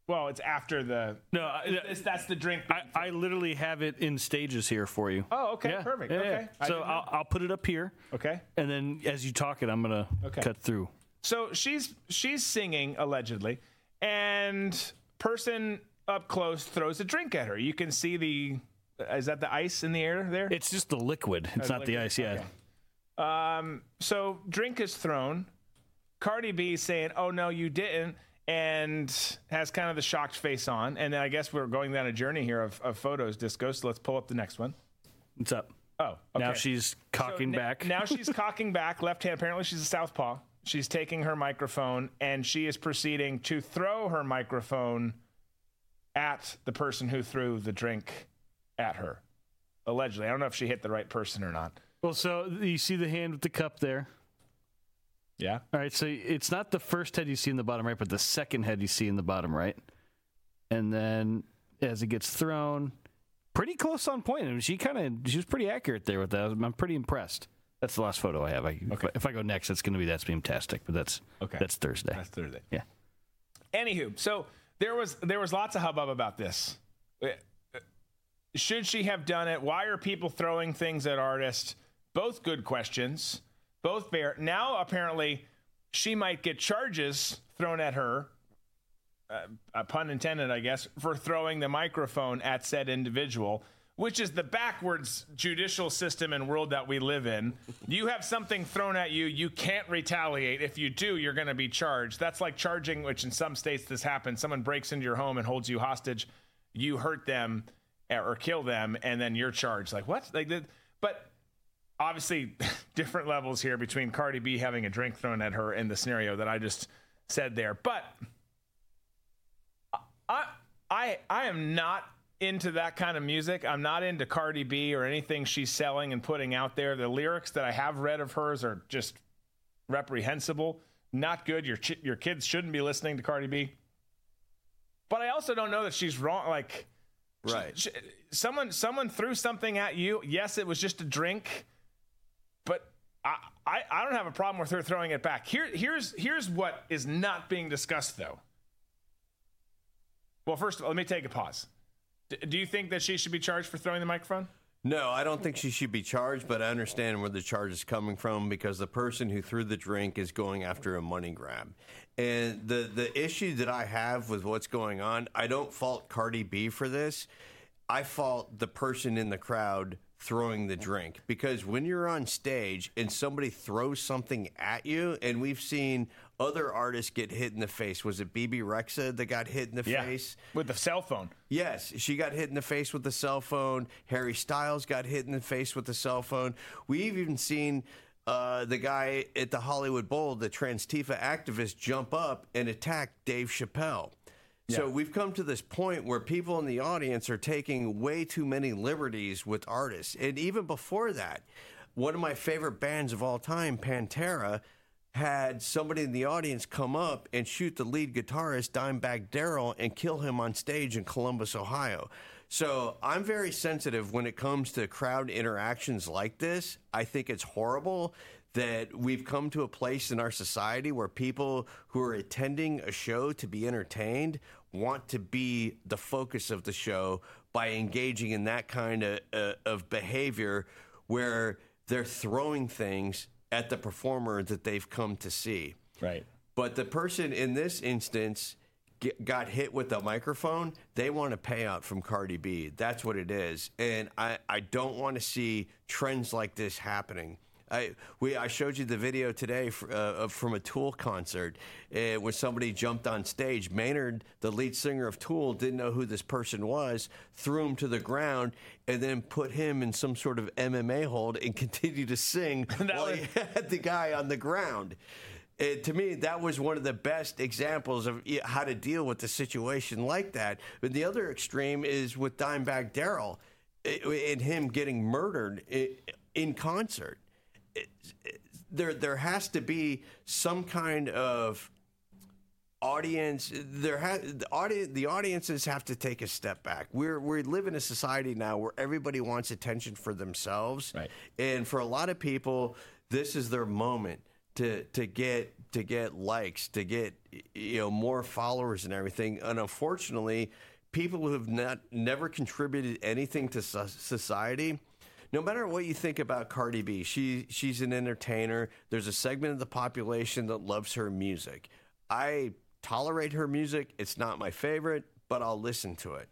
Well, it's after the. No, I- it's, that's the drink. I, I literally have it in stages here for you. Oh, okay, Yeah, perfect. yeah, okay, yeah. So. I'll, I'll put it up here. Okay. And then as you talk it, I'm gonna Okay. cut through. So she's she's singing allegedly, and person up close throws a drink at her. You can see the is that the ice in the air there? It's just the liquid. It's Oh, not the liquid. ice. Yeah. Okay. Um, so drink is thrown. Cardi B saying, "Oh no, you didn't," and has kind of the shocked face on. And then I guess we're going down a journey here of, of photos. Disco. So let's pull up the next one. What's up? Oh, okay. Now she's cocking So n- back. now she's cocking back, left hand. Apparently, she's a southpaw. She's taking her microphone and she is proceeding to throw her microphone at the person who threw the drink at her. Allegedly, I don't know if she hit the right person or not. Well, so you see the hand with the cup there. Yeah. All right. So it's not the first head you see in the bottom right, but the second head you see in the bottom right. And then as it gets thrown, pretty close on point. I mean, she kind of she was pretty accurate there with that. I'm pretty impressed. That's the last photo I have. I, if, I if I go next, it's going to be that's fantastic. But that's Okay. That's Thursday. That's Thursday. Yeah. Anywho, so there was there was lots of hubbub about this. Uh, Should she have done it? Why are people throwing things at artists? Both good questions. Both fair. Now apparently she might get charges thrown at her. Uh, pun intended, I guess, for throwing the microphone at said individual, which is the backwards judicial system and world that we live in. You have something thrown at you, you can't retaliate. If you do, you're going to be charged. That's like charging, which in some states this happens. Someone breaks into your home and holds you hostage. You hurt them eh, or kill them, and then you're charged. Like what? Like? But obviously, different levels here between Cardi B having a drink thrown at her and the scenario that I just said there. But I I I am not into that kind of music. I'm not into Cardi B or anything she's selling and putting out there. The lyrics that I have read of hers are just reprehensible, not good. Your ch- your kids shouldn't be listening to Cardi B. But I also don't know that she's wrong. Like, right? She, someone someone threw something at you. Yes, it was just a drink, I, I don't have a problem with her throwing it back. Here here's here's what is not being discussed though. Well, first of all, let me take a pause. D- do you think that she should be charged for throwing the microphone? No, I don't think she should be charged, but I understand where the charge is coming from because the person who threw the drink is going after a money grab. And the the issue that I have with what's going on, I don't fault Cardi B for this. I fault the person in the crowd throwing the drink because when you're on stage and somebody throws something at you, and we've seen other artists get hit in the face. Was it Bebe Rexha that got hit in the Yeah, face? with the cell phone. Yes, she got hit in the face with the cell phone. Harry Styles got hit in the face with the cell phone. We've even seen uh, the guy at the Hollywood Bowl, the Transtifa activist, jump up and attack Dave Chappelle. So we've come to this point where people in the audience are taking way too many liberties with artists. And even before that, one of my favorite bands of all time, Pantera, had somebody in the audience come up and shoot the lead guitarist, Dimebag Darrell, and kill him on stage in Columbus, Ohio. So I'm very sensitive when it comes to crowd interactions like this. I think it's horrible that we've come to a place in our society where people who are attending a show to be entertained want to be the focus of the show by engaging in that kind of, uh, of behavior where they're throwing things at the performer that they've come to see. Right. But the person in this instance get, got hit with a microphone. They want a payout from Cardi B. That's what it is. And I, I don't want to see trends like this happening. I we I showed you the video today for, uh, from a Tool concert uh, where somebody jumped on stage. Maynard, the lead singer of Tool, didn't know who this person was, threw him to the ground, and then put him in some sort of MMA hold and continued to sing while he had the guy on the ground. It, to me, that was one of the best examples of how to deal with a situation like that. But the other extreme is with Dimebag Darrell and him getting murdered in concert. It- it- There, there has to be some kind of audience. There has the audience. The audiences have to take a step back. We're we live in a society now where everybody wants attention for themselves, right. and for a lot of people, this is their moment to to get to get likes, to get you know more followers and everything. And unfortunately, people who have not never contributed anything to society. No matter what you think about Cardi B, she she's an entertainer. There's a segment of the population that loves her music. I tolerate her music. It's not my favorite, but I'll listen to it.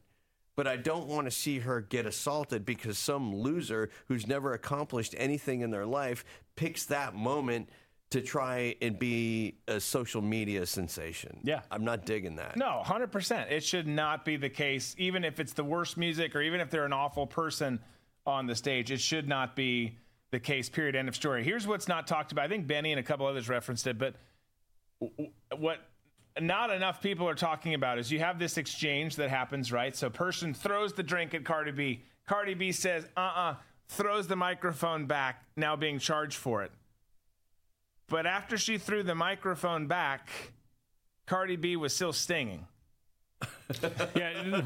But I don't want to see her get assaulted because some loser who's never accomplished anything in their life picks that moment to try and be a social media sensation. Yeah. I'm not digging that. No, 100%. It should not be the case, even if it's the worst music or even if they're an awful person on the stage. It should not be the case, period. End of story. Here's what's not talked about. I think Benny and a couple others referenced it, but what not enough people are talking about is you have this exchange that happens, right? So, person throws the drink at Cardi B. Cardi B says, uh uh throws the microphone back, now being charged for it. But after she threw the microphone back, Cardi B was still stinging. yeah,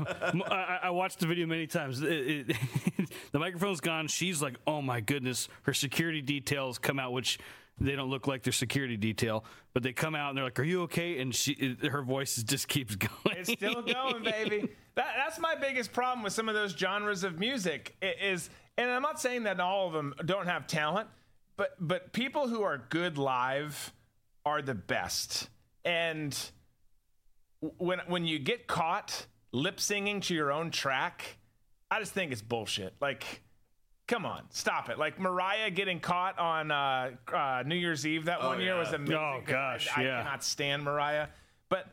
I, I watched the video many times. It- it- the microphone's gone. She's like, "Oh my goodness!" Her security details come out, which they don't look like their security detail, but they come out and they're like, "Are you okay?" And she, it- her voice just keeps going. It's still going, baby. That, that's my biggest problem with some of those genres of music is, and I'm not saying that all of them don't have talent, but but people who are good live are the best. And when when you get caught lip singing to your own track, I just think it's bullshit. Like, come on, stop it. Like Mariah getting caught on uh, uh, New Year's Eve that Oh, one year yeah. was amazing. Oh gosh, I, I cannot stand Mariah, but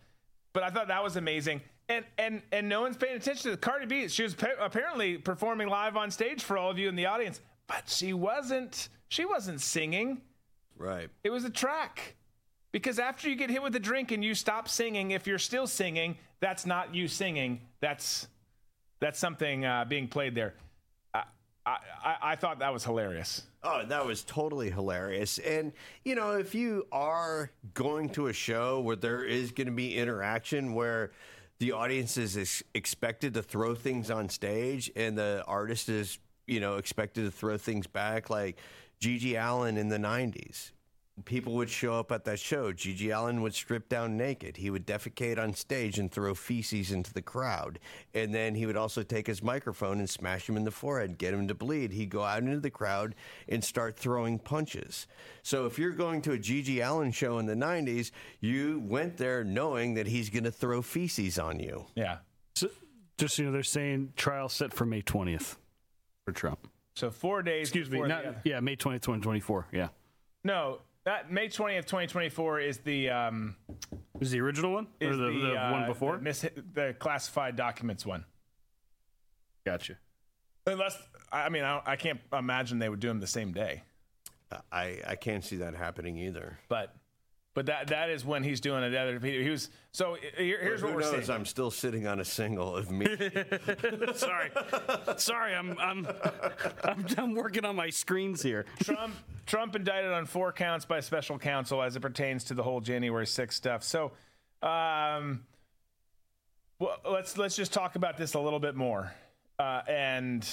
but I thought that was amazing. And and and no one's paying attention to the Cardi B. She was pa- apparently performing live on stage for all of you in the audience, but she wasn't. She wasn't singing. Right. It was a track. Because after you get hit with a drink and you stop singing, if you're still singing, that's not you singing. That's That's something uh, being played there. I, I, I thought that was hilarious. Oh, that was totally hilarious. And, you know, if you are going to a show where there is going to be interaction where the audience is ex- expected to throw things on stage and the artist is, you know, expected to throw things back, like GG Allin in the 90s people would show up at that show. GG Allin would strip down naked. He would defecate on stage and throw feces into the crowd. And then he would also take his microphone and smash him in the forehead, get him to bleed. He'd go out into the crowd and start throwing punches. So if you're going to a GG Allin show in the 90s, you went there knowing that he's going to throw feces on you. Yeah. So, just you know, they're saying trial set for May 20th for Trump. So four days. Excuse me. Not, yeah, May 20th, 2024. Yeah. No, that May twentieth, twenty twenty four is the um, is the original one is or the, the, uh, one before? the, mis- the classified documents one. Gotcha. Unless I mean I, I can't imagine they would do them the same day. I, I can't see that happening either. But but that that is when he's doing it. He, he was so here, here's But what we're knows? I'm still sitting on a single of me. Sorry, sorry. I'm I'm, I'm I'm working on my screens here. Trump Trump indicted on four counts by special counsel as it pertains to the whole January 6th stuff. So, um, well, let's let's just talk about this a little bit more, uh, and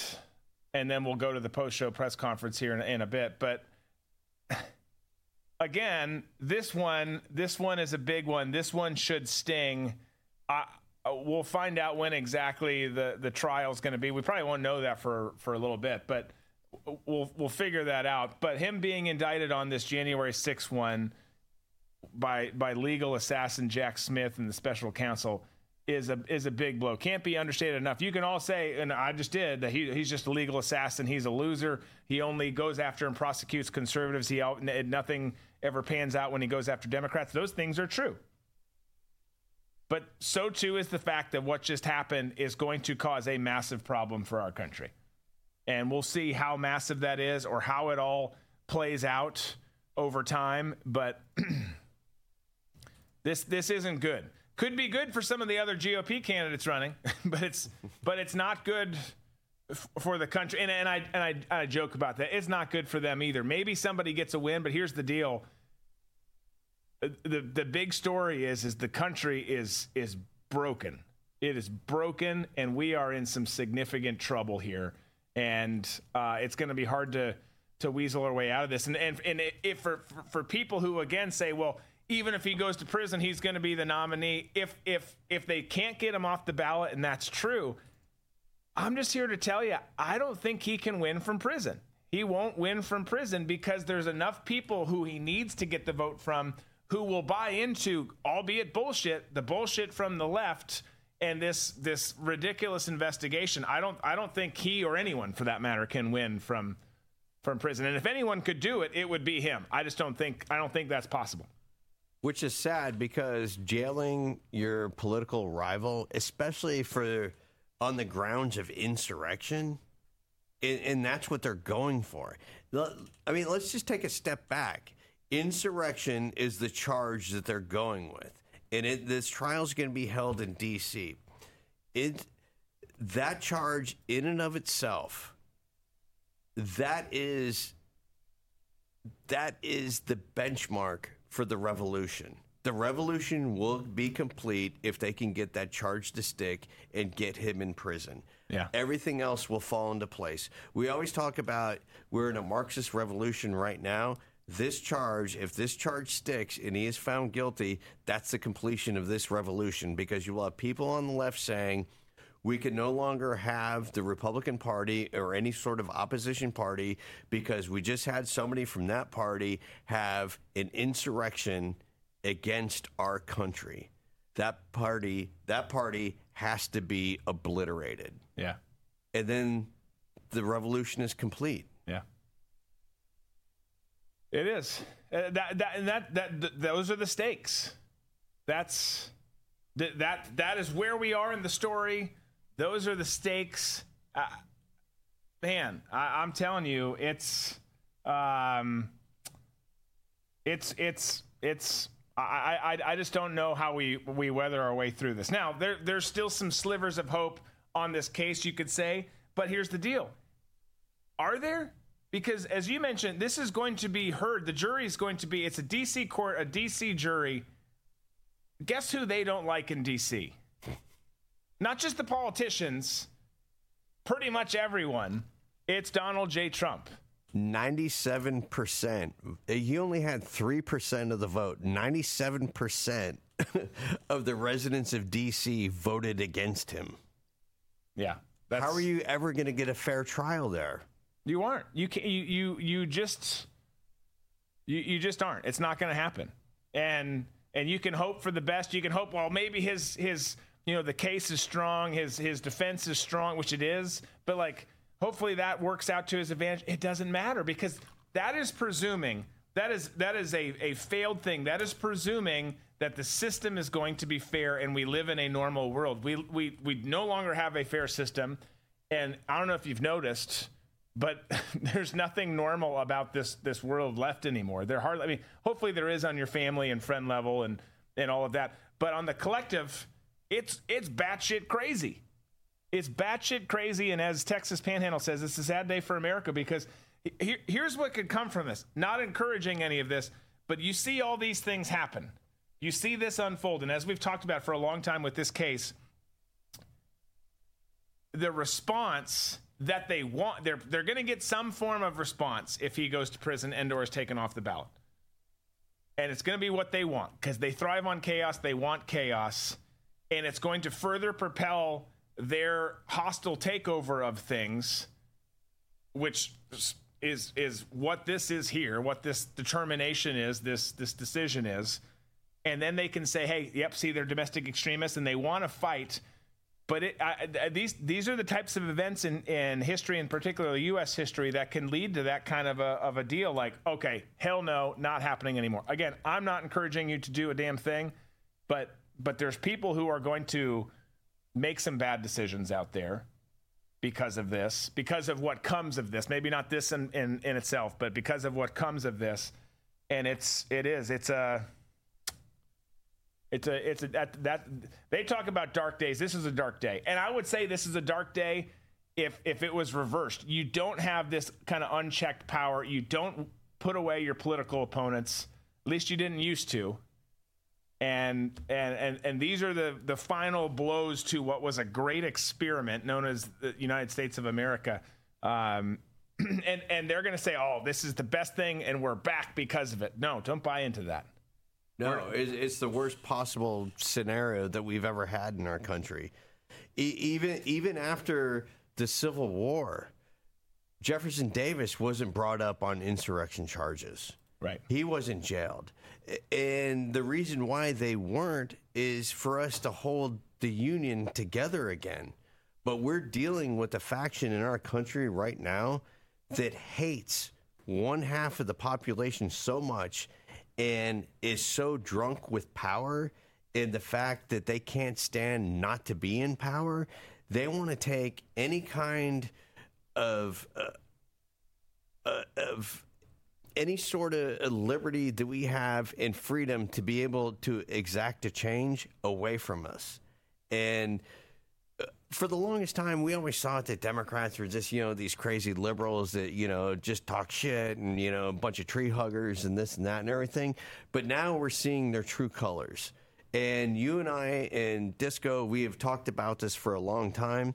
and then we'll go to the post show press conference here in, in a bit. But again, this one this one is a big one. This one should sting. I, uh, we'll find out when exactly the the trial is going to be. We probably won't know that for for a little bit, but we'll we'll figure that out. But him being indicted on this January 6th one by by legal assassin Jack Smith and the special counsel is a is a big blow. Can't be understated enough. You can all say, and I just did, that he he's just a legal assassin. He's a loser. He only goes after and prosecutes conservatives. He out, nothing ever pans out when he goes after Democrats. Those things are true. But so too is the fact that what just happened is going to cause a massive problem for our country. And we'll see how massive that is or how it all plays out over time. But this this isn't good. Could be good for some of the other GOP candidates running, but it's but it's not good f- for the country. And, and I and I, I joke about that. It's not good for them either. Maybe somebody gets a win, but here's the deal: the the big story is is the country is is broken. It is broken, and we are in some significant trouble here. And uh, it's going to be hard to to weasel our way out of this. And and and if for for people who again say, well, even if he goes to prison, he's going to be the nominee. If if if they can't get him off the ballot, and that's true, I'm just here to tell you, I don't think he can win from prison. He won't win from prison because there's enough people who he needs to get the vote from who will buy into, albeit bullshit, the bullshit from the left and this this ridiculous investigation. I don't I don't think he or anyone for that matter can win from from prison. And if anyone could do it, it would be him. I just don't think I don't think that's possible. Which is sad because jailing your political rival, especially for on the grounds of insurrection, and, and that's what they're going for. I mean, let's just take a step back. Insurrection is the charge that they're going with, and it, this trial is going to be held in D.C. It that charge, in and of itself, that is that is the benchmark for the revolution. The revolution will be complete if they can get that charge to stick and get him in prison. Yeah. Everything else will fall into place. We always talk about we're in a Marxist revolution right now. This charge, if this charge sticks and he is found guilty, that's the completion of this revolution because you will have people on the left saying, we can no longer have the Republican Party or any sort of opposition party because we just had somebody from that party have an insurrection against our country. That party, that party has to be obliterated. Yeah. And then the revolution is complete. Yeah. It is. Uh, that, that, and that, that, th- those are the stakes. That's th- that, that is where we are in the story. Those are the stakes. Uh, man, I, I'm telling you, it's, um, it's, it's, it's, I, I, I just don't know how we, we weather our way through this. Now, there, there's still some slivers of hope on this case, you could say. But here's the deal Are there? Because as you mentioned, this is going to be heard. The jury is going to be, it's a DC court, a DC jury. Guess who they don't like in DC? Not just the politicians, pretty much everyone. It's Donald J. Trump. 97%. Eh, he only had 3% of the vote. 97% of the residents of D.C. voted against him. Yeah. How are you ever going to get a fair trial there? You aren't. You can you you you just you, you just aren't. It's not going to happen. And and you can hope for the best. You can hope well maybe his his you know the case is strong, his his defense is strong, which it is, but like hopefully that works out to his advantage. It doesn't matter because that is presuming that is that is a, a failed thing. That is presuming that the system is going to be fair and we live in a normal world. We we we no longer have a fair system. And I don't know if you've noticed, but there's nothing normal about this this world left anymore. There hardly I mean, hopefully there is on your family and friend level and and all of that. But on the collective, it's it's batshit crazy. It's batshit crazy, and as Texas Panhandle says, it's a sad day for America because here, here's what could come from this. Not encouraging any of this, but you see all these things happen. You see this unfold, and as we've talked about for a long time with this case, the response that they want they're they're going to get some form of response if he goes to prison and or is taken off the ballot. And it's going to be what they want because they thrive on chaos, they want chaos, and it's going to further propel their hostile takeover of things which is is what this is here, what this determination is, this this decision is. And then they can say, "Hey, yep, see they're domestic extremists and they want to fight." But it, I, uh, these these are the types of events in, in history, in particular U.S. history, that can lead to that kind of a, of a deal. Like, okay, hell no, not happening anymore. Again, I'm not encouraging you to do a damn thing, but but there's people who are going to make some bad decisions out there because of this, because of what comes of this. Maybe not this in, in, in itself, but because of what comes of this. And it's it is it's a it's a it's a that, that they talk about dark days. This is a dark day, and I would say this is a dark day if if it was reversed. You don't have this kind of unchecked power. You don't put away your political opponents. At least you didn't used to. And and and and these are the the final blows to what was a great experiment known as the United States of America. Um, and and they're going to say, "Oh, this is the best thing, and we're back because of it." No, don't buy into that. No, it's, it's the worst possible scenario that we've ever had in our country. E- even even after the Civil War, Jefferson Davis wasn't brought up on insurrection charges. Right. He wasn't jailed. And the reason why they weren't is for us to hold the Union together again. But we're dealing with a faction in our country right now that hates one half of the population so much and is so drunk with power and the fact that they can't stand not to be in power, they want to take any kind of uh, uh, of any sort of liberty that we have and freedom to be able to exact a change away from us. And uh, for the longest time, we always thought that Democrats were just, you know, these crazy liberals that, you know, just talk shit and, you know, a bunch of tree huggers and this and that and everything. But now we're seeing their true colors. And you and I and Disco, we have talked about this for a long time.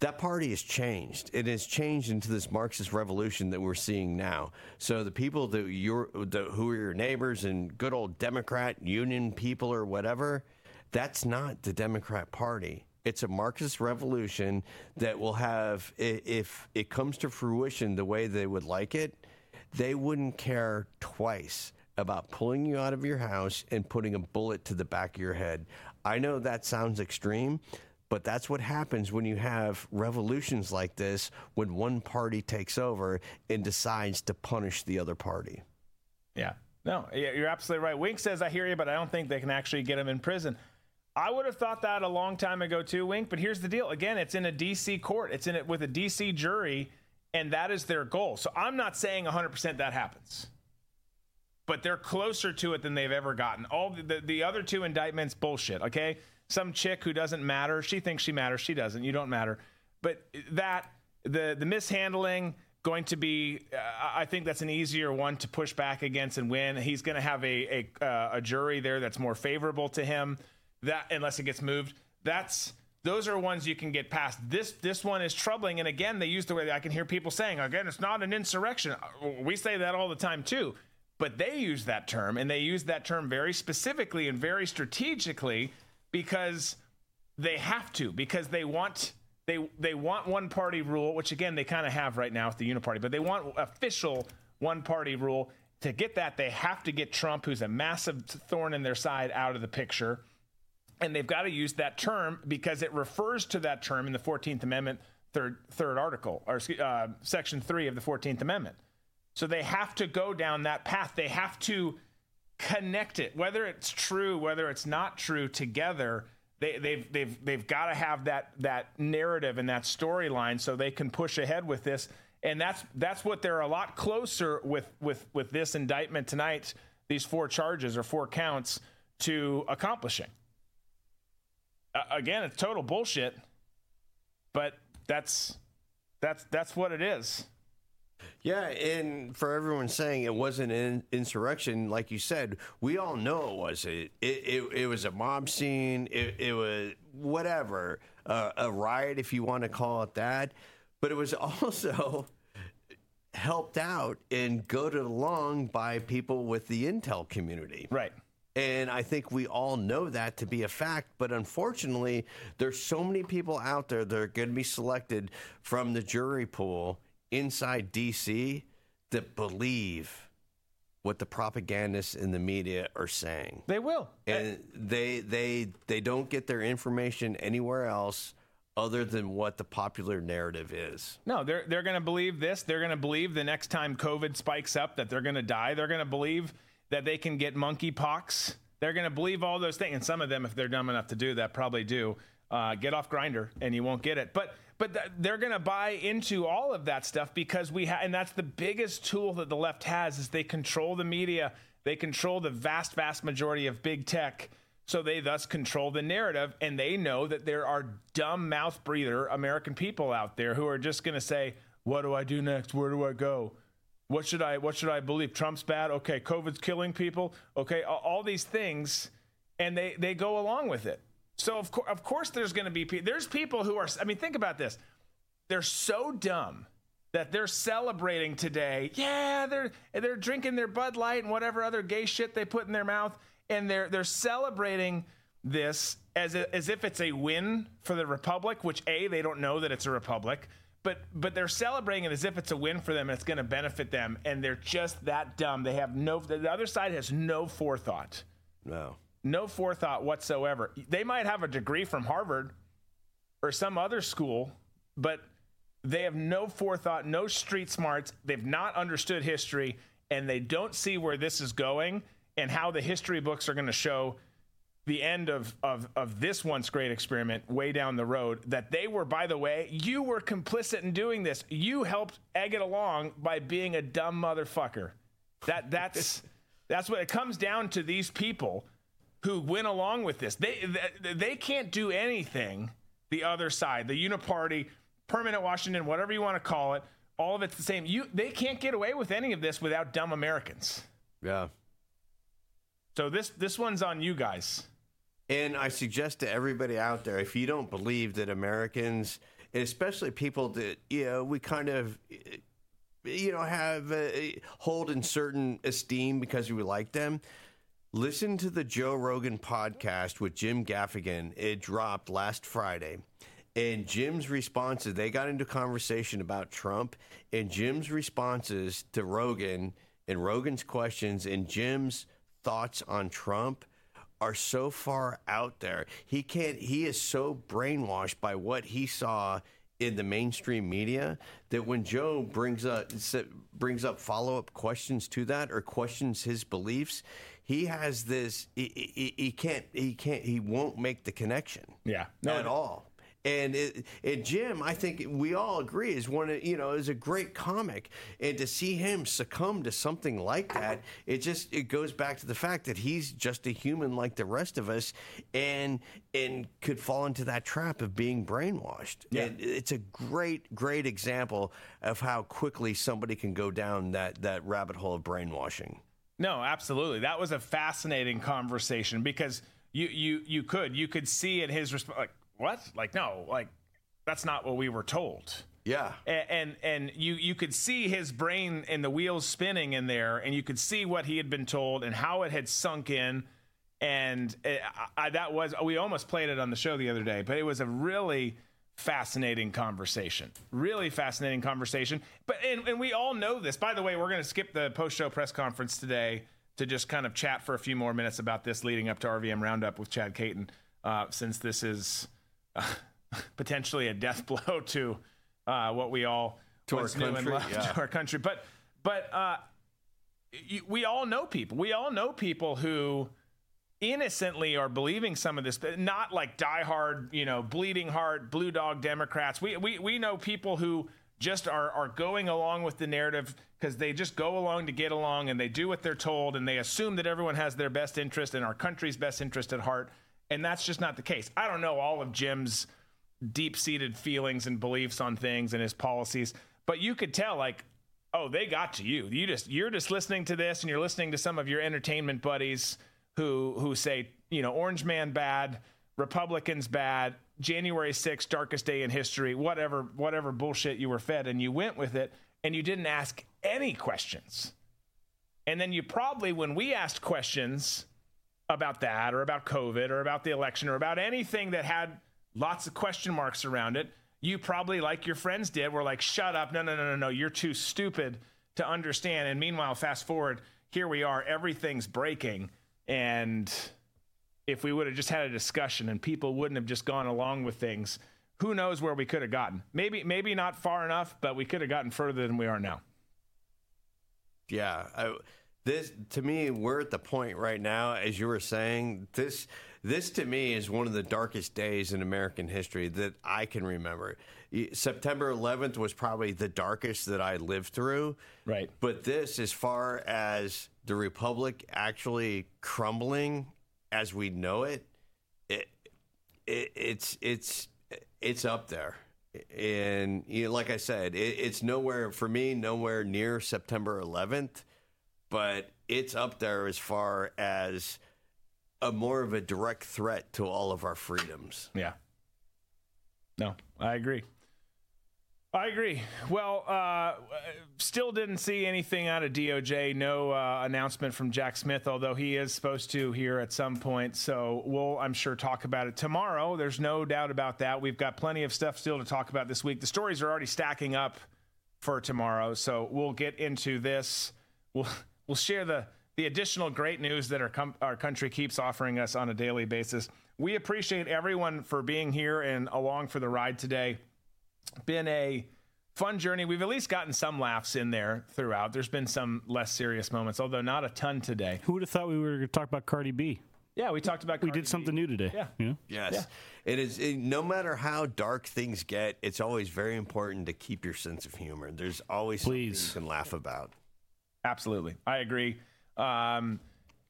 That party has changed. It has changed into this Marxist revolution that we're seeing now. So the people that you're, who are your neighbors and good old Democrat union people or whatever, that's not the Democrat Party. It's a Marxist revolution that will have, if it comes to fruition the way they would like it, they wouldn't care twice about pulling you out of your house and putting a bullet to the back of your head. I know that sounds extreme, but that's what happens when you have revolutions like this when one party takes over and decides to punish the other party. Yeah. No, you're absolutely right. Wink says, I hear you, but I don't think they can actually get him in prison. I would have thought that a long time ago too, Wink. But here's the deal: again, it's in a DC court. It's in it with a DC jury, and that is their goal. So I'm not saying 100% that happens, but they're closer to it than they've ever gotten. All the, the, the other two indictments, bullshit. Okay, some chick who doesn't matter. She thinks she matters. She doesn't. You don't matter. But that the the mishandling going to be uh, I think that's an easier one to push back against and win. He's going to have a a, uh, a jury there that's more favorable to him. That unless it gets moved, that's those are ones you can get past. This this one is troubling, and again, they use the way I can hear people saying again, it's not an insurrection. We say that all the time too, but they use that term, and they use that term very specifically and very strategically because they have to because they want they they want one party rule, which again they kind of have right now with the uniparty, but they want official one party rule. To get that, they have to get Trump, who's a massive thorn in their side, out of the picture. And they've got to use that term because it refers to that term in the 14th Amendment, third, third article, or uh, section three of the 14th Amendment. So they have to go down that path. They have to connect it, whether it's true, whether it's not true, together they, they've they've they've got to have that that narrative and that storyline so they can push ahead with this. And that's that's what they're a lot closer with with with this indictment tonight. These four charges or four counts to accomplishing. Uh, again, it's total bullshit, but that's that's that's what it is. Yeah, and for everyone saying it wasn't an insurrection, like you said, we all know it was. It it, it, it was a mob scene. It, it was whatever, uh, a riot if you want to call it that. But it was also helped out and goaded along by people with the intel community. Right. And I think we all know that to be a fact. But unfortunately, there's so many people out there that are going to be selected from the jury pool inside DC that believe what the propagandists in the media are saying. They will. And they they they don't get their information anywhere else other than what the popular narrative is. No, they're they're going to believe this. They're going to believe the next time COVID spikes up that they're going to die. They're going to believe that they can get monkeypox. They're going to believe all those things. And some of them, if they're dumb enough to do that, probably do. Uh, get off Grindr and you won't get it. But but th- they're going to buy into all of that stuff because we have, and that's the biggest tool that the left has is they control the media, they control the vast, vast majority of big tech. So they thus control the narrative, and they know that there are dumb mouth breather American people out there who are just going to say, "What do I do next? Where do I go? What should I What should I believe? Trump's bad. Okay, COVID's killing people. Okay, all, all these things, and they they go along with it. So of course, of course, there's going to be pe- there's people who are. I mean, think about this. They're so dumb that they're celebrating today. Yeah, they're they're drinking their Bud Light and whatever other gay shit they put in their mouth, and they're they're celebrating this as a, as if it's a win for the republic. Which a they don't know that it's a republic. But, but they're celebrating it as if it's a win for them and it's going to benefit them, and they're just that dumb. They have no. The other side has no forethought. No no forethought whatsoever. They might have a degree from Harvard or some other school, but they have no forethought, no street smarts. They've not understood history, and they don't see where this is going and how the history books are going to show the end of, of, of this once great experiment way down the road. That they were, by the way, you were complicit in doing this. You helped egg it along by being a dumb motherfucker. That that's that's what it comes down to. These people who went along with this. They they can't do anything. The other side, the uniparty, permanent Washington, whatever you want to call it, all of it's the same. You they can't get away with any of this without dumb Americans. Yeah. So this this one's on you guys. And I suggest to everybody out there, if you don't believe that Americans, and especially people that you know, we kind of you know have uh, hold in certain esteem because we like them Listen to the Joe Rogan podcast with Jim Gaffigan. It dropped last Friday. And Jim's responses, they got into conversation about Trump, and Jim's responses to Rogan and Rogan's questions and Jim's thoughts on Trump are so far out there. He can't he is so brainwashed by what he saw in the mainstream media that when Joe brings up brings up follow-up questions to that or questions his beliefs, he has this. He, he, he, can't. He can't. He won't make the connection. Yeah, no, at all. And it, and Jim, I think we all agree is one of you know is a great comic, and to see him succumb to something like that, it just it goes back to the fact that he's just a human like the rest of us, and and could fall into that trap of being brainwashed. Yeah. And it's a great great example of how quickly somebody can go down that that rabbit hole of brainwashing. No, absolutely. That was a fascinating conversation because you you you could you could see in his response like what like no like that's not what we were told. Yeah. And, and and you you could see his brain and the wheels spinning in there, and you could see what he had been told and how it had sunk in. And it, I, I, that was we almost played it on the show the other day, but it was a really fascinating conversation. Really fascinating conversation. But and, and we all know this. By the way, we're going to skip the post show press conference today to just kind of chat for a few more minutes about this leading up to RVM Roundup with Chad Caton, uh, since this is uh, potentially a death blow to uh, what we all To our country, yeah. to our country. But but uh, y- we all know people. We all know people who innocently are believing some of this, not like diehard, you know, bleeding heart, blue dog Democrats. We we we know people who just are are going along with the narrative because they just go along to get along and they do what they're told and they assume that everyone has their best interest and our country's best interest at heart. And that's just not the case. I don't know all of Jim's deep seated feelings and beliefs on things and his policies, but you could tell like oh they got to you you just you're just listening to this and you're listening to some of your entertainment buddies who who say you know orange man bad republicans bad january 6th darkest day in history whatever whatever bullshit you were fed and you went with it and you didn't ask any questions. And then you probably when we asked questions about that or about covid or about the election or about anything that had lots of question marks around it you probably like your friends did were like shut up. No no no no no. You're too stupid to understand. And meanwhile fast forward here we are. Everything's breaking and if we would have just had a discussion and people wouldn't have just gone along with things who knows where we could have gotten maybe maybe not far enough but we could have gotten further than we are now Yeah, I, this to me, we're at the point right now, as you were saying. This, this to me is one of the darkest days in American history that I can remember. September 11th was probably the darkest that I lived through. Right. But this, as far as the republic actually crumbling as we know it, it, it it's it's it's up there. And you know, like I said, it, it's nowhere for me, nowhere near September 11th, but it's up there as far as a more of a direct threat to all of our freedoms. Yeah. No, I agree. I agree. Well, uh, still didn't see anything out of DOJ. No uh, announcement from Jack Smith, although he is supposed to here at some point. So we'll, I'm sure, talk about it tomorrow. There's no doubt about that. We've got plenty of stuff still to talk about this week. The stories are already stacking up for tomorrow, so we'll get into this. We'll we'll share the the additional great news that our com- our country keeps offering us on a daily basis. We appreciate everyone for being here and along for the ride today been a fun journey. We've at least gotten some laughs in there throughout. There's been some less serious moments, although not a ton today. Who would have thought we were going to talk about Cardi B? Yeah, we talked about. Cardi we did something new today. Yeah. You know? Yes. It is it, no matter how dark things get, it's always very important to keep your sense of humor. There's always Please. something you can laugh about. Absolutely. I agree. Um,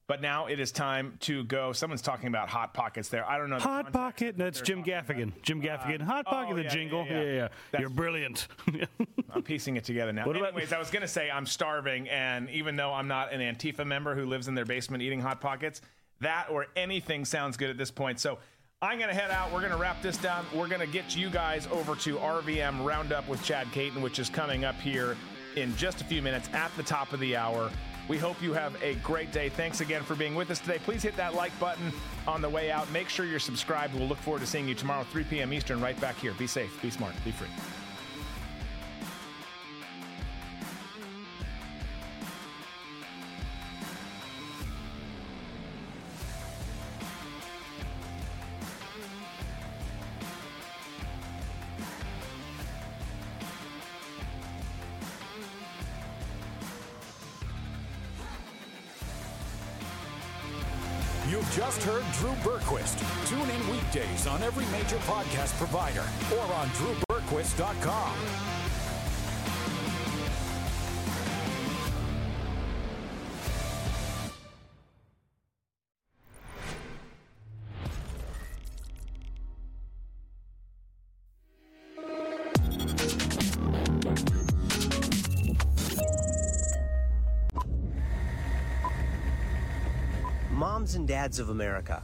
but now it is time to go. Someone's talking about Hot Pockets there. I don't know. the Hot Pocket. That's Jim Gaffigan. Jim Gaffigan. Uh, Hot oh, Pocket. oh, the yeah, jingle. yeah, yeah. yeah. You're brilliant. I'm piecing it together now. What about- Anyways, I was going to say I'm starving, and even though I'm not an Antifa member who lives in their basement eating Hot Pockets, that or anything sounds good at this point. So I'm going to head out. We're going to wrap this down. We're going to get you guys over to RVM Roundup with Chad Caton, which is coming up here in just a few minutes at the top of the hour. We hope you have a great day. Thanks again for being with us today. Please hit that like button on the way out. Make sure you're subscribed. We'll look forward to seeing you tomorrow, 3 p.m. Eastern, right back here. Be safe, be smart, be free. Weekdays on every major podcast provider or on drewberquist.com. Moms and dads of America,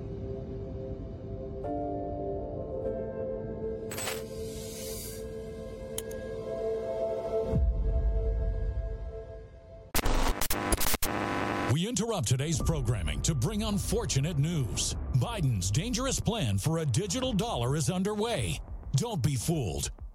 Interrupt today's programming to bring unfortunate news. Biden's dangerous plan for a digital dollar is underway. Don't be fooled.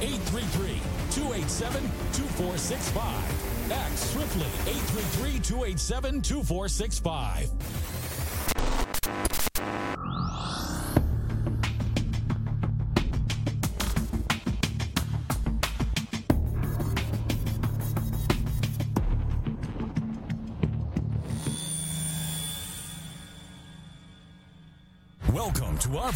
833 287 2465. Act swiftly 833 287 2465. Welcome to our